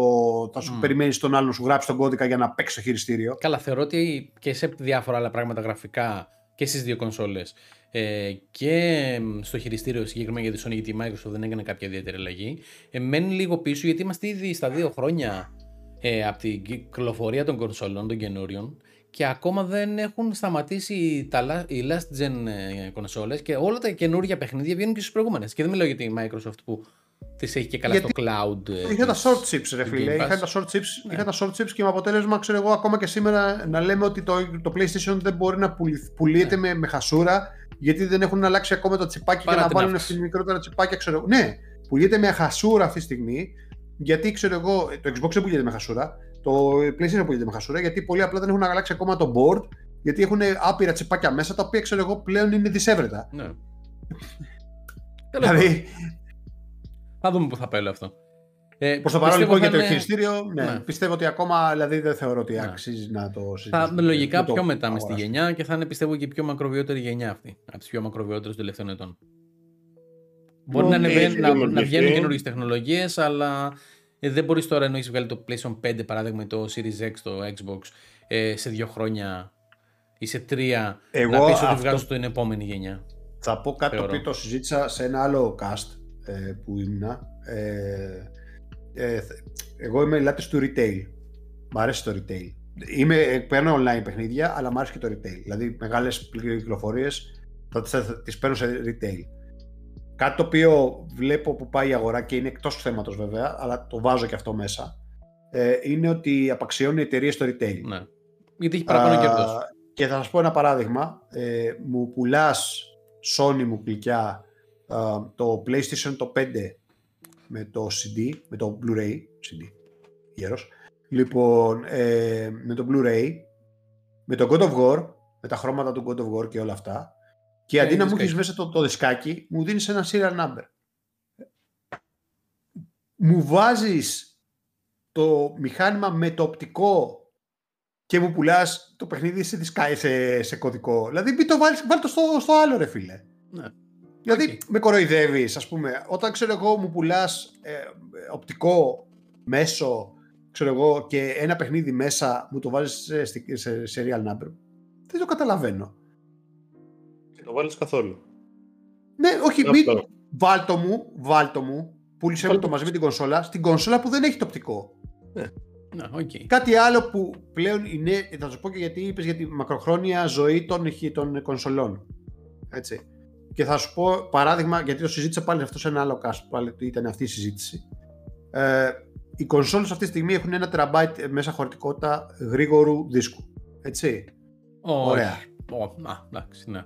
θα σου Μμ. περιμένεις τον άλλον να σου γράψει τον κώδικα για να παίξεις το χειριστήριο. Καλά, θεωρώ ότι και σε διάφορα άλλα πράγματα γραφικά και στις δύο κονσόλες ε, και μ, στο χειριστήριο συγκεκριμένα για τη Sony γιατί η Microsoft δεν έκανε κάποια ιδιαίτερη αλλαγή ε, μένει λίγο πίσω γιατί είμαστε ήδη στα δύο χρόνια ε, από την κυκλοφορία των κονσόλων των καινούριων και ακόμα δεν έχουν σταματήσει τα, la- οι last gen ε, κονσόλες και όλα τα καινούργια παιχνίδια βγαίνουν και στις προηγούμενες και δεν μιλάω για τη Microsoft που τις έχει και καλά Γιατί στο cloud ε, Είχα τα της- short chips, ρε του φίλε. Game Pass. Είχα τα short chips, Ναι. είχα τα short chips και με αποτέλεσμα, ξέρω εγώ, ακόμα και σήμερα να λέμε ότι το, το PlayStation δεν μπορεί να πουλη- πουλείται με, με χασούρα γιατί δεν έχουν αλλάξει ακόμα το τσιπάκι Ναι. Παρά και να την βάλουν αύξηση. μικρότερα τσιπάκια, ξέρω εγώ. Ναι, πουλείται με χασούρα αυτή τη στιγμή γιατί ξέρω εγώ, το Xbox δεν πουλείται με χασούρα, το PlayStation πουλείται με χασούρα γιατί πολύ απλά δεν έχουν αλλάξει ακόμα το board γιατί έχουν άπειρα τσιπάκια μέσα τα οποία ξέρω εγώ πλέον είναι δυσέβρετα. Ναι. Τέλος πάντων. Δηλαδή, Θα δούμε πού θα πάει όλο αυτό. Ε, Προς το παρόν πιστεύω λοιπόν για θα το είναι- χειριστήριο, ναι, Ναι. πιστεύω ότι ακόμα δηλαδή, δεν θεωρώ ότι Ναι. αξίζει να το Θα συζητήσουμε. λογικά Δεν το πιο μετά με στη αγοράσω. γενιά και θα είναι πιστεύω και η πιο μακροβιότερη γενιά αυτή. Από τις πιο μακροβιότερες των τελευταίων ετών. Μπορεί να, Οκ, ανεβαίνει- έχει να, να δημιουργηθεί. βγαίνουν καινούργιες τεχνολογίες, αλλά ε, δεν μπορείς τώρα ενώ έχεις βγάλει το PlayStation 5 παράδειγμα ή το Series X το Xbox ε, σε δύο χρόνια ή σε τρία Εγώ να πεις ότι αυτό- βγάζω την επόμενη γενιά. Θα πω κάτι το Θεωρώ. οποίο το συζήτησα σε ένα άλλο cast ε, που ήμουνα. Ε, ε, θε- εγώ είμαι λάτρης του retail. Μ' αρέσει το retail. Είμαι, ε, παίρνω online παιχνίδια, αλλά μ' αρέσει και το retail. Δηλαδή, μεγάλες κυκλοφορίες θα τις, θα τις παίρνω σε retail. Κάτι το οποίο βλέπω που πάει η αγορά και είναι εκτός του θέματος βέβαια, αλλά το βάζω και αυτό μέσα, ε, είναι ότι απαξιώνουν οι εταιρείες στο retail. Ναι. Γιατί έχει παραπάνω Α, κέρδος. Και θα σας πω ένα παράδειγμα. Ε, μου πουλάς Sony μου κλικιά α, το PlayStation το 5 με το CD, με το Blu-ray, CD, γέρος. Λοιπόν, ε, με το Blu-ray, με το God of War, με τα χρώματα του God of War και όλα αυτά. Και Και αντί να μου δισκάκι. έχεις μέσα το, το δισκάκι, μου δίνεις ένα serial number. Μου βάζεις το μηχάνημα με το οπτικό και μου πουλάς το παιχνίδι σε, δισκά, σε, σε κωδικό. Δηλαδή, μην το βάλεις, βάλ το στο, στο άλλο, ρε φίλε. Ναι. Δηλαδή, με κοροϊδεύεις, ας πούμε, όταν ξέρω εγώ μου πουλάς ε, οπτικό μέσο, ξέρω εγώ, και ένα παιχνίδι μέσα μου το βάζεις σε, σε, σε real number. Δεν το καταλαβαίνω. Δεν το βάλεις καθόλου. Ναι, όχι, Αυτό. μην, βάλτο μου, βάλτο μου, πούλησε μου το μαζί με την κονσόλα, στην κονσόλα που δεν έχει το οπτικό. Ναι, οκ. Κάτι άλλο που πλέον είναι, θα σου πω και γιατί είπες για τη μακροχρόνια ζωή των, των κονσολών. Έτσι. Και θα σου πω παράδειγμα, γιατί το συζήτησα πάλι αυτό σε ένα άλλο cast, πάλι ήταν αυτή η συζήτηση. Ε, οι κονσόλες αυτή τη στιγμή έχουν ένα τεραμπάιτ μέσα χωρητικότητα γρήγορου δίσκου. Έτσι. Όχι. Ωραία. Ω, Α, εντάξει, ναι.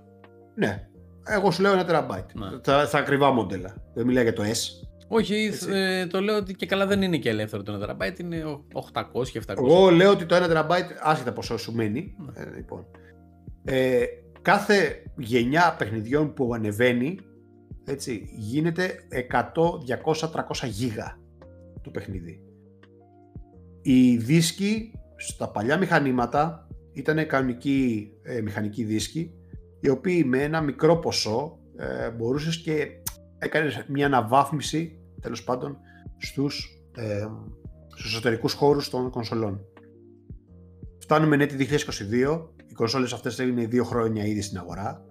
Ναι. Εγώ σου λέω ένα τεραμπάιτ. Ναι. Τα, τα ακριβά μοντέλα. Δεν μιλάει για το S. Όχι, Έτσι. ε, το λέω ότι και καλά δεν είναι και ελεύθερο το 1 TB, είναι 800 και 700. Εγώ λέω ότι το 1 τεραμπάιτ, άσχετα πόσο σου μένει, Ναι. ε, λοιπόν, ε, κάθε γενιά παιχνιδιών που ανεβαίνει, έτσι, γίνεται 100, 200, 300 γίγα το παιχνίδι. Οι δίσκοι στα παλιά μηχανήματα ήταν κανονικοί ε, μηχανικοί δίσκοι, οι οποίοι με ένα μικρό ποσό ε, μπορούσες και έκανες μια αναβάθμιση, τέλος πάντων, στους, ε, στους εσωτερικούς χώρους των κονσολών. Φτάνουμε έτη 2022, οι κονσόλες αυτές είναι δύο χρόνια ήδη στην αγορά.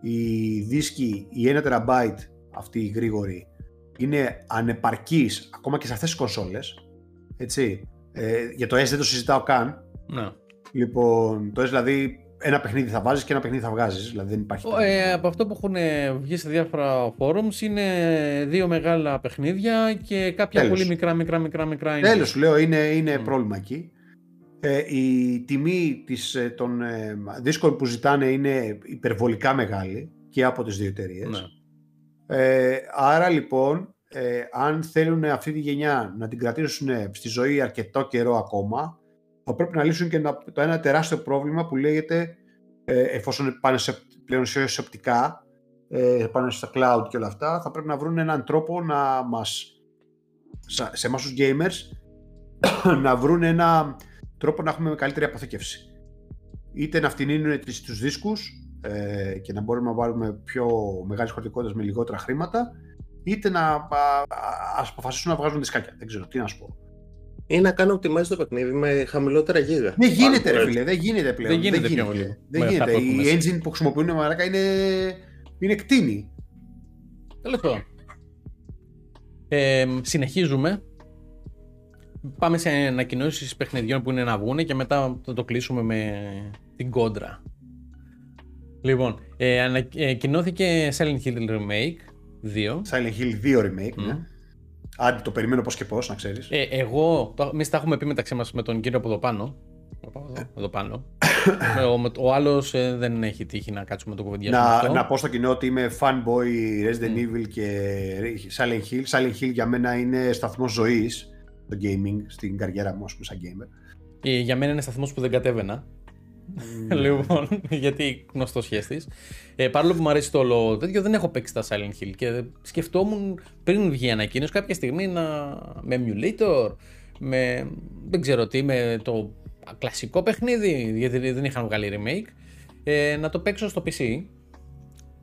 Οι δίσκοι, οι 1 TB αυτοί οι γρήγοροι, είναι ανεπαρκείς ακόμα και σε αυτές τις κονσόλες. Έτσι. Ε, για το S δεν το συζητάω καν. Ναι. Λοιπόν, το S δηλαδή ένα παιχνίδι θα βάζεις και ένα παιχνίδι θα βγάζεις. Δηλαδή δεν υπάρχει. Ο, Ε, από αυτό που έχουν βγει σε διάφορα forums είναι δύο μεγάλα παιχνίδια και κάποια Τέλος. πολύ μικρά, μικρά, μικρά, μικρά. είναι. Τέλος, σου λέω, είναι, είναι Μμ. πρόβλημα εκεί. Ε, η τιμή της, ε, των ε, δίσκων που ζητάνε είναι υπερβολικά μεγάλη και από τις δύο εταιρείες. Ναι. Ε, άρα λοιπόν, ε, αν θέλουν αυτή τη γενιά να την κρατήσουν στη ζωή αρκετό καιρό ακόμα, θα πρέπει να λύσουν και ένα, το ένα τεράστιο πρόβλημα που λέγεται, ε, εφόσον πάνε σε, πλέον σε, σε οπτικά, ε, πάνε στα cloud και όλα αυτά, θα πρέπει να βρουν έναν τρόπο να μας, σε σε εμάς τους gamers, να βρουν ένα τρόπο να έχουμε καλύτερη αποθήκευση. Είτε να φτηνίνουν τις, τους δίσκους ε, και να μπορούμε να βάλουμε πιο μεγάλες χωρητικότητες με λιγότερα χρήματα, είτε να α, α, ας αποφασίσουν να βγάζουν δισκάκια. Δεν ξέρω τι να σου πω. Ή να κάνω optimize το παιχνίδι με χαμηλότερα γίγα. Δεν γίνεται, ρε Πάλι φίλε, δεν γίνεται πλέον. Δεν γίνεται πιο πολύ. Δεν Με γίνεται. hardware που Η μέσα. engine που χρησιμοποιούν μαλάκα είναι, είναι κτίνη. Τέλος πάντων. Ε, συνεχίζουμε. Πάμε σε ανακοινώσεις παιχνιδιών που είναι να βγουν και μετά θα το κλείσουμε με την κόντρα. Λοιπόν, ε, ανακοινώθηκε Silent Hill Remake 2. Silent Hill 2 remake, Μμ. ναι. Άντε, το περιμένω πώς και πώς, να ξέρεις. Ε, εγώ, το, εμείς τα έχουμε πει μεταξύ μας με τον κύριο από εδώ πάνω. Εδώ, εδώ πάνω. Ε, ο, ο άλλος ε, δεν έχει τύχει να κάτσουμε να το κουβεντιάσουμε να, αυτό. να πω στο κοινό ότι είμαι fanboy Resident Evil και Silent Hill. Silent Hill για μένα είναι σταθμός ζωής το gaming στην καριέρα μου, ας πούμε, σαν gamer. Ε, για μένα είναι σταθμός που δεν κατέβαινα. λοιπόν, γιατί γνωστός σχέστη. Ε, παρόλο που μου αρέσει το όλο τέτοιο, δεν έχω παίξει τα Silent Hill και σκεφτόμουν πριν βγει η ανακοίνωση κάποια στιγμή να. με emulator, με. δεν ξέρω τι, με το κλασικό παιχνίδι, γιατί δεν είχαν βγάλει remake, ε, να το παίξω στο PC.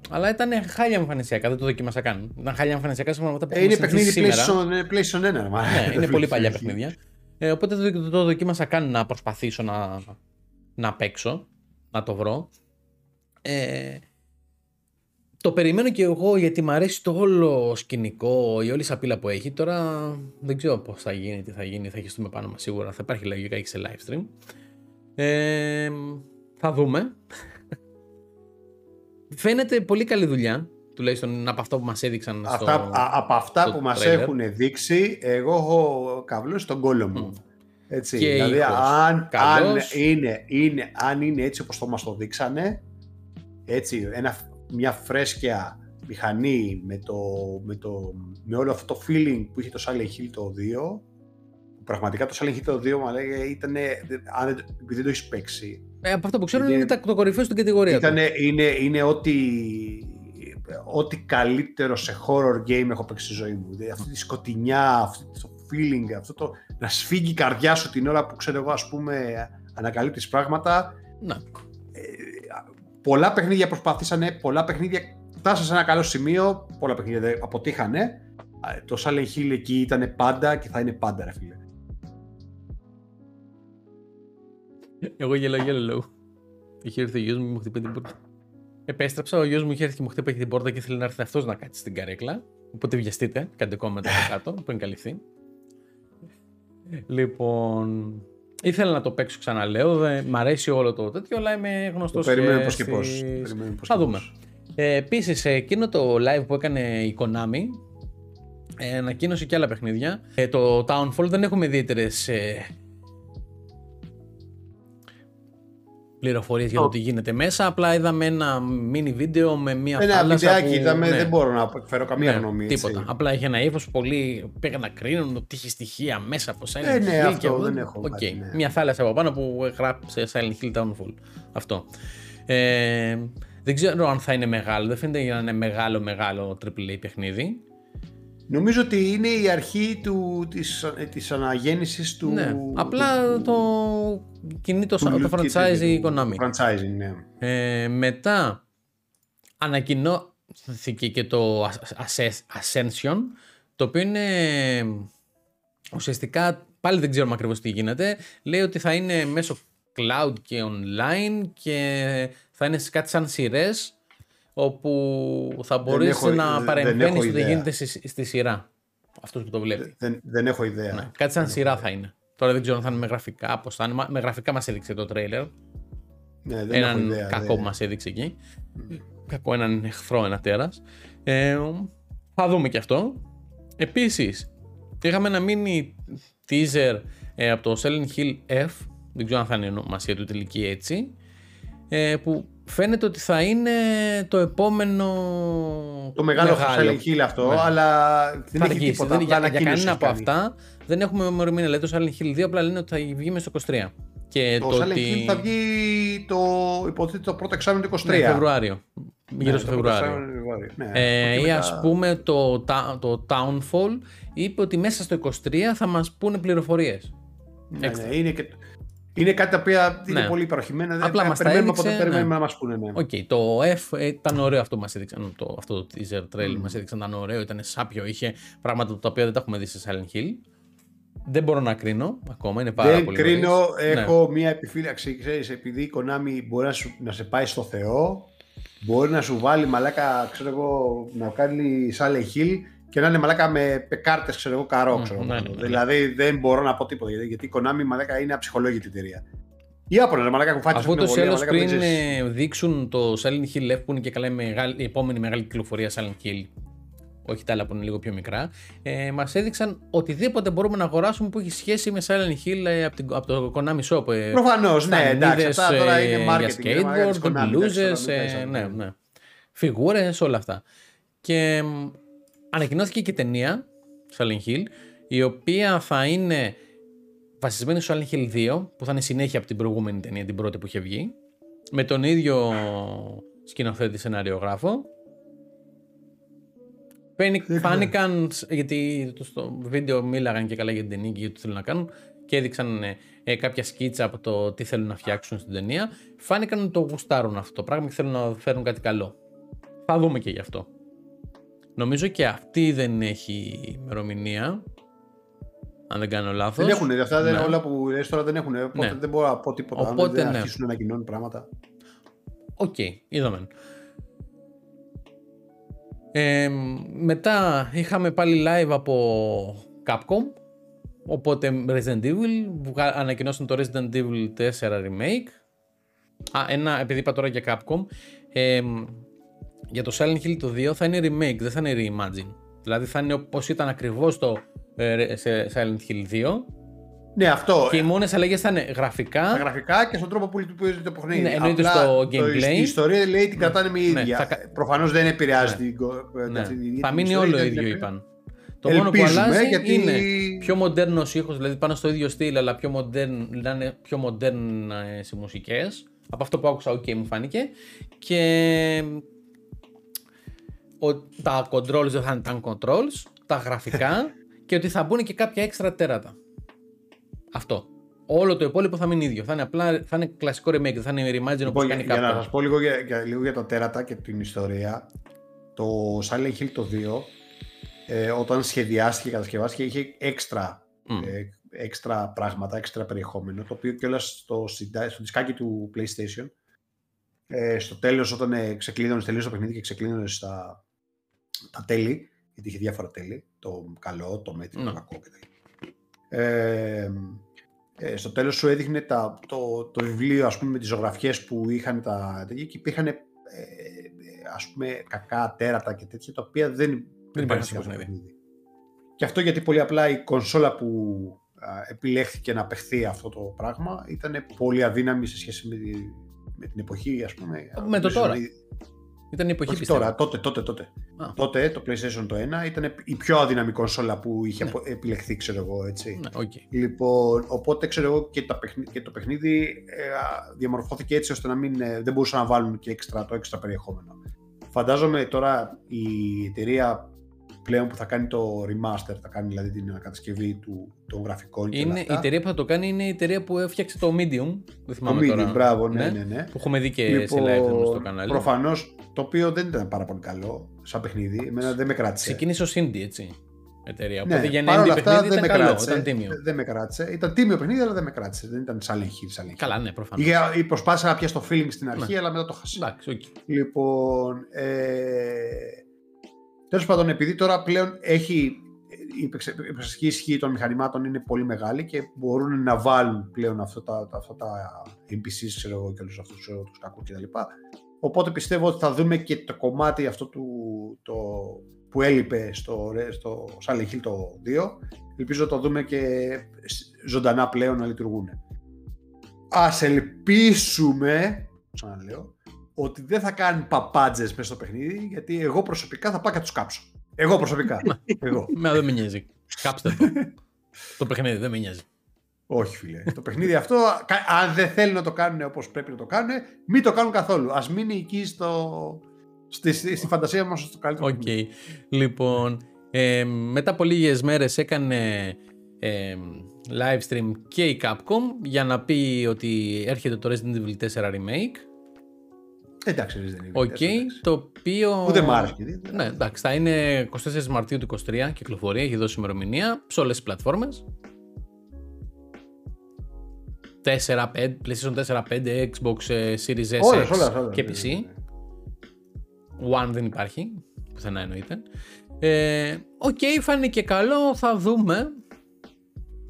Αλλά ήταν χάλια εμφανισιακά, δεν το δοκίμασα καν. Ήταν χάλια εμφανισιακά σύμφωνα με αυτά που Ε, είναι έχουμε παιχνίδι συζητήσει σήμερα. PlayStation, ε, PlayStation 1. ρε, μα. Ναι, είναι Δεν πολύ βλέπεις παλιά Silent Hill. παιχνίδια. Ε, οπότε δεν το, το δοκίμασα καν να προσπαθήσω να, να παίξω, να το βρω. Ε, το περιμένω και εγώ γιατί μου αρέσει το όλο σκηνικό, η όλη σαπίλα που έχει. Τώρα δεν ξέρω πώς θα γίνει, τι θα γίνει, θα χεστούμε πάνω μας σίγουρα. Θα υπάρχει λογικά και σε live stream. Ε, θα δούμε. Φαίνεται πολύ καλή δουλειά, τουλάχιστον από αυτό που μας έδειξαν στο... Αυτά, α- από αυτά στο που μας trailer. έχουν δείξει, εγώ έχω καβλώσει τον κόλλο μου. Έτσι, Και δηλαδή, ήχος. αν, αν, Καλός. είναι, είναι, αν είναι έτσι όπως το μας το δείξανε, έτσι, ένα, μια φρέσκια μηχανή με, το, με, το, με όλο αυτό το feeling που είχε το Silent Hill το 2, που πραγματικά το Silent Hill το 2 μου λέγε ήταν, αν δεν, επειδή δεν το έχεις παίξει, Ε, από αυτό που ξέρω Είναι- είναι τα- το κορυφαίο στην κατηγορία του. Ήτανε, είναι, είναι ό,τι, ό,τι καλύτερο σε horror game έχω παίξει στη ζωή μου. Δηλαδή, αυτή τη σκοτεινιά, αυτό το feeling, αυτό το να σφίγγει η καρδιά σου την ώρα που ξέρω εγώ ας πούμε ανακαλύπτεις πράγματα. Ναι. Ε, πολλά παιχνίδια προσπαθήσανε, πολλά παιχνίδια φτάσαν σε ένα καλό σημείο, πολλά παιχνίδια δεν αποτύχανε. Ε, Το Silent Hill εκεί ήταν πάντα και θα είναι πάντα, ρε φίλε. Εγώ γελάω, γελάω. Είχε έρθει ο γιος μου και μου χτυπάει την πόρτα. Επέστρεψα, ο γιος μου είχε έρθει και μου χτύπαγε την πόρτα και θέλει να έρθει αυτός να κάτσει στην καρέκλα. Οπότε βιαστείτε, κάντε κόμματα από κάτω πριν καλυφθεί. Λοιπόν, ήθελα να το παίξω ξαναλέω. Δεν, μ' αρέσει όλο το τέτοιο, αλλά είμαι γνωστός. Το περιμένουμε πώς και πώς. Περιμένουμε πώς Θα και δούμε. πώς. Ε, Επίσης, εκείνο το live που έκανε η Konami ε, ανακοίνωσε και άλλα παιχνίδια. Ε, το Townfall δεν έχουμε ιδιαίτερες ε, πληροφορίες για το Το- τι γίνεται μέσα. Απλά είδαμε ένα mini βίντεο με μια Ένα θάλασσα βιντεάκι που- είδαμε, ναι. δεν μπορώ να εκφέρω καμία Ναι, γνώμη. έτσι. τίποτα. Απλά είχε ένα ύφος πολύ. Πήγαν να κρίνουν ότι είχε στοιχεία μέσα από Silent Ε, ναι, Hill. αυτό και δεν έχω Οκ. κάτι, ναι. Μια θάλασσα από πάνω που γράφει Silent Hill Downfall. Αυτό. Ε, δεν ξέρω αν θα είναι μεγάλο. Δεν φαίνεται για να είναι μεγάλο, μεγάλο AAA παιχνίδι. Νομίζω ότι είναι η αρχή του, της, ε, της αναγέννησης του... ναι. Απλά το κινεί το, του- το του- franchise η του- Konami. του Franchising, ναι. Ε, μετά ανακοινώθηκε και το Asce- Ascension, το οποίο είναι ουσιαστικά, πάλι δεν ξέρουμε ακριβώς τι γίνεται, λέει ότι θα είναι μέσω cloud και online και θα είναι σε κάτι σαν σειρές όπου θα μπορείς έχω- να δεν παρεμβαίνεις έχω ότι ιδέα. γίνεται στη, στη σειρά. Αυτός που το βλέπει. Δεν, δεν έχω ιδέα. Ναι, κάτι σαν σειρά θα είναι. Τώρα δεν ξέρω αν θα είναι με γραφικά, πώς θα είναι. Μα- Με γραφικά μας έδειξε το τρέιλερ Ναι, δεν έχω έναν ιδέα. κακό δεν- που μας έδειξε εκεί. Κακό, έναν εχθρό, ένα τέρας. Ε, θα δούμε και αυτό. Επίσης, είχαμε ένα mini teaser ε, από το Silent Hill F, δεν ξέρω αν θα είναι η ονομασία του τελική έτσι, ε, που φαίνεται ότι θα είναι το επόμενο Το μεγάλο Silent Hill αυτό, Ναι. αλλά δεν Θα έχει αργήσει. τίποτα. Δεν, απλά για, για ανακοίνωση κανένα έχει από κάνει. αυτά δεν έχουμε ημερομηνία. Λέει το Silent Hill 2 απλά λένε ότι θα βγει μέσα στο 23. Και Το, το Silent ότι... Hill θα βγει το, υποτίθεται το πρώτο εξάμεινο του 23. Ναι, Φεβρουάριο. Γύρω Ναι, στο το πρώτο Φεβρουάριο. εξάμηνο του Φεβρουάριο. Ναι, Ε, και ή μετά- ας πούμε το, τα- το Townfall είπε ότι μέσα στο 23 θα μας πούνε πληροφορίες. Ναι, έξτρα. ναι, είναι, και, είναι κάτι τα οποία είναι Ναι. πολύ υπεραρχικά. δεν- Απλά θα μας τα περιμένουμε έδειξε, όποτε περιμένουμε ναι. να μας πούνε. Ναι. Οκ, το F ε, ήταν ωραίο αυτό που μας έδειξαν, το, αυτό το teaser trailer μας έδειξαν, ήταν ωραίο, ήταν σάπιο, είχε πράγματα τα οποία δεν τα έχουμε δει σε Silent Hill. Δεν μπορώ να κρίνω ακόμα, είναι πάρα Δεν πολύ κρίνω, νωρίς. Ναι. έχω μία επιφύλαξη, ξέρεις, επειδή η Konami μπορεί να, σου, να σε πάει στο Θεό, μπορεί να σου βάλει μαλάκα, ξέρω εγώ, να κάνει Silent Hill και να είναι μαλάκα με κάρτες, ξέρω εγώ, καρό, Μμ, ξέρω ναι, εγώ. ναι, ναι. Δηλαδή δεν μπορώ να πω τίποτα, γιατί, γιατί η Konami μαλάκα είναι αψυχολόγητη εταιρεία. Οι Ιάπωνες μαλάκα έχουν φάει Αφού τους το πνευμονία, τέλος μαλάκα, πριν δεν ξέρεις. ε, δείξουν το Silent Hill F που είναι και καλά η, μεγάλη, η επόμενη μεγάλη κυκλοφορία Silent Hill, όχι τα άλλα που είναι λίγο πιο μικρά, ε, μας έδειξαν οτιδήποτε μπορούμε να αγοράσουμε που έχει σχέση με Silent Hill ε, από, την, από το Konami Shop. Ε, Προφανώς, ναι, εντάξει, στανίδες, αυτά τώρα ε, είναι marketing. Για είναι μαλάκα της skateboard, Konami, εντάξει, μπλούζες, τώρα μην ε, παίζεις ναι, αυτό. ναι. Φιγούρες, όλα αυτά. Και μ, ανακοινώθηκε και ταινία, Silent Hill, η οποία θα είναι βασισμένη στο Silent Hill 2, που θα είναι συνέχεια από την προηγούμενη ταινία, την πρώτη που είχε βγει, με τον ίδιο σκηνοθέτη σεναριογράφο. Φαίνη- Δεν Φάνηκαν, γιατί το- στο βίντεο μίλαγαν και καλά για την ταινία και για το τι θέλουν να κάνουν και έδειξαν ε, ε, κάποια σκίτσα από το τι θέλουν να φτιάξουν στην ταινία. Φάνηκαν ότι το γουστάρουν αυτό το πράγμα και θέλουν να φέρουν κάτι καλό. Θα δούμε και γι' αυτό. Νομίζω και αυτή δεν έχει ημερομηνία. Αν δεν κάνω λάθος. Δεν έχουν, αυτά δεν, Ναι. όλα που λες τώρα δεν έχουν, οπότε Ναι. δεν μπορώ να πω τίποτα. αν Οπότε, δεν ναι. αρχίσουν να ανακοινώνουν πράγματα. Οκ, είδαμε. Ε, μετά είχαμε πάλι live από Capcom. Οπότε Resident Evil, βγα- ανακοινώσαν το Resident Evil 4 Remake. Α, ένα, επειδή είπα τώρα για Capcom, ε, για το Silent Hill το 2 θα είναι remake, δεν θα είναι reimagine. Δηλαδή θα είναι όπως ήταν ακριβώς το ε, σε Silent Hill 2 Ναι, αυτό. και οι μόνες αλλαγές θα είναι γραφικά. Τα γραφικά και στον τρόπο που λειτουργεί το παιχνίδι. Ναι, εννοείται Απλά στο το- gameplay. Η ιστορία λέει την κρατάνε με Ναι, ίδια. θα κα- Προφανώς δεν επηρεάζει Ναι. την. κο- Ναι. αυτή την- Θα την μείνει ιστορία, όλο δεν ίδιο, την- είπαν. Το μόνο που Ελπίζουμε, αλλάζει γιατί- είναι πιο μοντέρνο ήχος, δηλαδή πάνω στο ίδιο στυλ, αλλά πιο modern, να είναι πιο μοντέρνα οι μουσικές. Από αυτό που άκουσα, OK, μου φάνηκε. Και ο, τα controls δεν θα είναι τα controls, τα γραφικά και ότι θα μπουν και κάποια έξτρα τέρατα. Αυτό. Όλο το υπόλοιπο θα μείνει ίδιο. Θα είναι απλά θα είναι κλασικό remake, θα είναι reimagine όπως Λοιπόν, κάνει για, για να κάποιος. σας πω λίγο για, για, λίγο για τα τέρατα και την ιστορία. Το Silent Hill το 2, ε, όταν σχεδιάστηκε και κατασκευάστηκε, είχε έξτρα, Μμ. ε, έξτρα πράγματα, έξτρα περιεχόμενο, το οποίο κιόλας στο, συντα- στο δισκάκι του PlayStation, ε, στο τέλος όταν ε, ξεκλείδωνες, τελείωσε το παιχνίδι και ξεκλείδωνες στα, τα τέλη, γιατί είχε διάφορα τέλη, το καλό, το μέτριο, το Ναι. κακό κτλ. Ε, ε, στο τέλος σου έδειχνε τα, το, το βιβλίο ας πούμε με τις ζωγραφιές που είχαν τα τέτοια και υπήρχαν ε, ε, ας πούμε κακά τέρατα και τέτοια τα οποία δεν, Δεν υπάρχει στο στο παιχνίδι. παιχνίδι. Και αυτό γιατί πολύ απλά η κονσόλα που α, επιλέχθηκε να παιχθεί αυτό το πράγμα ήταν πολύ αδύναμη σε σχέση με, τη, με την εποχή ας πούμε. Με το Νομίζω τώρα. Ότι- Ήταν η εποχή όχι πιστεύω. τώρα, τότε, τότε, τότε. Α. Τότε το PlayStation το 1 ήταν η πιο αδύναμη κονσόλα που είχε Ναι. απο- επιλεχθεί, ξέρω εγώ, έτσι. Ναι, οκ. Λοιπόν, οπότε ξέρω εγώ και, τα παιχνίδι, και το παιχνίδι ε, α, διαμορφώθηκε έτσι ώστε να μην, ε, δεν μπορούσαν να βάλουν και έξτρα, το έξτρα περιεχόμενο. Φαντάζομαι τώρα η εταιρεία πλέον που θα κάνει το remaster, θα κάνει δηλαδή την ανακατασκευή του, των γραφικών και όλα Είναι, η αυτά. εταιρεία που θα το κάνει είναι η εταιρεία που έφτιαξε το Medium. Δεν Το θυμάμαι Medium, τώρα. μπράβο, ναι, Ναι. ναι, ναι. Που έχουμε δει και σε live demo στο κανάλι. Προφανώς, το οποίο δεν ήταν πάρα πολύ καλό σαν παιχνίδι. Εμένα δεν με κράτησε. Ξεκίνησε ως indie, έτσι. Εταιρεία. Ναι, Οπότε για ένα παρ' όλα indie αυτά παιχνίδι δεν ήταν με καλό, κράτησε. ήταν τίμιο. Δεν με κράτησε. Ήταν τίμιο παιχνίδι, αλλά δεν με κράτησε. Δεν ήταν σαν Hill. Σαν Καλά, ναι, προφανώς. Είχε, προσπάθησα να πιάσει το feeling στην αρχή, Ναι. αλλά μετά το χάσα. Εντάξει, οκ. Λοιπόν, ε, τέλος πάντων, επειδή τώρα πλέον έχει η επεξε- η επεξεργαστική ισχύ των μηχανημάτων είναι πολύ μεγάλη και μπορούν να βάλουν πλέον αυτά τα, τα, αυτά τα NPCs, ξέρω εγώ, και όλους αυτούς ξέρω, τους κακούς κτλ. Οπότε πιστεύω ότι θα δούμε και το κομμάτι αυτό του, το, που έλειπε στο, ρε- στο Silent Hill το 2. Ελπίζω να το δούμε και ζωντανά πλέον να λειτουργούν. Ας ελπίσουμε, ξαναλέω, ότι δεν θα κάνουν παπάντζες μέσα στο παιχνίδι, γιατί εγώ προσωπικά θα πάω και θα τους κάψω. Εγώ προσωπικά. εγώ. Μα δεν με νοιάζει. Κάψτε το. το παιχνίδι δεν με νοιάζει. Όχι, φίλε. το παιχνίδι αυτό, κα- αν δεν θέλουν να το κάνουν όπως πρέπει να το κάνουν, μην το κάνουν καθόλου. Α μείνει εκεί στο, στη, στη, στη φαντασία μας στο καλύτερο. Οκ. παιχνίδι. Λοιπόν, ε, μετά από λίγες μέρες έκανε ε, live stream και η Capcom για να πει ότι έρχεται το Resident Evil 4 Remake. Εντάξει, δεν είναι. Οκ, το οποίο... Που δεν μ' άρεσε. γιατί- Ναι, εντάξει, θα είναι 24 Μαρτίου του 23 κυκλοφορία, έχει δώσει ημερομηνία σε όλες τις πλατφόρμες. 4, 5, PlayStation 4, 5, Xbox ε, Series S Όλες, X όλες, όλες, και ναι, PC. ναι, ναι. One δεν υπάρχει, πουθενά εννοείται. Ε, Οκ, φάνηκε καλό, θα δούμε.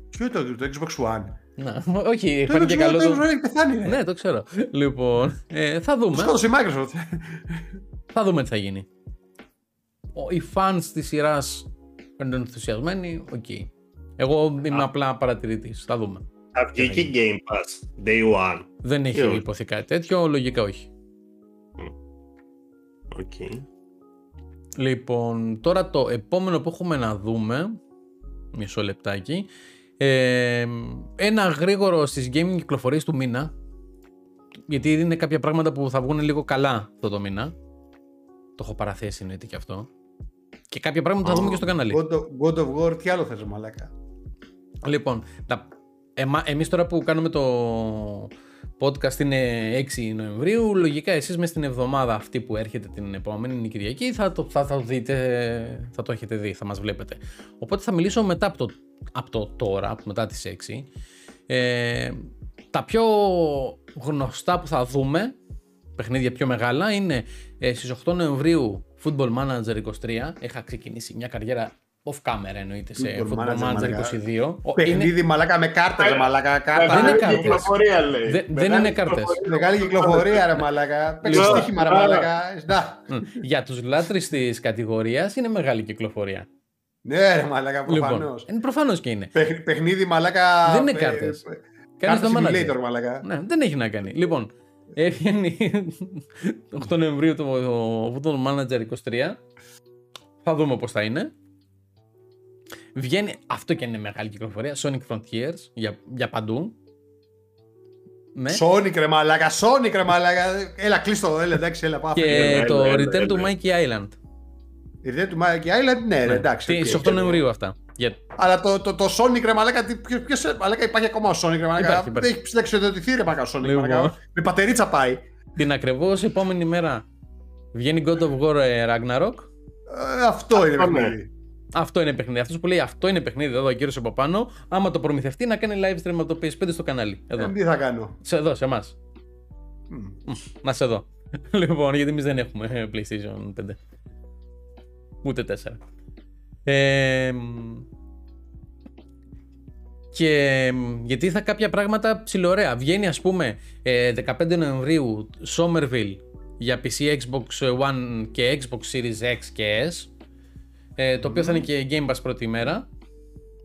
Ποιο είναι το, το Xbox One; Να, όχι, Το φάνηκε Xbox καλός. One, Το... το Xbox One έχει πεθάνει. ρε. Ναι, το ξέρω. Λοιπόν, ε, θα Το δούμε. σκότωσε η Microsoft. Θα δούμε τι θα γίνει. Ο- Οι fans της σειράς είναι ενθουσιασμένοι, οκ. Εγώ είμαι απλά παρατηρητής, θα δούμε. Θα βγει και Game Pass Day One. Δεν έχει Και όχι. ειπωθεί κάτι τέτοιο, λογικά όχι. Οκ. Λοιπόν, τώρα το επόμενο που έχουμε να δούμε, μισό λεπτάκι, ε, ένα γρήγορο στις gaming κυκλοφορίες του μήνα, γιατί είναι κάποια πράγματα που θα βγουν λίγο καλά αυτό το μήνα. Το έχω παραθέσει εννοείται και αυτό. Και κάποια πράγματα θα δούμε και στο κανάλι. God of, God of War, τι άλλο θες, μαλάκα; Λοιπόν, τα, εμα, εμείς τώρα που κάνουμε το podcast είναι 6 Νοεμβρίου, λογικά εσείς μες στην εβδομάδα αυτή που έρχεται την επόμενη είναι η Κυριακή θα το, θα, το δείτε, θα το έχετε δει, θα μας βλέπετε. Οπότε θα μιλήσω μετά από το, από το τώρα, μετά τις 6. Ε, τα πιο γνωστά που θα δούμε, παιχνίδια πιο μεγάλα, είναι ε, στις 8 Νοεμβρίου Football Manager 23. Είχα ξεκινήσει μια καριέρα off camera εννοείται σε Football Football, Manager, Manager, μαλάκα. 22. Ο- Παιχνίδι μαλάκα με κάρτα, ρε μαλάκα. Κάρτα. Δεν είναι Μεγάλη κάρτες. κυκλοφορία, λέει. Δεν- δεν Μεγάλη είναι κάρτες. κυκλοφορία. Μεγάλη κυκλοφορία, ρε μαλάκα. Παίξε Λοιπόν, στοίχημα, ρε άρα. μαλάκα. Να. Μ, Για τους λάτρεις της κατηγορίας είναι μεγάλη κυκλοφορία. Ναι, ρε μαλάκα, προφανώς. Λοιπόν, είναι προφανώς και είναι. Παιχνίδι μαλάκα. Δεν είναι ε, κάρτες. ε, Κάνεις Κάρτα το manager. simulator, μαλάκα. Ναι, δεν έχει να κάνει. Λοιπόν, έβγαινε 8 Νοεμβρίου το Football Manager 23. Θα δούμε πώς θα είναι. Βγαίνει, αυτό και είναι μεγάλη κυκλοφορία, Sonic Frontiers για, για παντού. Ναι. Sonic ρε μαλάκα, Sonic ρε μαλάκα. Έλα, κλείστο, έλα, εντάξει, έλα, πάμε. Και Έλα, το έλα, Return έλα, to έλα. Monkey Island. Η ιδέα του Monkey Island, ναι, ρε, εντάξει. Τι- οκ, στις 8 ξέρω. Νοεμβρίου αυτά. Για... Αλλά το, το, το Sonic ρε μαλάκα, τι- ποιος, ποιος, μαλάκα υπάρχει ακόμα ο Sonic ρε μαλάκα. Υπάρχει, Δεν υπάρχει. έχεις συνταξιοδοτηθεί ρε μαλάκα ο Sonic. Λοιπόν. μαλάκα. Με πατερίτσα πάει. Την ακριβώς επόμενη μέρα βγαίνει God of War ε, Ragnarok. Ε, αυτό είναι ναι. παιχνίδι. Αυτό είναι παιχνίδι. Αυτός που λέει αυτό είναι παιχνίδι εδώ, ο κύριος από πάνω. Άμα το προμηθευτεί να κάνει live stream από το PS5 στο κανάλι. Εδώ. Ε, τι θα κάνω. Σε εδώ, σε εμάς. Μμ. Να σε δω. λοιπόν, γιατί εμείς δεν έχουμε ε, PlayStation 5. Ούτε 4. Ε, μ, και μ, γιατί θα κάποια πράγματα ψιλοωρέα. Βγαίνει ας πούμε ε, 15 Νοεμβρίου Somerville για PC, Xbox One και Xbox Series X και S ε, το οποίο θα είναι και Game Pass πρώτη ημέρα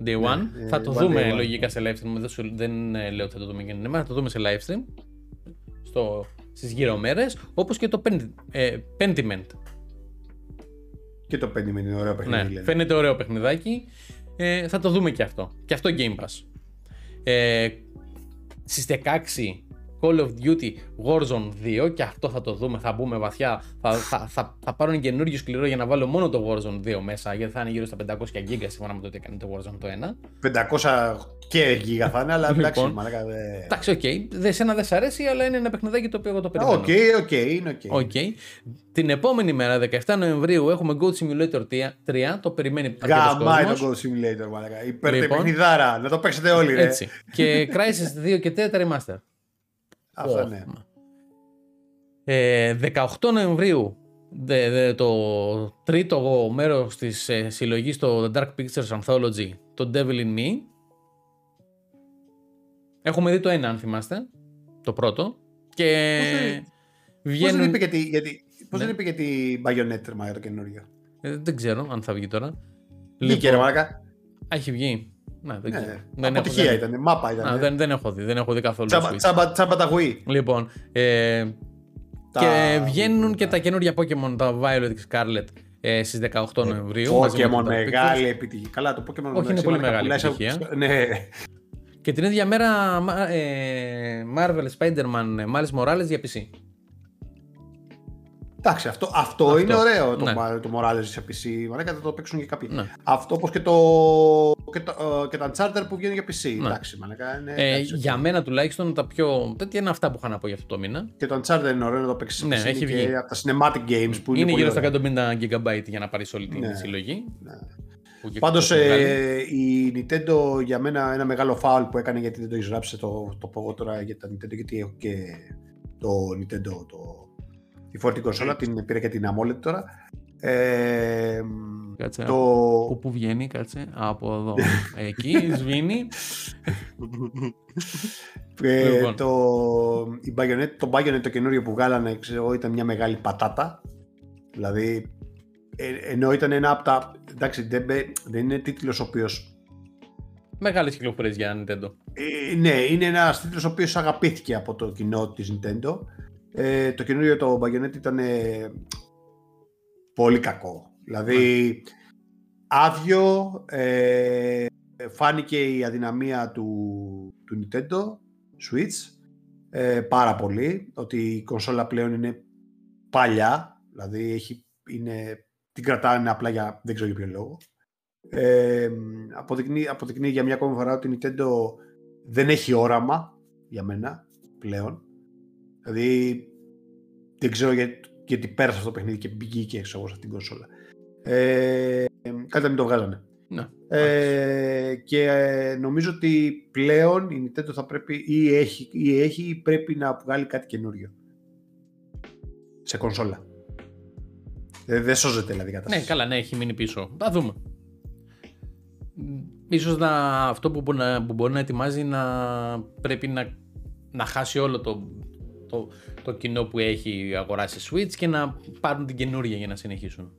Day One. ε, θα το one δούμε day one. λογικά σε live stream. Δεν, σου- δεν ε, λέω ότι θα το δούμε και την ημέρα, θα το δούμε σε live stream. Στο, στις γύρω μέρες, όπως και το Pen- ε, Pentiment. Και το 5 είναι ωραίο παιχνίδι. Ναι, λένε. φαίνεται ωραίο παιχνιδάκι. Ε, θα το δούμε και αυτό. Και αυτό Game Pass. Ε, στις 16 Call of Duty Warzone 2 και αυτό θα το δούμε, θα μπούμε βαθιά. Θα, θα, θα, θα πάρω ένα καινούριο σκληρό για να βάλω μόνο το Warzone 2 μέσα γιατί θα είναι γύρω στα 500 GB σύμφωνα με το ότι έκανε το Warzone το 1. 500 και γίγα θα είναι, αλλά εντάξει, Λοιπόν. μαλάκα. δε- Εντάξει, οκ. Δεν σε ένα δεν σ' αρέσει, αλλά είναι ένα παιχνιδάκι το οποίο εγώ το Α, περιμένω. Οκ, οκ, είναι οκ. Οκ. Την επόμενη μέρα, 17 Νοεμβρίου, έχουμε Goat Simulator 3. Το περιμένει αρκετός Γαμάει κόσμος. το Goat Simulator, μαλάκα. Υπέρ Λοιπόν. παιχνιδάρα. Να το παίξετε όλοι, ρε. Έτσι. και Crysis 2 και 3 Remastered. Αυτό Ω. ναι. Ε, 18 Νοεμβρίου, δε- δε- το τρίτο μέρος της ε, συλλογής το The Dark Pictures Anthology, το Devil in Me. Έχουμε δει το ένα, αν θυμάστε. Το πρώτο. Και Πώς δεν- Πώς βγαίνουν... δεν είπε για τη, για τη- πώς Ναι. δεν είπε για την Bayonetta, μα, για το καινούριο; Ε, δεν ξέρω αν θα βγει τώρα. Βγήκε ρε μαλάκα. Α, έχει βγει. Ναι, δεν ξέρω. Ναι, Δεν έχω, αποτυχία δεν, ήταν, μάπα ήταν. Α, δεν, δεν έχω δει, δεν έχω δει καθόλου το Τσάμπα, Switch. τσάμπα, τσάμπα τα γουί. Λοιπόν, ε, Τα- και βγαίνουν και τα καινούργια Pokemon, τα Violet και Scarlet ε, στις 18 Νοεμβρίου. μαζί με Pokemon το Dark Pictures. μεγάλη επιτυχία. Καλά, το Pokemon Όχι, είναι μεταξύ πολύ μαλάκα μεγάλη πουλάει σε- επιτυχία. Ναι. Και την ίδια μέρα μα- ε, Marvel Spider-Man ε, Miles Morales για PC. Εντάξει, αυτό, αυτό, Αυτό. είναι ωραίο το, Ναι. ναι. το Morales σε PC. Μαλάκα θα το παίξουν και κάποιοι. Ναι. Αυτό όπως και, το, και, το, ε, και τα Uncharted που βγαίνουν για PC. Ναι. Εντάξει, μαλάκα, είναι, Ε, εντάξει, για οκ. μένα τουλάχιστον τα πιο. Τέτοια είναι αυτά που είχα να πω για αυτό το μήνα. Και το Uncharted είναι ωραίο να το παίξεις σε Ναι, PC. έχει είναι βγει. και από τα cinematic games που είναι, Είναι, πολύ γύρω στα ωραία. 150 GB για να πάρεις όλη την Ναι. συλλογή. Ναι. που και- Πάντως που βγάλει. ε, η Nintendo για μένα ένα μεγάλο foul που έκανε γιατί δεν το έχεις γράψει το, το πω εγώ τώρα για τα Nintendo γιατί έχω και το Nintendo το, τη φορητή κονσόλα, την πήρα και την AMOLED τώρα. Ε, Κάτσε, το, Από πού βγαίνει, κάτσε. Από εδώ. Εκεί, σβήνει. ε, Λοιπόν. το, η Bayonetta, το Bayonetta το καινούριο που βγάλανε ξέρω, εγώ, ήταν μια μεγάλη πατάτα. Δηλαδή, ε, ενώ ήταν ένα από τα. Εντάξει, δεν, μπε- δεν είναι τίτλος ο οποίος Μεγάλες κυκλοφορίες για Nintendo. Ε, ναι, είναι ένας τίτλος ο οποίος αγαπήθηκε από το κοινό της Nintendo. Ε, το καινούριο το Bayonetta ήταν ε, πολύ κακό. Δηλαδή, άδειο, ε, φάνηκε η αδυναμία του, του Nintendo Switch ε, πάρα πολύ, ότι η κονσόλα πλέον είναι παλιά, δηλαδή έχει, είναι, την κρατάνε απλά για δεν ξέρω για ποιο λόγο. Ε, αποδεικνύει, αποδεικνύει για μια ακόμη φορά ότι η Nintendo δεν έχει όραμα για μένα πλέον. Δηλαδή δεν ξέρω γιατί, γιατί πέρασε αυτό το παιχνίδι και μπήκε έξω εγώ σε αυτήν την κονσόλα. Ε, κάτι να μην το βγάζανε. Ναι. Ε, και ε, νομίζω ότι πλέον η Nintendo θα πρέπει ή έχει, ή έχει ή πρέπει να βγάλει κάτι καινούριο σε κονσόλα. Ε, δεν σώζεται δηλαδή η Ναι, κατάσταση. καλά, ναι, έχει μείνει πίσω. Θα δούμε. Ίσως να, αυτό που μπορεί, να, που μπορεί να ετοιμάζει να πρέπει να, να χάσει όλο το, το, το κοινό που έχει αγοράσει Switch και να πάρουν την καινούρια για να συνεχίσουν.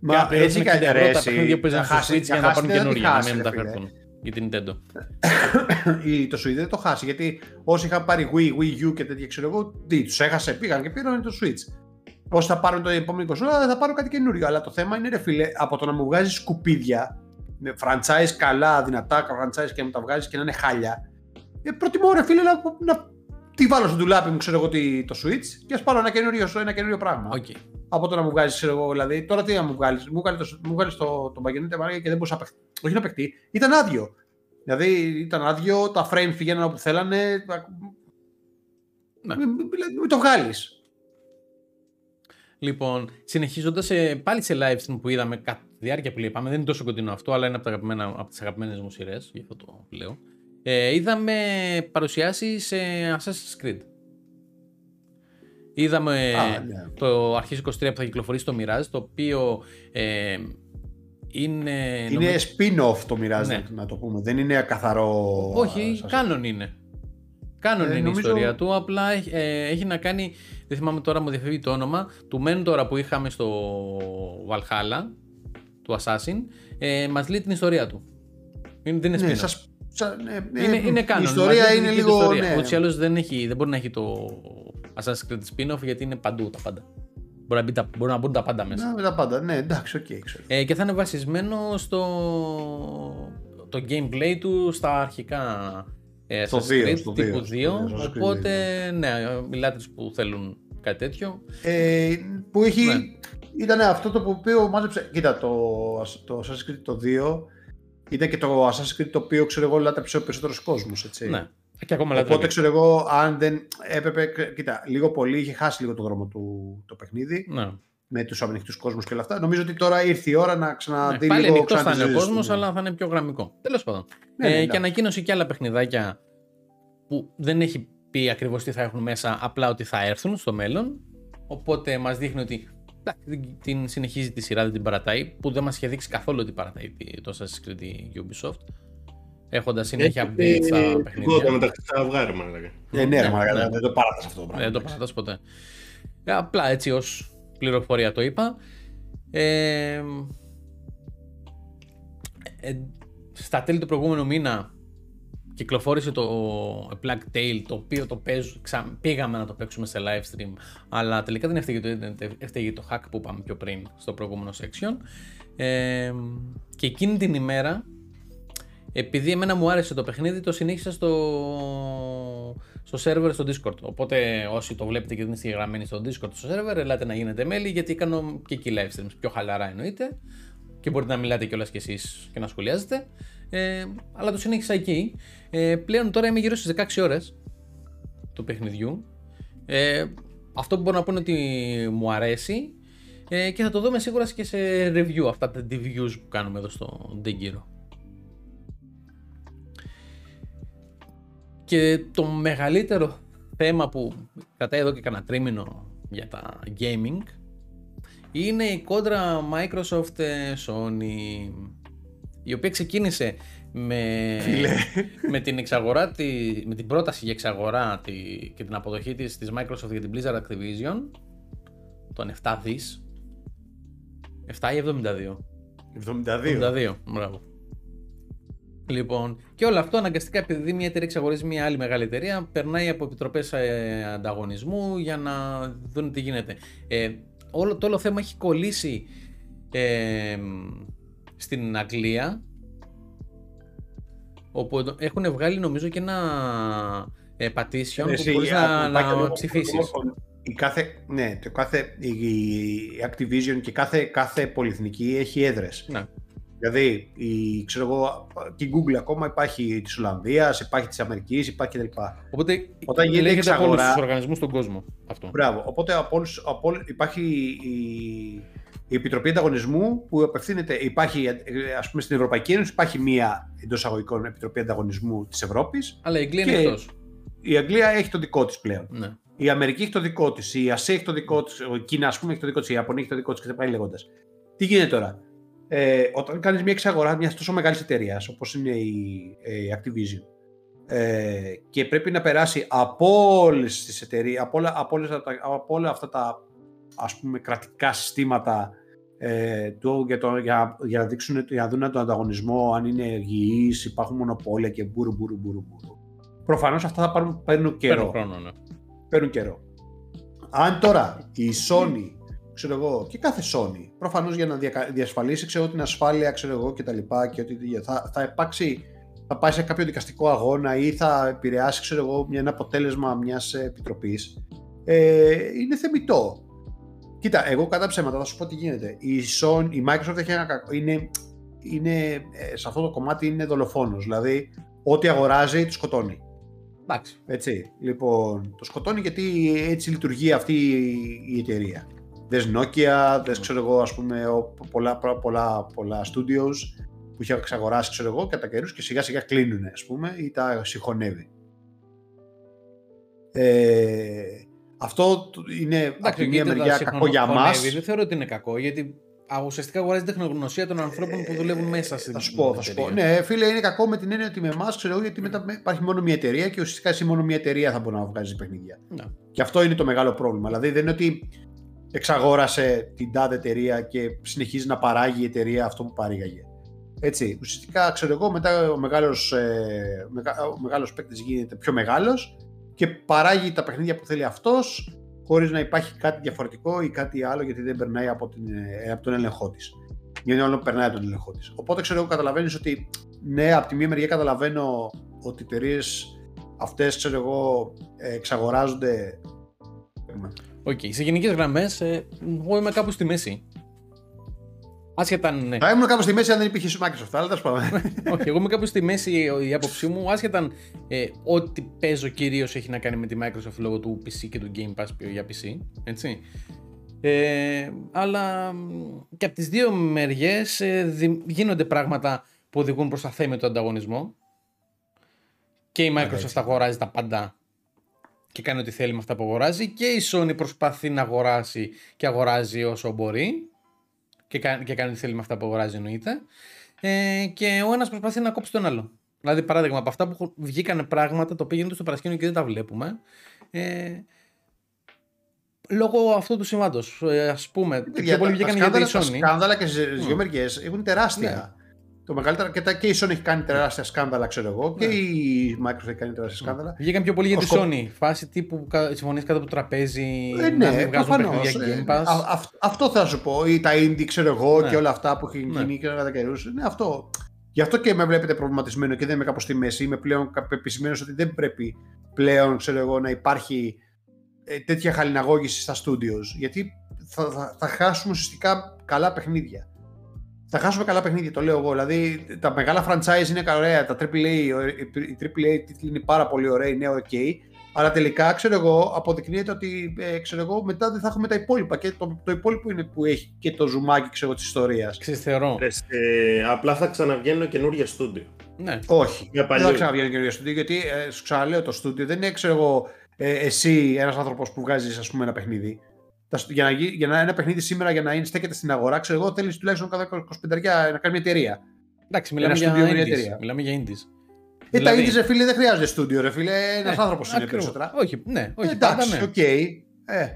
Μα και να πληρώσουν έτσι 60 ευρώ ρε, τα εσύ, παιχνίδια που παίζαν να στο χάσει- Switch για να χάσει πάρουν δεν θα τη καινούρια, να χάσει, μην ρε φίλε. μεταφέρουν για την Nintendo. η, το Switch δεν το χάσει γιατί όσοι είχαν πάρει Wii, Wii U και τέτοια ξέρω εγώ, τι τους έχασε, πήγαν και πήραν το Switch. Όσοι θα πάρουν το επόμενο κονσόλα θα πάρουν κάτι καινούριο. Αλλά το θέμα είναι, ρε φίλε, από το να μου βγάζει σκουπίδια με franchise καλά, δυνατά franchise και να μου τα βγάζεις και να είναι χάλια. Ε, προτιμώ, ρε φίλε, να, να τη βάλω στο ντουλάπι μου, ξέρω εγώ, τι- το Switch και ας πάρω ένα καινούριο, ένα καινούριο πράγμα. Οκ. Από το να μου βγάζεις, ξέρω εγώ, δηλαδή. Τώρα τι να μου βγάλεις, μου βγάλεις το, μου βγάλεις το, το Bayonetta μαλάκα, και δεν μπορούσα να, παιχ- όχι να παιχτεί, ήταν άδειο. Δηλαδή ήταν άδειο, τα frames πηγαίναν όπου θέλανε. Ναι. Μην, μην, μην το βγάλεις. Λοιπόν, συνεχίζοντας πάλι σε live stream που είδαμε κατά τη διάρκεια που είπαμε, δεν είναι τόσο κοντινό αυτό, αλλά είναι από, τα αγαπημένα, από τις αγαπημένες μου σειρές, γι' αυτό το λέω. Ε, είδαμε παρουσιάσεις σε Assassin's Creed. Είδαμε Α, ναι. το αρχές 23 που θα κυκλοφορήσει το Mirage, το οποίο ε, είναι... Είναι spin-off το Mirage, Ναι. να το πούμε. Δεν είναι καθαρό. Όχι, σας- canon είναι. Canon Ε, είναι η νομίζω- ιστορία του, απλά έχει, ε, έχει να κάνει, δεν θυμάμαι τώρα μου διαφεύγει το όνομα, του Mentor που είχαμε στο Valhalla, του Assassin, ε, μας λέει την ιστορία του. Είναι, δεν είναι Ναι, spin-off. Σας, σα- ναι, ναι, είναι, είναι canon. Η μας ιστορία λέει την είναι δική του λίγο. ιστορία. Ναι. Ούτως ή άλλως δεν, έχει, δεν μπορεί να έχει το Assassin's Creed spin-off γιατί είναι παντού τα πάντα. Μπορεί να, μπει τα, μπορεί να μπουν τα πάντα μέσα. Να, με τα πάντα. Ναι, εντάξει, οκ, ξέρω. Ε, και θα είναι βασισμένο στο το gameplay του στα αρχικά ε, Στο Assassin's δύο, Creed στο τύπου δύο, 2. στο Assassin's Creed Οπότε, ναι, οι λάτρες που θέλουν κάτι τέτοιο. Ε, που έχει. Ναι. Ήταν αυτό το οποίο μάζεψε. Κοίτα, το, το Assassin's Creed το 2 ήταν και το Assassin's Creed το οποίο ξέρω εγώ λάτρεψε ο περισσότερος κόσμος. Ναι. Και ακόμα Οπότε λάτρε. ξέρω εγώ, αν δεν έπρεπε. Κοίτα, λίγο πολύ είχε χάσει λίγο το δρόμο του το παιχνίδι Ναι. με τους ανοιχτού κόσμους και όλα αυτά. Νομίζω ότι τώρα ήρθε η ώρα να Ναι, ξαναδεί πάλι λίγο ανοιχτός ξανά θα τις είναι ο ζωές του, κόσμος, ναι. αλλά θα είναι πιο γραμμικό. Τέλος πάντων. Ναι, ναι, ε, και εντάξει. ανακοίνωσε και άλλα παιχνιδάκια που δεν έχει πει ακριβώς τι θα έχουν μέσα, απλά ότι θα έρθουν στο μέλλον. Οπότε μας δείχνει ότι εντάξει, την συνεχίζει τη σειρά, δεν την παρατάει, που δεν μας είχε δείξει καθόλου ότι παρατάει τη- το Assassin's Creed η Ubisoft. Έχοντας συνέχεια updates στα Εγώ παιχνίδια. μεταξύ θα βγάρει, μάλλον. Ε, ναι, ρε, Ναι, μαλάκα, ναι. δεν το παράτασε αυτό το πράγμα. Δεν το παρατάς ποτέ. Ε, Απλά έτσι ως πληροφορία το είπα. Ε, ε, στα τέλη του προηγούμενου μήνα κυκλοφόρησε το A Plague Tale το οποίο το παίζω, ξα... πήγαμε να το παίξουμε σε live stream αλλά τελικά δεν έφταιγε το internet, έφταιγε το hack που είπαμε πιο πριν στο προηγούμενο section ε, και εκείνη την ημέρα επειδή εμένα μου άρεσε το παιχνίδι, το συνέχισα στο, στο server στο Discord. Οπότε όσοι το βλέπετε και δεν είστε γραμμένοι στο Discord στο server, ελάτε να γίνετε μέλη γιατί κάνω και εκεί live streams. Πιο χαλαρά εννοείται. Και μπορείτε να μιλάτε κιόλας κι εσείς και να σχολιάζετε. Ε, αλλά το συνέχισα εκεί. Ε, πλέον τώρα είμαι γύρω στις 16 ώρες του παιχνιδιού. Ε, αυτό που μπορώ να πω είναι ότι μου αρέσει ε, και θα το δούμε σίγουρα και σε review αυτά τα reviews που κάνουμε εδώ στο Dengiro. Και το μεγαλύτερο θέμα που κρατάει εδώ και κανένα τρίμηνο για τα gaming είναι η κόντρα Microsoft ε, Sony η οποία ξεκίνησε με, με την εξαγορά τη, με την πρόταση για εξαγορά τη, και την αποδοχή της, της Microsoft για την Blizzard Activision των 7 δις 7 ή 72 72. 72, μπράβο. Λοιπόν, και όλο αυτό αναγκαστικά επειδή μια εταιρεία εξαγορίζει μια άλλη μεγάλη εταιρεία, περνάει από επιτροπές ανταγωνισμού για να δουν τι γίνεται. Ε, όλο το όλο θέμα έχει κολλήσει ε, στην Αγγλία, όπου έχουν βγάλει νομίζω και ένα ε, petition που Εσύ, μπορείς α, να, υπάρχει να λίγο- ψηφίσεις. Η κάθε, ναι, το κάθε, η, η Activision και κάθε, κάθε πολυεθνική έχει έδρες. Ναι. Δηλαδή, η, ξέρω εγώ, και η Google ακόμα υπάρχει της Ολλανδίας, υπάρχει της Αμερικής, υπάρχει κτλ. Οπότε Όταν γίνεται λέγεται από όλους εξαγορά- τους οργανισμούς στον κόσμο αυτό. Μπράβο. Οπότε από όλους, από όλους- υπάρχει η, η Επιτροπή Ανταγωνισμού που απευθύνεται, υπάρχει ε, ας πούμε στην Ευρωπαϊκή Ένωση υπάρχει μία εντός αγωγικών Επιτροπή Ανταγωνισμού της Ευρώπης. Αλλά η Αγγλία είναι Και- εκτός. Η Αγγλία έχει το δικό της πλέον. Ναι. Η Αμερική έχει το δικό της, η Ασία έχει το δικό της, η Κίνα ας πούμε έχει το δικό της, η Ιαπωνία έχει το δικό της και θα πάει λέγοντας. Τι γίνεται τώρα; Ε, όταν κάνεις μια εξαγορά μιας τόσο μεγάλης εταιρείας όπως είναι η, ε, η Activision ε, και πρέπει να περάσει από όλες τις εταιρείες, από όλα, από, όλες τα- από όλα αυτά τα ας πούμε κρατικά συστήματα ε, του, για, το, για, για, να δείξουν, για να δουν τον ανταγωνισμό, αν είναι υγιείς, υπάρχουν μονοπόλια και μπούρου μπούρου μπούρου μπούρου. Προφανώς αυτά θα πάρουν, παίρνουν καιρό Παίρνω χρόνο, ναι. παίρνουν καιρό. Αν τώρα η Sony, ξέρω εγώ, και κάθε Sony, προφανώς για να διακα- διασφαλίσει ξέρω, εγώ, την ασφάλεια ξέρω εγώ, και τα λοιπά και ότι θα, θα υπάρξει, θα πάει σε κάποιο δικαστικό αγώνα ή θα επηρεάσει ξέρω εγώ, μια, ένα αποτέλεσμα μιας επιτροπής, ε, είναι θεμητό. Κοίτα, εγώ κατά ψέματα θα σου πω τι γίνεται. Η, Sony, η Microsoft έχει ένα κακό, είναι, είναι, ε, σε αυτό το κομμάτι είναι δολοφόνος. Δηλαδή, ό,τι αγοράζει, το σκοτώνει. Εντάξει. Έτσι. Λοιπόν, το σκοτώνει γιατί έτσι λειτουργεί αυτή η εταιρεία. Δες Nokia, δες ξέρω εγώ ας πούμε πολλά, πολλά, πολλά studios που είχε εξαγοράσει ξέρω εγώ κατά καιρούς και σιγά σιγά κλείνουν ας πούμε ή τα συγχωνεύει. Ε, αυτό είναι από τη μία μεριά κακό για μας. Δεν θεωρώ ότι είναι κακό γιατί ουσιαστικά αγοράζει τεχνογνωσία των ανθρώπων που δουλεύουν μέσα στην Θα σου πω, θα σου πω. Ναι, φίλε, είναι κακό με την έννοια ότι με εμάς ξέρω εγώ γιατί μετά υπάρχει μόνο μια εταιρεία και ουσιαστικά εσύ μόνο μια εταιρεία θα μπορεί να βγάζει παιχνίδια. Ναι. Και αυτό είναι το μεγάλο πρόβλημα. Δηλαδή δεν είναι ότι εξαγόρασε την τάδε εταιρεία και συνεχίζει να παράγει η εταιρεία αυτό που παρήγαγε. Έτσι, ουσιαστικά ξέρω εγώ μετά ο μεγάλος, ε, ο μεγάλος παίκτης γίνεται πιο μεγάλος και παράγει τα παιχνίδια που θέλει αυτός χωρίς να υπάρχει κάτι διαφορετικό ή κάτι άλλο γιατί δεν περνάει από, την, ε, από τον έλεγχό της. Γιατί όλο περνάει από τον έλεγχό της. Οπότε ξέρω εγώ καταλαβαίνεις ότι ναι, από τη μία μεριά καταλαβαίνω ότι οι εταιρείες αυτές ξέρω εγώ εξαγοράζονται Οκ, okay. σε γενικές γραμμές, ε, εγώ είμαι κάπου στη μέση. Άσχετα ναι. Θα ήμουν κάπου στη μέση αν δεν υπήρχε Microsoft, αλλά τέλος πάντων. Όχι, εγώ είμαι κάπου στη μέση η άποψή μου, άσχετα ε, ό,τι παίζω κυρίως έχει να κάνει με τη Microsoft λόγω του PC και του Game Pass για PC. Έτσι. Ε, αλλά και από τις δύο μεριές ε, γίνονται πράγματα που οδηγούν προς τα θέματα του ανταγωνισμό και η Microsoft αγοράζει τα πάντα και κάνει ό,τι θέλει με αυτά που αγοράζει και η Sony προσπαθεί να αγοράσει και αγοράζει όσο μπορεί και κάνει, και κάνει ό,τι θέλει με αυτά που αγοράζει εννοείται ε, και ο ένας προσπαθεί να κόψει τον άλλο. Δηλαδή παράδειγμα από αυτά που βγήκαν πράγματα το πήγαινε στο παρασκήνιο και δεν τα βλέπουμε ε, λόγω αυτού του συμβάντο. Ε, Α πούμε, πιο πολύ βγήκαν για τη Sony. Τα σκάνδαλα και στι δύο μεριέ έχουν τεράστια. Ναι. Το μεγαλύτερο και, τα, και η Sony έχει κάνει τεράστια σκάνδαλα, ξέρω εγώ, και ναι. η Microsoft έχει κάνει τεράστια ναι. σκάνδαλα. Βγήκαν πιο πολύ για τη Sony. Φάση τύπου συμφωνίε κάτω από το τραπέζι. Ε, ναι, να προφανώς. Ε, αυτό θα σου πω. Ή τα indie, ξέρω εγώ, ναι. και όλα αυτά που έχει ναι. γίνει και κατά καιρούς. Ναι, αυτό. Γι' αυτό και με βλέπετε προβληματισμένο και δεν είμαι κάπου στη μέση. Είμαι πλέον πεπισμένος ότι δεν πρέπει πλέον ξέρω εγώ, να υπάρχει ε, τέτοια χαλιναγώγηση στα studios. Γιατί θα, θα, θα χάσουμε ουσιαστικά καλά παιχνίδια θα χάσουμε καλά παιχνίδια, το λέω εγώ. Δηλαδή, τα μεγάλα franchise είναι ωραία, τα AAA, οι AAA τίτλοι είναι πάρα πολύ ωραία, είναι ok. Αλλά τελικά, ξέρω εγώ, αποδεικνύεται ότι ε, ξέρω εγώ, μετά δεν θα έχουμε τα υπόλοιπα. Και το, το υπόλοιπο είναι που έχει και το ζουμάκι ξέρω, της ιστορίας. Ξεστερώ. Ε, απλά θα ξαναβγαίνουν καινούργια στούντιο. Ναι. Όχι. δεν θα ξαναβγαίνουν καινούργια στούντιο, γιατί ε, σου ξαναλέω το στούντιο δεν είναι, ξέρω εγώ, ε, εσύ ένας άνθρωπος που βγάζεις ας πούμε ένα παιχνίδι για να, για να ένα παιχνίδι σήμερα για να είναι, στέκεται στην αγορά, ξέρω εγώ, θέλεις τουλάχιστον κατά 25 να κάνει μια εταιρεία. Εντάξει, μιλάμε για, studio, μια εταιρεία. μιλάμε για indies. Ε, δηλαδή... τα indies, ρε φίλε, δεν χρειάζεται στούντιο, ρε φίλε. Ένας ε, άνθρωπος είναι περισσότερα. Όχι, ναι, όχι. Ε, εντάξει, ναι. οκ. Okay. Ε.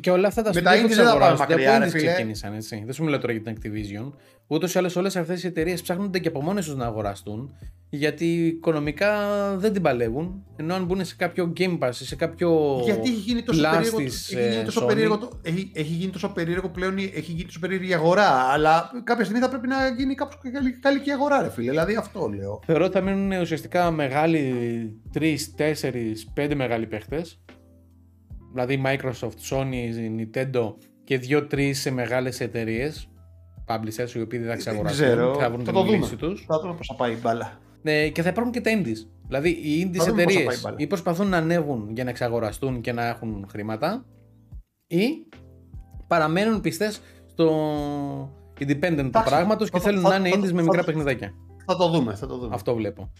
Και όλα αυτά τα στούντιο δεν θα πάμε μακριά, ρε φίλε. Ξεκίνησαν, έτσι. Δεν σου μιλάω τώρα για την Activision. Ούτως ή άλλως όλες αυτές οι εταιρείες ψάχνονται και από μόνες τους να αγοραστούν γιατί οικονομικά δεν την παλεύουν. Ενώ αν μπουν σε κάποιο Game Pass, σε κάποιο. Γιατί έχει γίνει τόσο περίεργο. Έχει γίνει τόσο, περίεργο, έχει, έχει γίνει τόσο περίεργο πλέον, έχει γίνει τόσο περίεργη η αγορά. Αλλά κάποια στιγμή θα πρέπει να γίνει κάπως καλή, καλή και η αγορά, ρε φίλε. Δηλαδή αυτό λέω. Θεωρώ ότι θα μείνουν ουσιαστικά μεγάλοι 3, 4, 5 μεγάλοι παίχτες. Δηλαδή Microsoft, Sony, Nintendo και 2-3 σε μεγάλες εταιρείες publishers οι οποίοι δεν θα ξαγοράσουν. Θα βρουν την λύση τους. Θα δούμε πώς θα πάει η μπάλα. Ναι, και θα υπάρχουν και τα indies. Δηλαδή οι indies εταιρείες ή προσπαθούν να ανέβουν για να εξαγοραστούν και να έχουν χρήματα ή παραμένουν πιστές στο independent του πράγματος και θέλουν να είναι indies με μικρά παιχνιδάκια. Θα το δούμε, θα το δούμε. Αυτό βλέπω.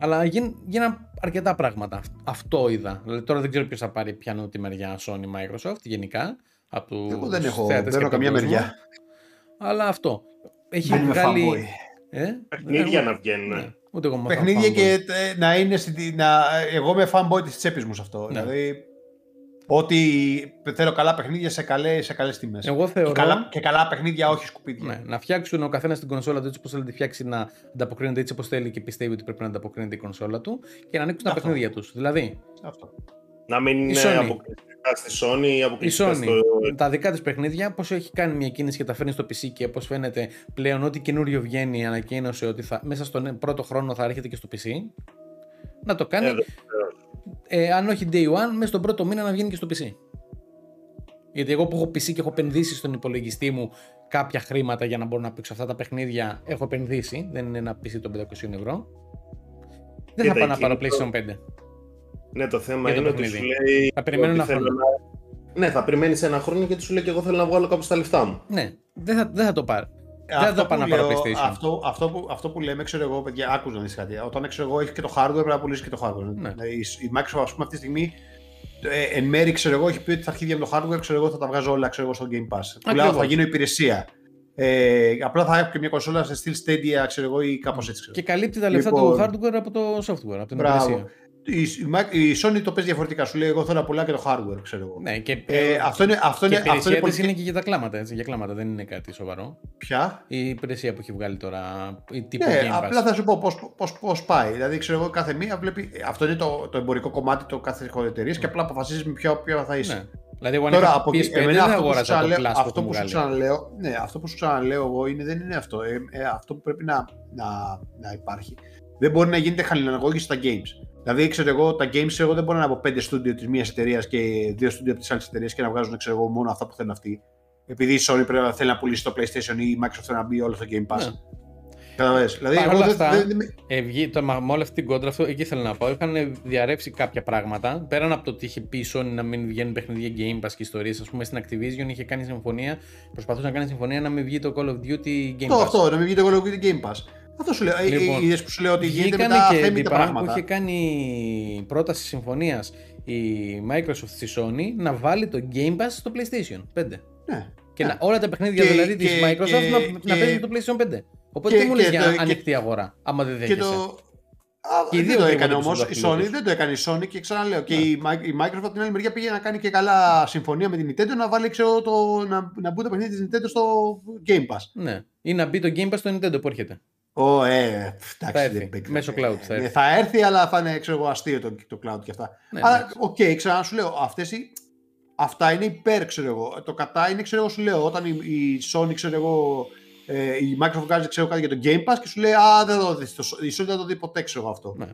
Αλλά γίναν αρκετά πράγματα. Αυτό είδα. Δηλαδή τώρα δεν ξέρω ποιος θα πάρει πιανού τη μεριά Sony Microsoft γενικά. Από Εγώ δεν έχω, δεν έχω καμία μεριά. Αλλά αυτό. Έχει βγάλει. Ε; Παιχνίδια να βγαίνουν. Ναι. Ούτε εγώ Παιχνίδια και ε, να είναι. Στη, να, εγώ είμαι fanboy της τσέπης μου σε αυτό. Ναι. Δηλαδή, ότι θέλω καλά παιχνίδια σε καλέ σε καλές τιμές. Εγώ θεωρώ... Και καλά, και καλά παιχνίδια, όχι σκουπίδια. Ναι, να φτιάξουν ο καθένας την κονσόλα του έτσι όπως θέλει να τη φτιάξει, να ανταποκρίνεται έτσι όπως θέλει και πιστεύει ότι πρέπει να ανταποκρίνεται η κονσόλα του και να ανοίξουν τα παιχνίδια τους. Δηλαδή. Αυτό. Να μην είναι αποκλειστικά στη Sony ή αποκλειστικά στο... Τα δικά της παιχνίδια, πώς έχει κάνει μια κίνηση και τα φέρνει στο PC και όπω φαίνεται πλέον ό,τι καινούριο βγαίνει ανακοίνωσε ότι θα, μέσα στον πρώτο χρόνο θα έρχεται και στο PC. Να το κάνει. Ε, ε, αν όχι day one, μέσα στον πρώτο μήνα να βγαίνει και στο PC. Γιατί εγώ που έχω PC και έχω επενδύσει στον υπολογιστή μου κάποια χρήματα για να μπορώ να παίξω αυτά τα παιχνίδια, έχω επενδύσει. Δεν είναι ένα PC των 500 ευρώ. Δεν θα Κοίτα, πάω να πάρω εκείνη το- PlayStation 5. Ναι, το θέμα Για το είναι ότι παιχνίδι. σου λέει. Θα περιμένω ότι ένα θέλω χρόνο. να- Ναι, θα περιμένεις ένα χρόνο γιατί σου λέει και εγώ θέλω να βγάλω κάπου στα λεφτά μου. Ναι, δεν θα, δεν θα το πάρω. Δεν θα Αυτό το πάω που να πάρω λέω, PlayStation. Αυτό, αυτό, που, αυτό που λέμε, ξέρω εγώ, παιδιά, άκουσα να δεις κάτι. Όταν ξέρω εγώ έχει και το hardware, πρέπει να πουλήσεις και το hardware. Ναι. Δηλαδή, η, η Microsoft, ας πούμε, αυτή τη στιγμή, ε, εν μέρη, ξέρω εγώ, έχει πει ότι τα αρχίδια με το hardware, ξέρω εγώ, θα τα βγάζω όλα, ξέρω εγώ, στο Game Pass. Πουλάω, θα γίνω υπηρεσία. Ε, απλά θα έχω και μια κονσόλα σε στυλ Stadia, ξέρω εγώ, ή κάπως έτσι. Ξέρω. Και καλύπτει τα λεφτά Λοιπόν. του hardware από το software, από την Μπράβο. υπηρεσία. Η, η, Mac- η Sony το παίζει διαφορετικά. Σου λέει: Εγώ θέλω να πουλάω και το hardware, ξέρω εγώ. Ναι, και, Ε, αυτό είναι, αυτό και η είναι, αυτό υπηρεσία είναι της πολιτική- είναι και για τα κλάματα, έτσι, για κλάματα, δεν είναι κάτι σοβαρό. Ποια; Η υπηρεσία που έχει βγάλει τώρα, η τύπου Ναι, Game Pass. απλά θα σου πω πώς, πώς, πώς πάει. Δηλαδή, ξέρω εγώ, κάθε μία βλέπει. Αυτό είναι το, το εμπορικό κομμάτι του κάθε εταιρείας και απλά αποφασίζεις με ποια, ποια θα είσαι. Ναι. Δηλαδή, εγώ αν Τώρα, είχα από εκεί, PS5 δεν εμένα θα αυτό που, σου αγόρασα το ξαναλέω, Plus που αυτό έχουν που σου βγάλει. ξαναλέω, ναι, αυτό που σου ξαναλέω εγώ είναι, δεν είναι αυτό. Ε, ε, αυτό που πρέπει να, να, να υπάρχει. Δεν μπορεί να γίνεται χαλιναγώγηση στα games. Δηλαδή, ξέρω εγώ, τα games εγώ δεν μπορώ να από πέντε στούντιο της μίας εταιρείας και δύο στούντιο από της άλλης εταιρείας και να βγάζουν ξέρω εγώ, μόνο αυτά που θέλουν αυτοί. Επειδή η Sony πρέπει να θέλει να πουλήσει το PlayStation ή η Microsoft θέλει να μπει όλο στο Game Pass. Ναι. Καταλαβες. Δηλαδή, Παρ' εγώ όλα δεν, αυτά, δεν, δεν- Ε, βγει, το, με όλη αυτή την κόντρα, αυτό εκεί ήθελα να πάω. Είχαν διαρρεύσει κάποια πράγματα. Πέραν από το ότι είχε πει η Sony να μην βγαίνουν παιχνίδια Game Pass και ιστορίες, ας πούμε στην Activision είχε κάνει συμφωνία, προσπαθούσε να κάνει συμφωνία να μην βγει το Call of Duty Game το Pass. αυτό, να μην βγει το Call of Duty Game Pass. Αυτό σου λέω. Λοιπόν, Λοιπόν, Είδες που σου λέω ότι γίνεται με Βγήκανε τα και θέμητα Deep Run που πράγματα. είχε κάνει πρόταση συμφωνίας η Microsoft στη Sony να βάλει το Game Pass στο PlayStation 5. Ναι. Και Ναι. να, όλα τα παιχνίδια Και- δηλαδή της και- Microsoft και- να, και- να παίζουν το PlayStation 5. Οπότε και- τι μου λες και για το- και- ανοιχτή αγορά, άμα δεν Και δέχεσαι; το. Α, Και οι δύο δεν το κρύβονται έκανε τους όμως η ανταποκριτές. Sony, δεν το έκανε η Sony και ξαναλέω. Και Ναι. η, Mi- η Microsoft από την άλλη μεριά πήγε να κάνει και καλά συμφωνία με την Nintendo να βάλει ξέρω, το, να, να μπουν τα παιχνίδια της Nintendo στο Game Pass. Ναι. Ή να μπει το Game Pass στο Nintendo που έρχεται. Ω, ε, εντάξει, Θα έρθει. δεν παίζει. Μέσω cloud θα Ναι, έρθει. θα έρθει, αλλά θα είναι ξέρω, εγώ, αστείο το, το cloud και αυτά. Ναι, αλλά εντάξει. οκ, ξανά σου λέω, αυτές οι, αυτά είναι υπέρ, ξέρω εγώ. Το κατά είναι, ξέρω εγώ, σου λέω, όταν η, η Sony, ξέρω εγώ, ε, η Microsoft βγάζει ξέρω, κάτι για το Game Pass και σου λέει Α, δεν το δεις, το, η Sony δεν το δει ποτέ, ξέρω εγώ αυτό. Ναι.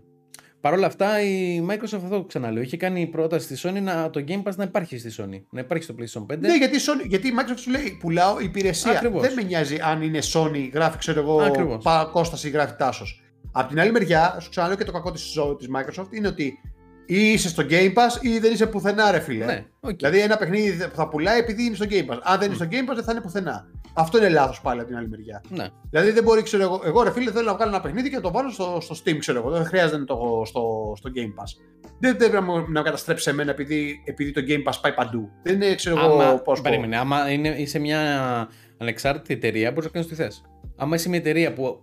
Παρ' όλα αυτά η Microsoft αυτό ξαναλέω. Είχε κάνει πρόταση στη Sony να, το Game Pass να υπάρχει στη Sony. Να υπάρχει στο PlayStation 5. Ναι, γιατί, η Sony, γιατί η Microsoft σου λέει πουλάω υπηρεσία. Ακριβώς. Δεν με νοιάζει αν είναι Sony, γράφει ξέρω εγώ Ακριβώς. πα, Κώστας ή γράφει Τάσος. Απ' την άλλη μεριά, σου ξαναλέω και το κακό της, της Microsoft είναι ότι ή είσαι στο Game Pass ή δεν είσαι πουθενά ρε φίλε. Ναι, οκ. Δηλαδή ένα παιχνίδι που θα πουλάει επειδή είναι στο Game Pass. Αν δεν είναι στο Game Pass δεν θα είναι πουθενά. Αυτό είναι λάθος πάλι από την άλλη μεριά. ναι. Δηλαδή δεν μπορεί, ξέρω εγώ, εγώ ρε φίλε θέλω να βγάλω ένα παιχνίδι και να το βάλω στο, στο Steam, ξέρω εγώ. Δεν χρειάζεται να είναι το, στο, στο Game Pass. Δεν δεν πρέπει να, μου- να καταστρέψει εμένα επειδή, επειδή το Game Pass πάει παντού. Δεν είναι, ξέρω εγώ, Άμα, πώς πω. περίμενε, άμα είναι, είσαι μια ανεξάρτητη εταιρεία, μπορείς να κάνεις τι θες. Άμα είσαι μια εταιρεία που.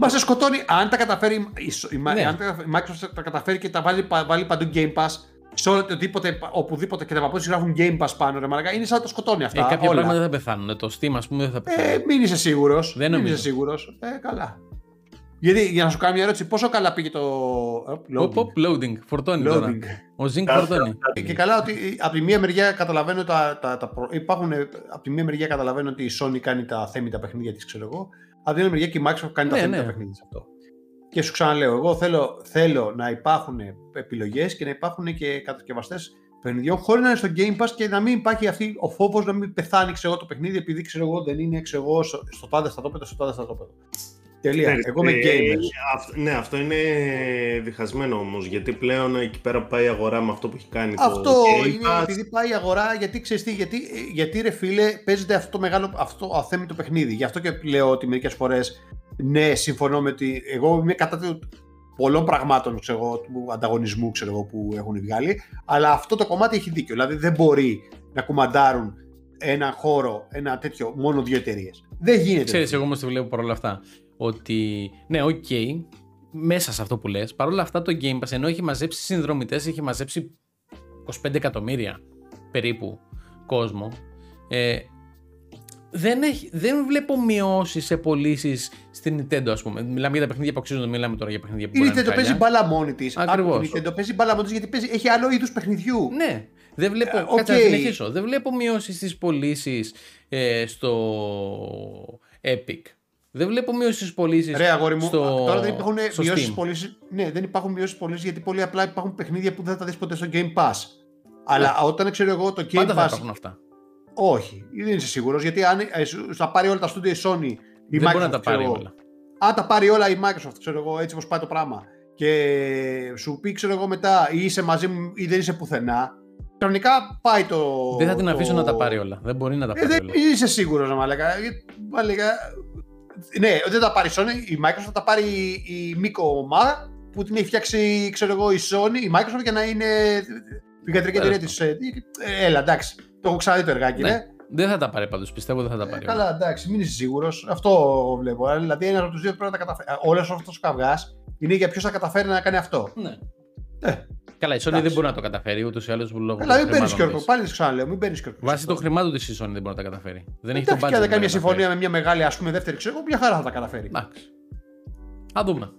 Μα σε σκοτώνει. Αν τα καταφέρει η, η, Ναι. αν τα, η Microsoft τα καταφέρει και τα βάλει, πα- βάλει παντού Game Pass, σε οτιδήποτε, οπουδήποτε και τα παππούδια γράφουν Game Pass πάνω, ρε μαλακά, είναι σαν να το σκοτώνει Ε, αυτά. κάποια όλα. πράγματα δεν θα πεθάνουν. Το Steam, ας πούμε, δεν θα πεθάνει. Ε, μην είσαι σίγουρος. Δεν μην νομίζω. είσαι σίγουρος. Ε, καλά. Γιατί, για να σου κάνω μια ερώτηση, πόσο καλά πήγε το. Οπ, Hop, hop, loading. Φορτώνει τώρα. Loading. Ο Zing Κάτσε, φορτώνει. Και καλά ότι από τη μία μεριά καταλαβαίνω τα, τα, τα προ- υπάρχουν, από τη μία μεριά καταλαβαίνω ότι η Sony κάνει τα θέμητα παιχνίδια της, ξέρω εγώ. Από την άλλη μεριά και η Microsoft κάνει τα Ναι, θέμητα ναι. παιχνίδια της αυτό. Και σου ξαναλέω, εγώ θέλω, θέλω να υπάρχουν επιλογές και να υπάρχουν και κατασκευαστές παιχνιδιών χωρίς να είναι στο Game Pass και να μην υπάρχει αυτή ο φόβος να μην πεθάνει ξέρω, εγώ, το παιχνίδι επειδή ξέρω εγώ δεν είναι ξέρω, εγώ, στο, στο τάδε στρατόπεδο, στο τάδε στρατόπεδο. Τελεία. Ξέρεις, Εγώ είμαι ε, gamers. αυ- ναι, αυτό είναι διχασμένο όμως. Γιατί πλέον εκεί πέρα που πάει η αγορά με αυτό που έχει κάνει Αυτό το Game είναι Pass, επειδή πάει η αγορά, γιατί ξέρεις τι, γιατί, γιατί ρε φίλε παίζεται αυτό το μεγάλο, αυτό το αθέμητο παιχνίδι. Γι' αυτό και λέω ότι μερικές φορές ναι, συμφωνώ με ότι εγώ είμαι κατά του πολλών πραγμάτων ξέρω, εγώ, του ανταγωνισμού ξέρω, εγώ, που έχουν βγάλει, αλλά αυτό το κομμάτι έχει δίκιο. Δηλαδή δεν μπορεί να κουμαντάρουν ένα χώρο, ένα τέτοιο, μόνο δύο εταιρείες. Δεν γίνεται. Ξέρεις, εγώ όμως τη βλέπω παρόλα αυτά. Ότι, ναι, οκ, μέσα σε αυτό που λες, παρόλα αυτά το Game Pass ενώ έχει μαζέψει συνδρομητές, έχει μαζέψει 25 εκατομμύρια περίπου κόσμο, ε, δεν, έχει, δεν βλέπω μειώσεις σε πωλήσεις στην Nintendo, ας πούμε. Μιλάμε για τα παιχνίδια που αξίζουν, δεν μιλάμε τώρα για παιχνίδια που Η μπορεί να Nintendo είναι παίζει χάλια. μπάλα μόνη της. Ακριβώς. Η Nintendo παίζει μπάλα μόνη της γιατί παίζει, έχει άλλο είδους παιχνιδιού. Ναι, δεν βλέπω. Ε, Κάτσε να οκ. συνεχίσω. Δεν βλέπω μειώσεις στις πωλήσεις ε, στο Epic. Δεν βλέπω μειώσεις στις πωλήσεις. Ρε αγόρι μου, στο, τώρα δεν υπάρχουν στο μειώσεις Steam. πωλήσεις. Ναι, δεν υπάρχουν μειώσεις πωλήσεις γιατί πολύ απλά υπάρχουν παιχνίδια που δεν θα τα δεις ποτέ στο Game Pass. Αλλά όταν ξέρω εγώ το Game Πάντα θα Pass. υπάρχουν αυτά. Όχι, δεν είσαι σίγουρος γιατί αν ε, σου- θα πάρει όλα τα studio η Sony. Η Δεν μπορεί να Microsoft, τα ξέρω πάρει εγώ. όλα. Αν τα πάρει όλα η Microsoft, ξέρω εγώ, έτσι όπως πάει το πράγμα, και σου πει, ξέρω εγώ μετά, ή είσαι μαζί μου ή δεν είσαι πουθενά, κανονικά πάει το. Δεν θα την το- αφήσω να τα πάρει όλα. Δεν μπορεί να τα Ε, πάρει δεν όλα. είσαι σίγουρος να μαλάκα. Γιατί, μαλάκα, Ναι, δεν τα πάρει η Sony, η Microsoft θα τα πάρει η Miko Ma που την έχει φτιάξει, ξέρω εγώ, η Sony, η Microsoft για να είναι η ιατρική εταιρεία Τέλος τη. Έλα, εντάξει. Το έχω ξαναδεί το εργάκι, Ναι. ναι. Δεν θα τα πάρει πάντως. Πιστεύω δεν θα τα Ε, πάρει. όλα. καλά, εντάξει, μην είσαι σίγουρος. Αυτό βλέπω. Ε, Δηλαδή, ένα από τους δύο πρέπει να τα καταφέρει. Όλος αυτός ο καυγάς είναι για ποιος θα καταφέρει να κάνει αυτό. Ναι. Ε, Καλά, η Sony εντάξει. δεν μπορεί να το καταφέρει ούτως ή άλλως λόγω. Καλά, μην των παίρνεις χρημάτων κέρδο. της. Πάλι το ξαναλέω, μην παίρνεις κέρδο. Βάσει των χρημάτων της η Sony δεν μπορεί να τα καταφέρει. Δεν έχει το Εντάξει, budget. και αν δεν να κάνει μια τα συμφωνία καταφέρει. με μια μεγάλη, ας πούμε, δεύτερη ξέρω, εγώ, μια χαρά θα τα καταφέρει. Εντάξει. Α δούμε.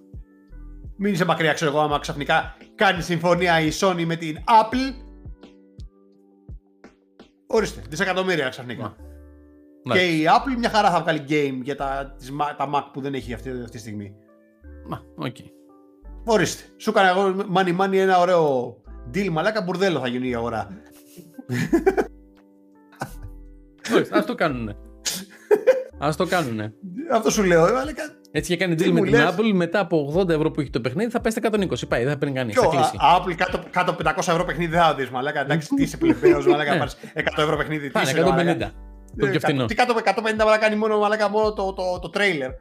Μην είσαι μακριά, ξέρω εγώ, άμα ξαφνικά κάνει συμφωνία η Sony με την Apple. Ορίστε, δισεκατομμύρια ξαφνικά. Μα. Και Εντάξει. η Apple μια χαρά θα βγάλει game για τα, τις, Mac- τα Mac που δεν έχει αυτή, αυτή τη στιγμή. Μα, οκ. Ορίστε. Σου έκανα εγώ money money ένα ωραίο deal μαλάκα μπουρδέλο θα γίνει η αγορά. Ας το κάνουνε. Ας το κάνουνε. Αυτό σου λέω. ε, μαλάκα. Έτσι και κάνει Τι deal με μου την λες; Apple μετά από 80 ευρώ που έχει το παιχνίδι θα πάει στα 120. Πάει, δεν θα παίρνει κανείς. Ποιο, Θα κλείσει. α, Apple κάτω, κάτω από 500 ευρώ παιχνίδι δεν θα δεις μαλάκα. Εντάξει, τι είσαι πλebέος μαλάκα, Ναι. πάρεις 100 ευρώ παιχνίδι. τι Πάνε είσαι, ρε, μαλάκα. 150. Το Ε, πιο φθηνό. Τι κάτω από 150 μαλάκα κάνει μόνο, μαλάκα, μόνο το, το, το τρέιλερ.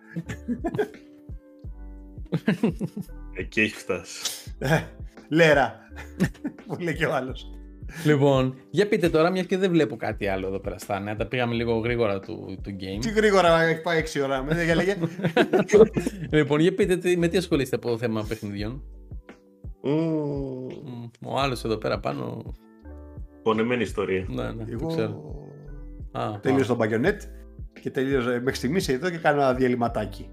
Εκεί έχει φτάσει. Ε, Λέρα. Που λέει και ο άλλος. Λοιπόν, για πείτε τώρα, μια και δεν βλέπω κάτι άλλο εδώ πέρα στα νέα. Τα πήγαμε λίγο γρήγορα του, του Τι game. γρήγορα έχει πάει 6 ώρα. Με, για λέγε. λοιπόν, για πείτε τι- με τι ασχολείστε από το θέμα παιχνιδιών; Μμμ, Μμ, Ο άλλος εδώ πέρα πάνω. Πονεμένη ιστορία. Ναι, ναι, το Εγώ ξέρω. Α, τελείωσα α. τον Bayonet και τελείωσα μέχρι στιγμής εδώ και κάνω ένα διαλυματάκι.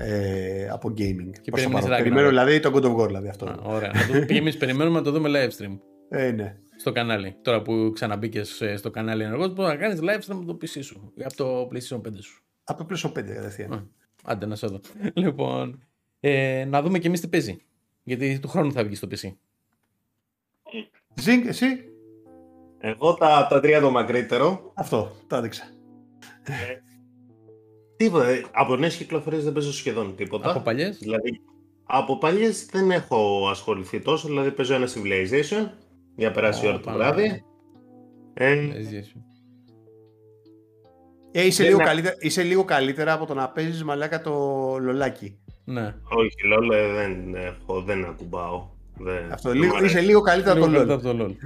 Ε, από gaming. Και Προς το περιμένεις παρόν. Ragnarok. Περιμένω δηλαδή τον God of War δηλαδή αυτό. Α, Ωραία. Να το- Και εμείς περιμένουμε να το δούμε live stream Ε, ναι. στο κανάλι. Τώρα που ξαναμπήκες στο κανάλι ενεργός, μπορείς να κάνεις live stream από το PC σου ή από το PlayStation 5 σου. Από το PlayStation 5 κατευθείαν. Α, Άντε να σε δω. Λοιπόν, ε, να δούμε και εμείς τι παίζει. Γιατί του χρόνου θα βγει στο PC. Ζink, εσύ; Εγώ τα, τα τρία το μακρύτερο. Αυτό, το έδειξα. Τίποτα. ε, Από νέες κυκλοφορίες δεν παίζω σχεδόν τίποτα. Από παλιές; Δηλαδή, από παλιές δεν έχω ασχοληθεί τόσο. Δηλαδή, παίζω ένα Civilization για να περάσει η ώρα το βράδυ. Ε, Ε, είσαι, Δεν λίγο είναι- καλύτερα, είσαι λίγο καλύτερα από το να παίζεις μαλάκα το λολάκι. Ναι. όχι, LOL ε, δεν έχω, δεν ακουμπάω. Δεν, Αυτό, δεν λίγο, μ' αρέσει. είσαι λίγο καλύτερα από Λίγο το καλύτερα LOL. από το LOL.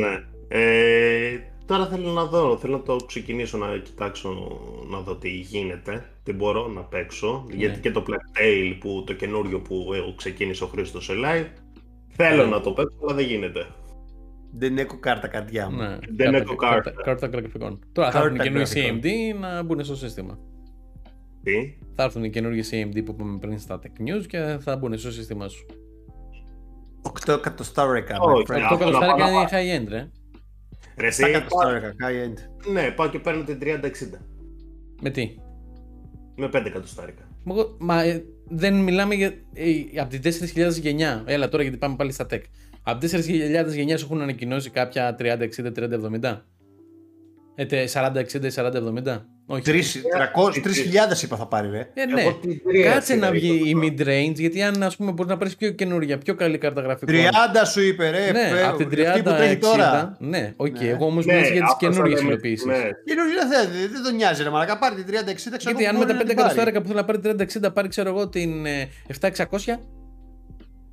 Ναι. Ε, τώρα θέλω να δω, θέλω να το ξεκινήσω να κοιτάξω να δω τι γίνεται, τι μπορώ να παίξω, γιατί και το Plague Tale που το καινούριο που ε, ξεκίνησε ο Χρήστος σε live, θέλω Ναι. να το παίξω, αλλά δεν γίνεται. Δεν έχω κάρτα καρδιά μου. Ναι. Δεν Κάρτα- έχω κάρτα. Κάρτα γραφικών. Τώρα θα Κάρτα έρθουν οι καινούργιες γραφικών. AMD να μπουν στο σύστημα. Τι, Θα έρθουν οι καινούργιες AMD που είπαμε πριν στα Tech News και θα μπουν στο σύστημα σου. 8 εκατοστάρικα. Όχι, my friend. ναι. Αυτό αυτό να κατοστάρικα πάω να είναι high end, ρε. Ρε εσύ, 7 πάω- εκατοστάρικα, high end. ναι, πάω και παίρνω την 3060, Με τι; με 5 εκατοστάρικα. Μα εγώ- Μα ε, δεν μιλάμε για, ε, από την 4.000 γενιά. Έλα τώρα γιατί πάμε πάλι στα tech. Από την 4.000 γενιάς σου έχουν ανακοινώσει κάποια 30-60, 30-70. Ε, τε- 40-60, 40-70. Όχι. 3.000 είπα θα πάρει, ρε. Ε, ναι. Εγώ την τρία Κάτσε να είδα, βγει η είπα. mid-range, γιατί αν ας πούμε μπορεί να πάρεις πιο καινούργια, πιο καλή κάρτα γραφικών. 30 σου είπε, ρε. Ναι, φε- από την αυτή που 30 τρέχει 60. τώρα. Ναι, οκ. Ναι. Εγώ όμως Ναι, μιλάω για τις αυτό καινούργιε θα λέμε, υλοποιήσει. ναι. Καινούργια δεν θε- δεν τον νοιάζει, ρε Μαλάκα. Πάρει την 30-60, ξέρω Γιατί αν με τα 5 εκατοστάρικα εκατοστάρικα που θέλει να πάρει 30-60 πάρει, ξέρω εγώ, την ε, 7600.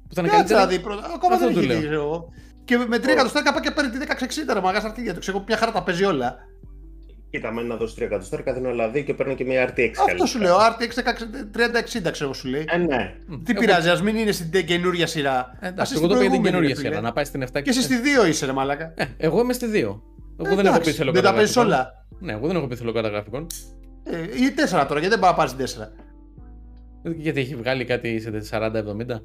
Που θα είναι Κάτσε να καλύτερη. δει πρώτα. Ακόμα Αυτό δεν του έχει λέω. δει, ξέρω εγώ. Και με 3 εκατοστάρικα πάει και παίρνει τη 1660 ρε Μαλάκα στα αρχίδια του. Ξέρω ποια χαρά τα παίζει όλα. Κοίτα, με να δώσει 3 εκατοστάρικα δίνω λαδί και παίρνω και μια RTX Αυτό καλύτερα. σου λέω. RTX 3060 ξέρω σου λέει. Ε, ναι. Τι Εγώ- πειράζει, ας μην είναι στην τε- καινούρια σειρά. Ε, Ας Εντάξει, είσαι εγώ το στην πήγα την προηγούμενη, καινούργια ρε φίλε. σειρά. Να πάει στην 7 Και εσύ στη 2 είσαι, ρε Μαλάκα. Ε, εγώ είμαι στη 2. Εγώ δεν έχω Εντάξει, πει θέλω Δεν τα κάρτα παίζει γραφικών. όλα. Ναι, εγώ δεν έχω πει θέλω κάρτα γραφικών. Ε, Ή 4 τώρα, γιατί δεν πάει να πάρεις την 4. Ε, Γιατί έχει βγάλει κάτι σε 40-70.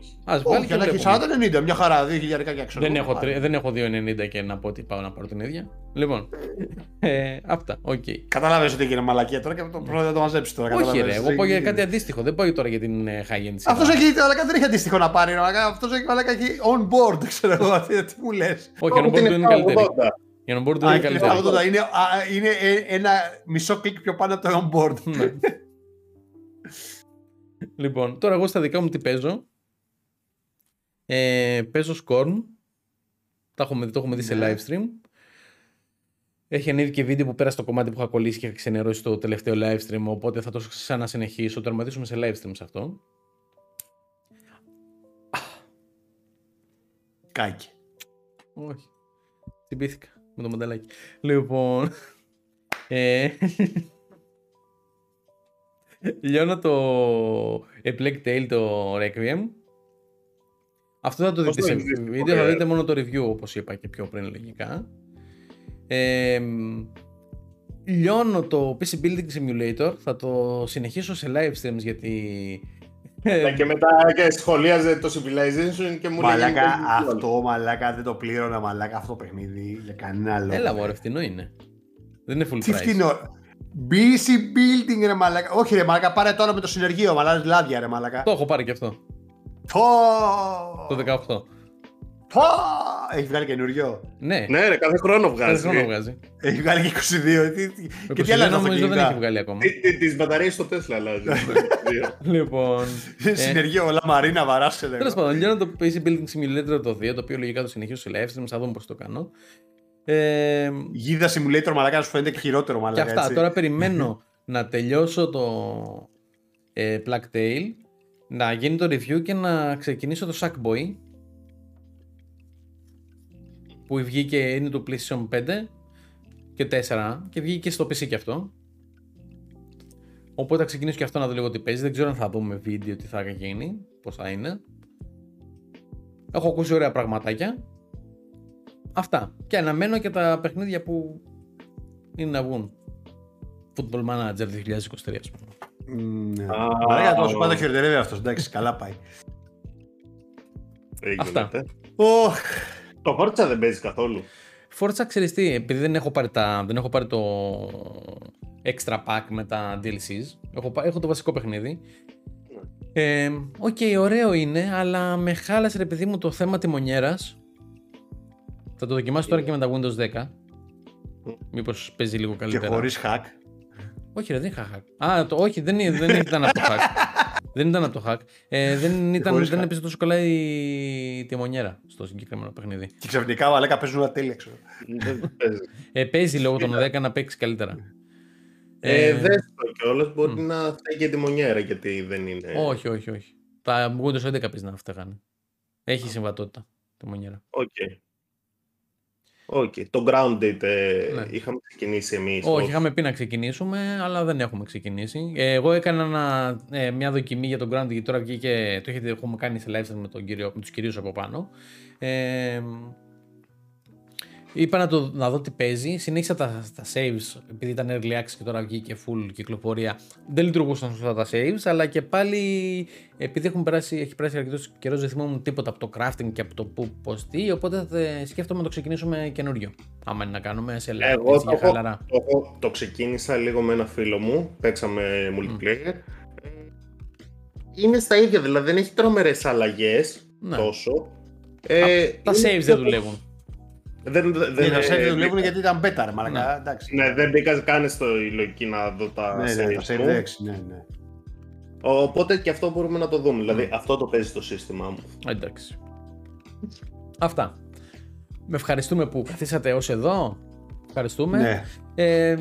Όχι. Α βγάλει Όχι, και αλλά έχει βλέπουμε. 40-90, μια χαρά, 2.000 και ξέρω. Δεν εγώ, έχω, πάρε. τρι- δεν έχω 2,90 και να πω ότι πάω να πάρω την ίδια. Λοιπόν, ε, αυτά, οκ. Καταλάβες ότι έγινε μαλακία τώρα και το πρώτο να το μαζέψεις τώρα. Όχι ρε, καταλάβες. εγώ πάω για κάτι αντίστοιχο, δεν πάω τώρα για την ε, high end σειρά. Αυτός έχει, μαλάκα δεν έχει αντίστοιχο να πάρει. Αυτός έχει, μαλάκα, έχει on board, ξέρω εγώ. Τι, τι μου λες. Όχι, αν Την μπορεί είναι καλύτερη. 780. Η onboard Α, είναι η καλύτερη. 380 είναι, α, είναι ε, ένα μισό κλικ πιο πάνω από το onboard. Ναι. λοιπόν, τώρα εγώ στα δικά μου τι παίζω. Ε, παίζω Scorn. Το έχουμε, δει- το έχουμε δει σε Ναι. live stream. Έχει ανέβει και βίντεο που πέρα στο κομμάτι που είχα κολλήσει και είχα ξενερώσει το τελευταίο live stream. Οπότε θα το ξανασυνεχίσω. Το τερματίσουμε σε live stream σε αυτό. Κάκι. Όχι. Τσιμπήθηκα με το μοντελάκι. Λοιπόν. Ε, λιώνω το A Plague Tale το Requiem. Αυτό θα το Πώς δείτε το σε έχεις δει, βίντεο, θα ωραία. δείτε μόνο το review όπως είπα και πιο πριν λογικά. Ε, λιώνω το PC Building Simulator, θα το συνεχίσω σε live streams γιατί... Ναι, και μετά και σχολίαζε το Civilization και μου λέγανε Μαλάκα, «Πώς είναι αυτό μαλάκα δεν το πλήρωνα μαλάκα αυτό το παιχνίδι για κανένα λόγο. Έλα μωρέ, φτηνό είναι. Δεν είναι full Τι price. φτηνό. BC Building ρε μαλάκα. Όχι ρε μαλάκα, πάρε τώρα με το συνεργείο, μαλάκα λάδια ρε μαλάκα. Το έχω πάρει και αυτό. Πω! Το 18. Πω! Έχει βγάλει καινούριο. Ναι, Ναι, ρε, κάθε χρόνο κάθε βγάζει. χρόνο βγάζει. Έχει βγάλει και 22. Τι- τι- Το Και τι 22 άλλα νομίζω δεν έχει αυτοκίνητα. βγάλει ακόμα. Τι μπαταρίες στο Tesla αλλάζει. λοιπόν. ε, Συνεργείο, όλα μαρίνα βαράσετε. Τέλος πάντων, λιώνω το PC Building Simulator το 2, το οποίο λογικά το συνεχίζω σε live streams, θα δούμε πώς το κάνω. Ε, Γίδα simulator μαλάκα να σου φαίνεται και χειρότερο και μαλάκα. αυτά. έτσι. Τώρα περιμένω να τελειώσω το ε, Plague Tale, να γίνει το review και να ξεκινήσω το Sackboy. Που βγήκε, είναι το PlayStation 5 και 4 και βγήκε και στο PC και αυτό. Οπότε θα ξεκινήσω και αυτό να δω λίγο τι παίζει. Δεν ξέρω αν θα δούμε βίντεο τι θα γίνει, πώς θα είναι. Έχω ακούσει ωραία πραγματάκια. Αυτά. Και αναμένω και τα παιχνίδια που είναι να βγουν. Football Manager 2023 ας πούμε. Μμμ, ναι. Α, Μαλάκα τόσο ο- πάντα χειροτερεύει αυτός. Εντάξει, καλά πάει. Αυτά. Ωχ, Το Forza δεν παίζει καθόλου. Forza ξέρεις τι, επειδή δεν έχω πάρει, τα, δεν έχω πάρει το extra pack με τα DLCs, έχω, πά- έχω το βασικό παιχνίδι. Ε, Οκ, ωραίο είναι, αλλά με χάλασε ρε παιδί μου το θέμα τιμονιέρας. Θα το δοκιμάσω τώρα και με τα Windows 10. Μήπως παίζει λίγο και καλύτερα. χωρίς hack. Όχι, ρε, δεν είχα hack. Α, το, όχι, δεν, είναι- δεν ήταν από το hack. δεν ήταν από το hack. Ε, δεν, ήταν, χωρίς δεν hack. έπαιζε τόσο καλά η τιμονιέρα στο συγκεκριμένο παιχνίδι. Και ξαφνικά μαλάκα παίζουν τέλεια, ξέρω. Δεν παίζει. Ε, παίζει λόγω των 10 να παίξει καλύτερα. Ε, Ε, δες το κιόλας, μπορεί να φταίει και η τιμονιέρα γιατί δεν είναι. όχι, όχι, όχι. Τα Windows 11 πει να φταίγανε. Έχει συμβατότητα η τιμονιέρα. Ok. Ok. Το Grounded ε, Ναι. είχαμε ξεκινήσει εμείς. Όχι, είχαμε πει να ξεκινήσουμε, αλλά δεν έχουμε ξεκινήσει. Ε, εγώ έκανα ένα, ε, μια δοκιμή για τον Ground γιατί τώρα βγήκε. Το έχετε, έχουμε κάνει σε live stream με, τον κύριο, με τους κυρίους από πάνω. Ε, είπα να, το, να δω τι παίζει. Συνέχισα τα, τα saves, επειδή ήταν early access και τώρα βγήκε full κυκλοφορία. Δεν λειτουργούσαν σωστά τα saves, αλλά και πάλι επειδή έχουν περάσει, έχει περάσει αρκετός καιρός, δεν θυμόμουν τίποτα από το crafting και από το που, πώς, τι. Οπότε ε, σκέφτομαι να το ξεκινήσουμε καινούριο. Άμα είναι να κάνουμε σε live Εγώ έτσι, το, για έχω- χαλαρά. το, έχω- το ξεκίνησα λίγο με ένα φίλο μου, παίξαμε multiplayer. Ε, Είναι στα ίδια, δηλαδή δεν έχει τρομερές αλλαγές Ναι. τόσο. Ε, Τα είναι saves πιο- δεν δουλεύουν. Δεν, δεν, Δεν ε, δεν δουλεύουν μπήκα- γιατί ήταν beta, ρε μαλάκα. Εντάξει. Ναι, δεν μπήκα καν στο η λογική να δω τα Ναι, ναι, το saves save μου. εντάξει, ναι, ναι. Οπότε και αυτό μπορούμε να το δούμε. Δηλαδή αυτό το παίζει το σύστημά μου. Εντάξει. Αυτά. Με ευχαριστούμε που καθίσατε ως εδώ. Ευχαριστούμε. Ναι. Ε,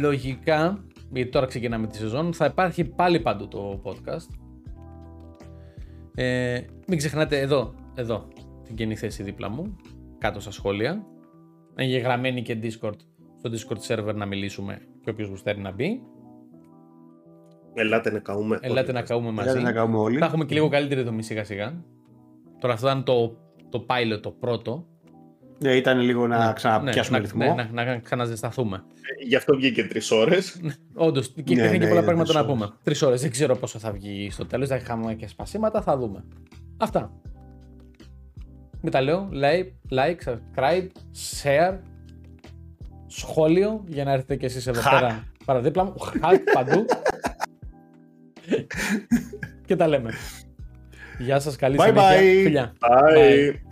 λογικά, γιατί τώρα ξεκινάμε τη σεζόν, θα υπάρχει πάλι παντού το podcast. Ε, μην ξεχνάτε εδώ, εδώ, την καινή θέση δίπλα μου, κάτω στα σχόλια. Εγγεγραμμένη και Discord, στο Discord server να μιλήσουμε και όποιος γουστάρει να μπει. Ελάτε να καούμε. Ελάτε όλοι να μας. καούμε μαζί. Ελάτε να κάνουμε όλοι. Θα έχουμε και λίγο καλύτερη δομή σιγά σιγά. Τώρα αυτό ήταν το, το pilot, το πρώτο. Ναι, ήταν λίγο να Ναι, ξαναπιάσουμε να, ρυθμό. ναι, να, να ξαναζεσταθούμε. Ε, Γι' αυτό βγήκε τρεις ώρες. Όντως, και Ναι, υπήρχαν ναι, και πολλά είναι πράγματα τρεις να πούμε. Τρεις ώρες. Δεν ξέρω πόσο θα βγει στο τέλος. Θα είχαμε και σπασίματα. Θα δούμε. Αυτά. Μην τα λέω. Like, like, subscribe, share, σχόλιο για να έρθετε κι εσείς εδώ Hack. πέρα παραδίπλα μου. Hack παντού. και τα λέμε. Γεια σας, καλή Bye συνέχεια. bye. Φιλιά. Bye.